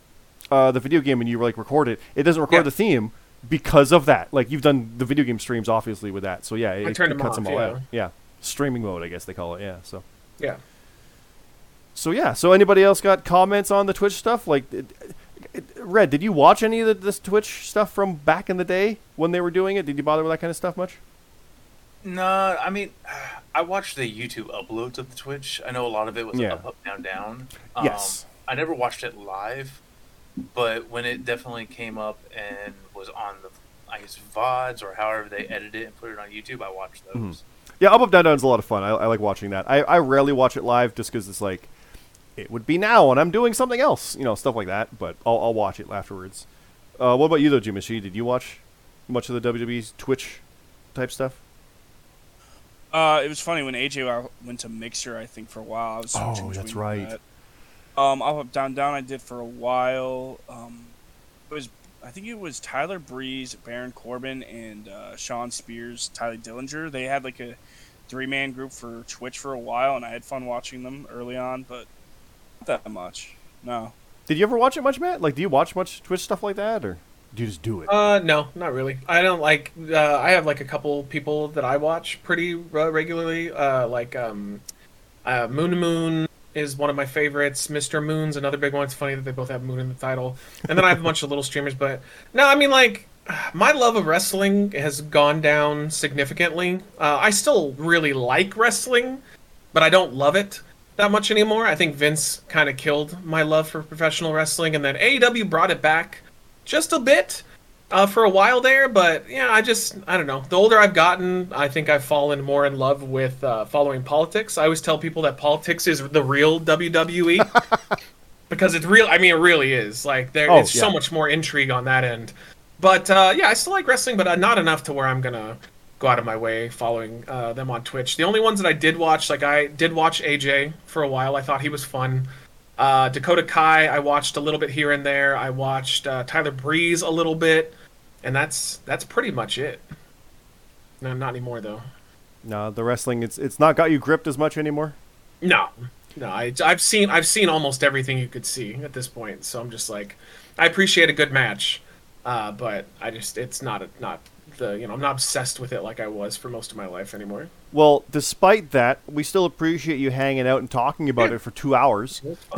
uh the video game and you like record it, it doesn't record Yeah. the theme because of that. Like you've done the video game streams obviously with that. So yeah, it, turned it them cuts off, them all yeah. out. Yeah, streaming mode, I guess they call it. Yeah. So Yeah. So yeah. So anybody else got comments on the Twitch stuff? Like, it, it, Red, did you watch any of the, this Twitch stuff from back in the day when they were doing it? Did you bother with that kind of stuff much? No, I mean, <sighs> I watched the YouTube uploads of the Twitch. I know a lot of it was Yeah. up, up, down, down. Yes. I never watched it live, but when it definitely came up and was on the, I guess, VODs or however they edit it and put it on YouTube, I watched those. Mhm. Yeah, Up Up Down Down's a lot of fun. I, I like watching that. I, I rarely watch it live just because it's like it would be now and I'm doing something else, you know, stuff like that. But I'll, I'll watch it afterwards. Uh, what about you though, Jimishi? Did you watch much of the WWE's Twitch type stuff? Uh, it was funny when AJ went to Mixer. I think for a while. I was Oh, that's right. that. Um, up up down down. I did for a while. Um, it was I think it was Tyler Breeze, Baron Corbin, and uh, Shawn Spears, Tyler Dillinger. They had like a three man group for Twitch for a while, and I had fun watching them early on, but that much. No. Did you ever watch it much, Matt? Like, do you watch much Twitch stuff like that, or do you just do it? Uh, no, not really. I don't like. Uh, I have like a couple people that I watch pretty uh, regularly. Uh, like um, uh, Moon Moon is one of my favorites. Mr. Moon's another big one. It's funny that they both have Moon in the title. And then I have a bunch of little streamers. But no, I mean like my love of wrestling has gone down significantly. Uh, I still really like wrestling, but I don't love it that much anymore. I think Vince kind of killed my love for professional wrestling, and then AEW brought it back just a bit uh, for a while there. But yeah, I just I don't know. The older I've gotten, I think I've fallen more in love with uh, following politics. I always tell people that politics is the real WWE <laughs> because it's real. I mean, it really is. Like there, Oh, it's so much more intrigue on that end. But uh, yeah, I still like wrestling, but uh, not enough to where I'm gonna go out of my way following uh, them on Twitch. The only ones that I did watch, like I did watch AJ for a while. I thought he was fun. Uh, Dakota Kai, I watched a little bit here and there. I watched uh, Tyler Breeze a little bit, and that's that's pretty much it. No, not anymore though. no, the wrestling it's it's not got you gripped as much anymore. No, no. I, I've seen I've seen almost everything you could see at this point. So I'm just like, I appreciate a good match, uh, but I just it's not a, not the you know I'm not obsessed with it like I was for most of my life anymore. Well, despite that, we still appreciate you hanging out and talking about Yeah. it for two hours. <laughs>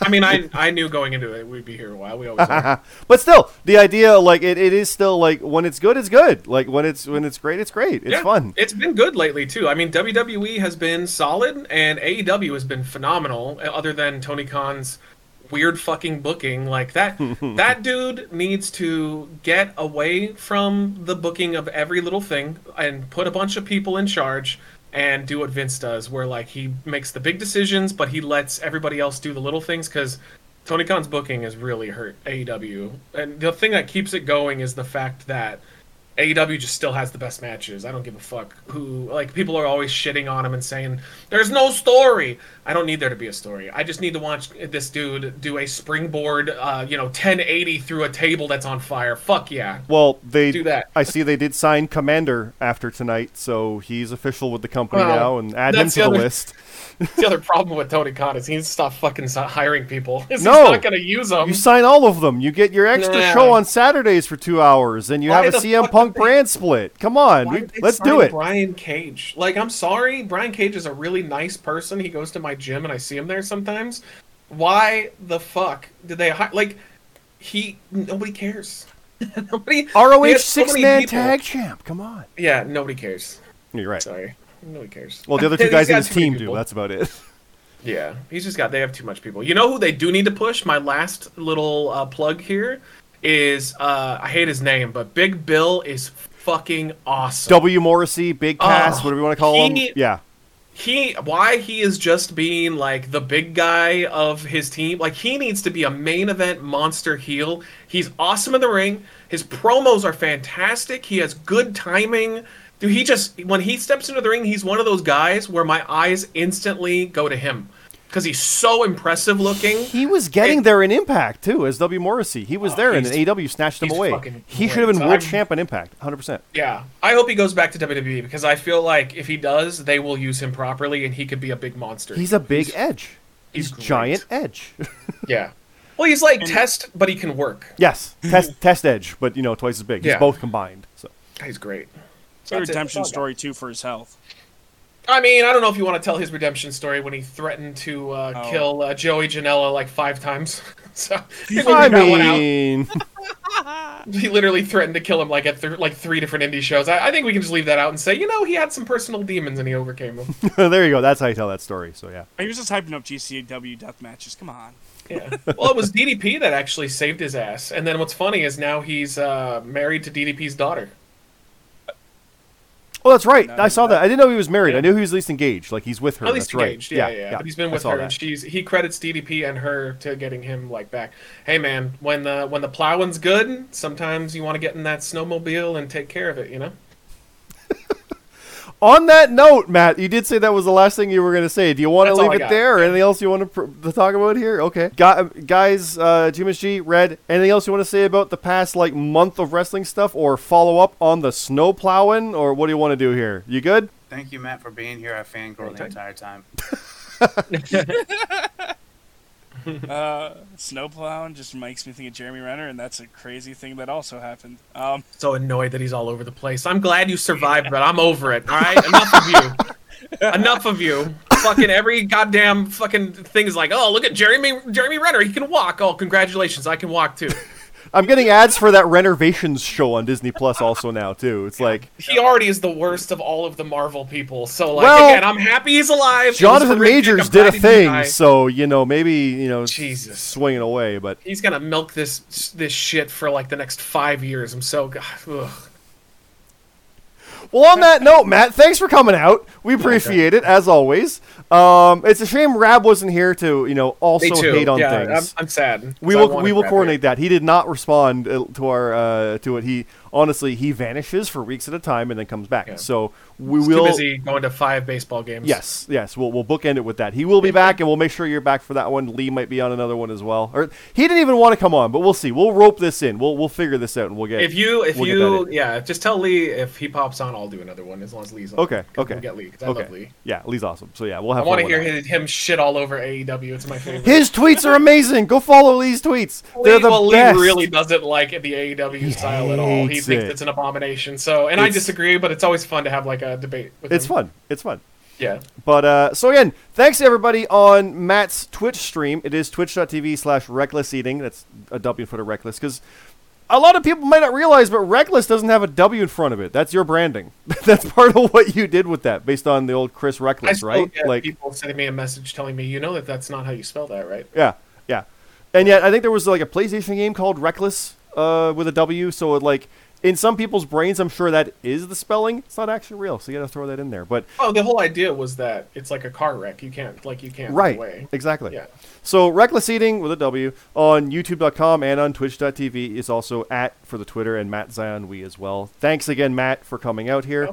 I mean, I I knew going into it we'd be here a while. We always are. <laughs> But still, the idea, like it, it is still like when it's good, it's good. Like when it's when it's great, it's great. It's Yeah, fun. It's been good lately too. I mean, WWE has been solid, and AEW has been phenomenal. Other than Tony Khan's weird fucking booking, like that, <laughs> that dude needs to get away from the booking of every little thing and put a bunch of people in charge and do what Vince does, where like he makes the big decisions, but he lets everybody else do the little things because. Tony Khan's booking has really hurt AEW, and the thing that keeps it going is the fact that AEW just still has the best matches. I don't give a fuck who like people are always shitting on him and saying there's no story. I don't need there to be a story. I just need to watch this dude do a springboard uh, you know, 1080 through a table that's on fire. Fuck yeah. Well, they Do that. I see they did sign Komander after tonight, so he's official with the company Well, now, and add him to the the other- list. The other problem with Tony Khan is he needs to stop fucking hiring people. <laughs> He's No. not gonna use them. You sign all of them. You get your extra Nah. show on Saturdays for two hours, and you Why have a CM Punk did they- brand split. Come on, we, let's do it. Brian Cage. Like, I'm sorry, Brian Cage is a really nice person. He goes to my gym and I see him there sometimes. Why the fuck did they hi- like? He nobody cares. <laughs> nobody. ROH they have so six man people. tag champ. Come on. Yeah, nobody cares. You're right. Sorry, nobody cares. Well, the other two He's guys in his team do. That's about it. <laughs> Yeah, he's just got. They have too much people. You know who they do need to push? My last little uh, plug here is uh, I hate his name, but Big Bill is fucking awesome. W Morrissey, Big Cass, Oh, whatever you want to call he- him. Yeah. he why he is just being like the big guy of his team like he needs to be a main event monster heel he's awesome in the ring his promos are fantastic he has good timing dude he just when he steps into the ring he's one of those guys where my eyes instantly go to him because he's so impressive looking He was getting And- there in Impact too, as W Morrissey. He was Oh, there, and he's- AEW snatched him away. He should have been great. world I'm- champ in Impact, 100. percent yeah i hope he goes back to wwe because i feel like if he does they will use him properly and he could be a big monster He's a big edge. he's He's giant edge. <laughs> yeah well he's like test but he can work yes, test <laughs> test edge, but you know twice as big. He's Yeah. both combined. So He's great. It's a That's it. redemption That's all I got. story too for his health. I mean, I don't know if you want to tell his redemption story when he threatened to uh, Oh. kill uh, Joey Janela like five times. <laughs> so he I figured that one out. mean, <laughs> he literally threatened to kill him like at th- like three different indie shows. I-, I think we can just leave that out and say, you know, he had some personal demons and he overcame them. <laughs> there you go. That's how you tell that story. So yeah. He was just hyping up GCW death matches. Come on. yeah. Well, it was DDP that actually saved his ass. And then what's funny is now he's uh, married to DDP's daughter. Oh, that's right. I saw that. I didn't know he was married. Yeah. I knew he was at least engaged. Like he's with her. At least that's right. engaged, yeah, yeah, But he's been with her, that. and she's he credits DDP and her to getting him like back. Hey man, when the when the plowing's good, sometimes you want to get in that snowmobile and take care of it, you know. On that note, Matt, you did say that was the last thing you were going to say. Do you want to That's all leave it got. there, or anything else you want to, pr- to talk about here? Okay, Gu- guys, uh, GMSG, Red, anything else you want to say about the past like month of wrestling stuff, or follow up on the snow plowing, or what do you want to do here? You good? Thank you, Matt, for being here. I fangirled the entire time. <laughs> <laughs> <laughs> Uh, snow plowing just makes me think of Jeremy Renner, and that's a crazy thing that also happened. Um, So annoyed that he's all over the place. I'm glad you survived, but I'm over it. All right, enough of you. Enough of you. Fucking every goddamn fucking thing is like, oh, look at Jeremy Jeremy Renner. He can walk. Oh, congratulations, I can walk too. I'm getting ads for that renovations show on Disney Plus also now too. It's like He already is the worst of all of the Marvel people. So like, Well, again, I'm happy he's alive. Jonathan. Majors did a thing, so you know maybe you know Jesus. swinging away, but He's gonna milk this this shit for like the next five years. I'm so. Ugh. Well, on that note, Matt, thanks for coming out. We appreciate it as always. Um, it's a shame Rab wasn't here to, you know, also hate on yeah, things. I'm, I'm sad. We will we will coordinate that. He did not respond uh, to our uh, to it. He honestly he vanishes for weeks at a time and then comes back. Yeah. So we He's will. too busy going to five baseball games. Yes, yes, we'll we'll bookend it with that. He will be back, and we'll make sure you're back for that one. Lee might be on another one as well, or he didn't even want to come on, but we'll see. We'll rope this in. We'll we'll figure this out, and we'll get. If you, if we'll you, yeah, just tell Lee if he pops on, I'll do another one as long as Lee's on. Okay, okay, We'll get Lee I okay, love Lee. yeah, Lee's awesome. So yeah, we'll have. I want to hear his, him shit all over AEW. It's my favorite. His tweets are amazing. Go follow Lee's tweets. They're the well, best. Lee really doesn't like the AEW He style at all. He hates thinks it. it's an abomination. So, and I disagree, but it's always fun to have like a debate. With It's him. fun. It's fun. Yeah. But uh, so again, thanks to everybody on Matt's Twitch stream. It is twitch.tv slash reckless eating. That's a W for the reckless because a lot of people might not realize, but reckless doesn't have a W in front of it. That's your branding. <laughs> That's part of what you did with that, based on the old Chris Reckless, right? Like, people sending me a message telling me, you know that that's not how you spell that, right? yeah, yeah. And yet, I think there was like a PlayStation game called Reckless uh, with a W. So it, like in some people's brains, I'm sure that is the spelling. It's not actually real, so you got to throw that in there. But Oh, the whole idea was that it's like a car wreck. You can't, like, you can't right, away. exactly. Yeah. So reckless eating with a W on YouTube.com and on Twitch.tv is also at for the Twitter and Matt Zion we as well. Thanks again, Matt, for coming out here.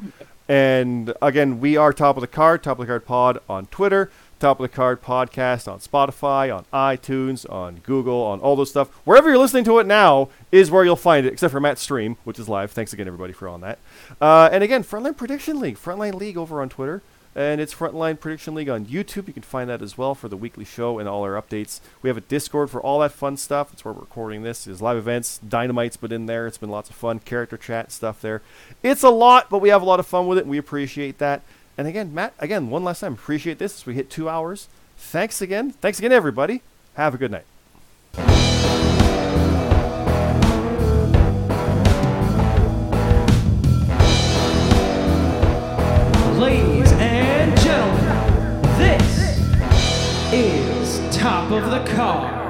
And again, we are Top of the Card, Top of the Card Pod on Twitter, Top of the Card Podcast on Spotify, on iTunes, on Google, on all those stuff. Wherever you're listening to it now is where you'll find it, except for Matt's stream, which is live. Thanks again, everybody, for on that. Uh, and again, Frontline Prediction League, Frontline League over on Twitter. And it's Frontline Prediction League on YouTube. You can find that as well for the weekly show and all our updates. We have a Discord for all that fun stuff. It's where we're recording this. There's live events. Dynamite's been in there. It's been lots of fun. Character chat stuff there. It's a lot, but we have a lot of fun with it, and we appreciate that. And again, Matt, again, one last time, appreciate this we hit two hours. Thanks again. Thanks again, everybody. Have a good night. Ladies and gentlemen, this is Top of the Card.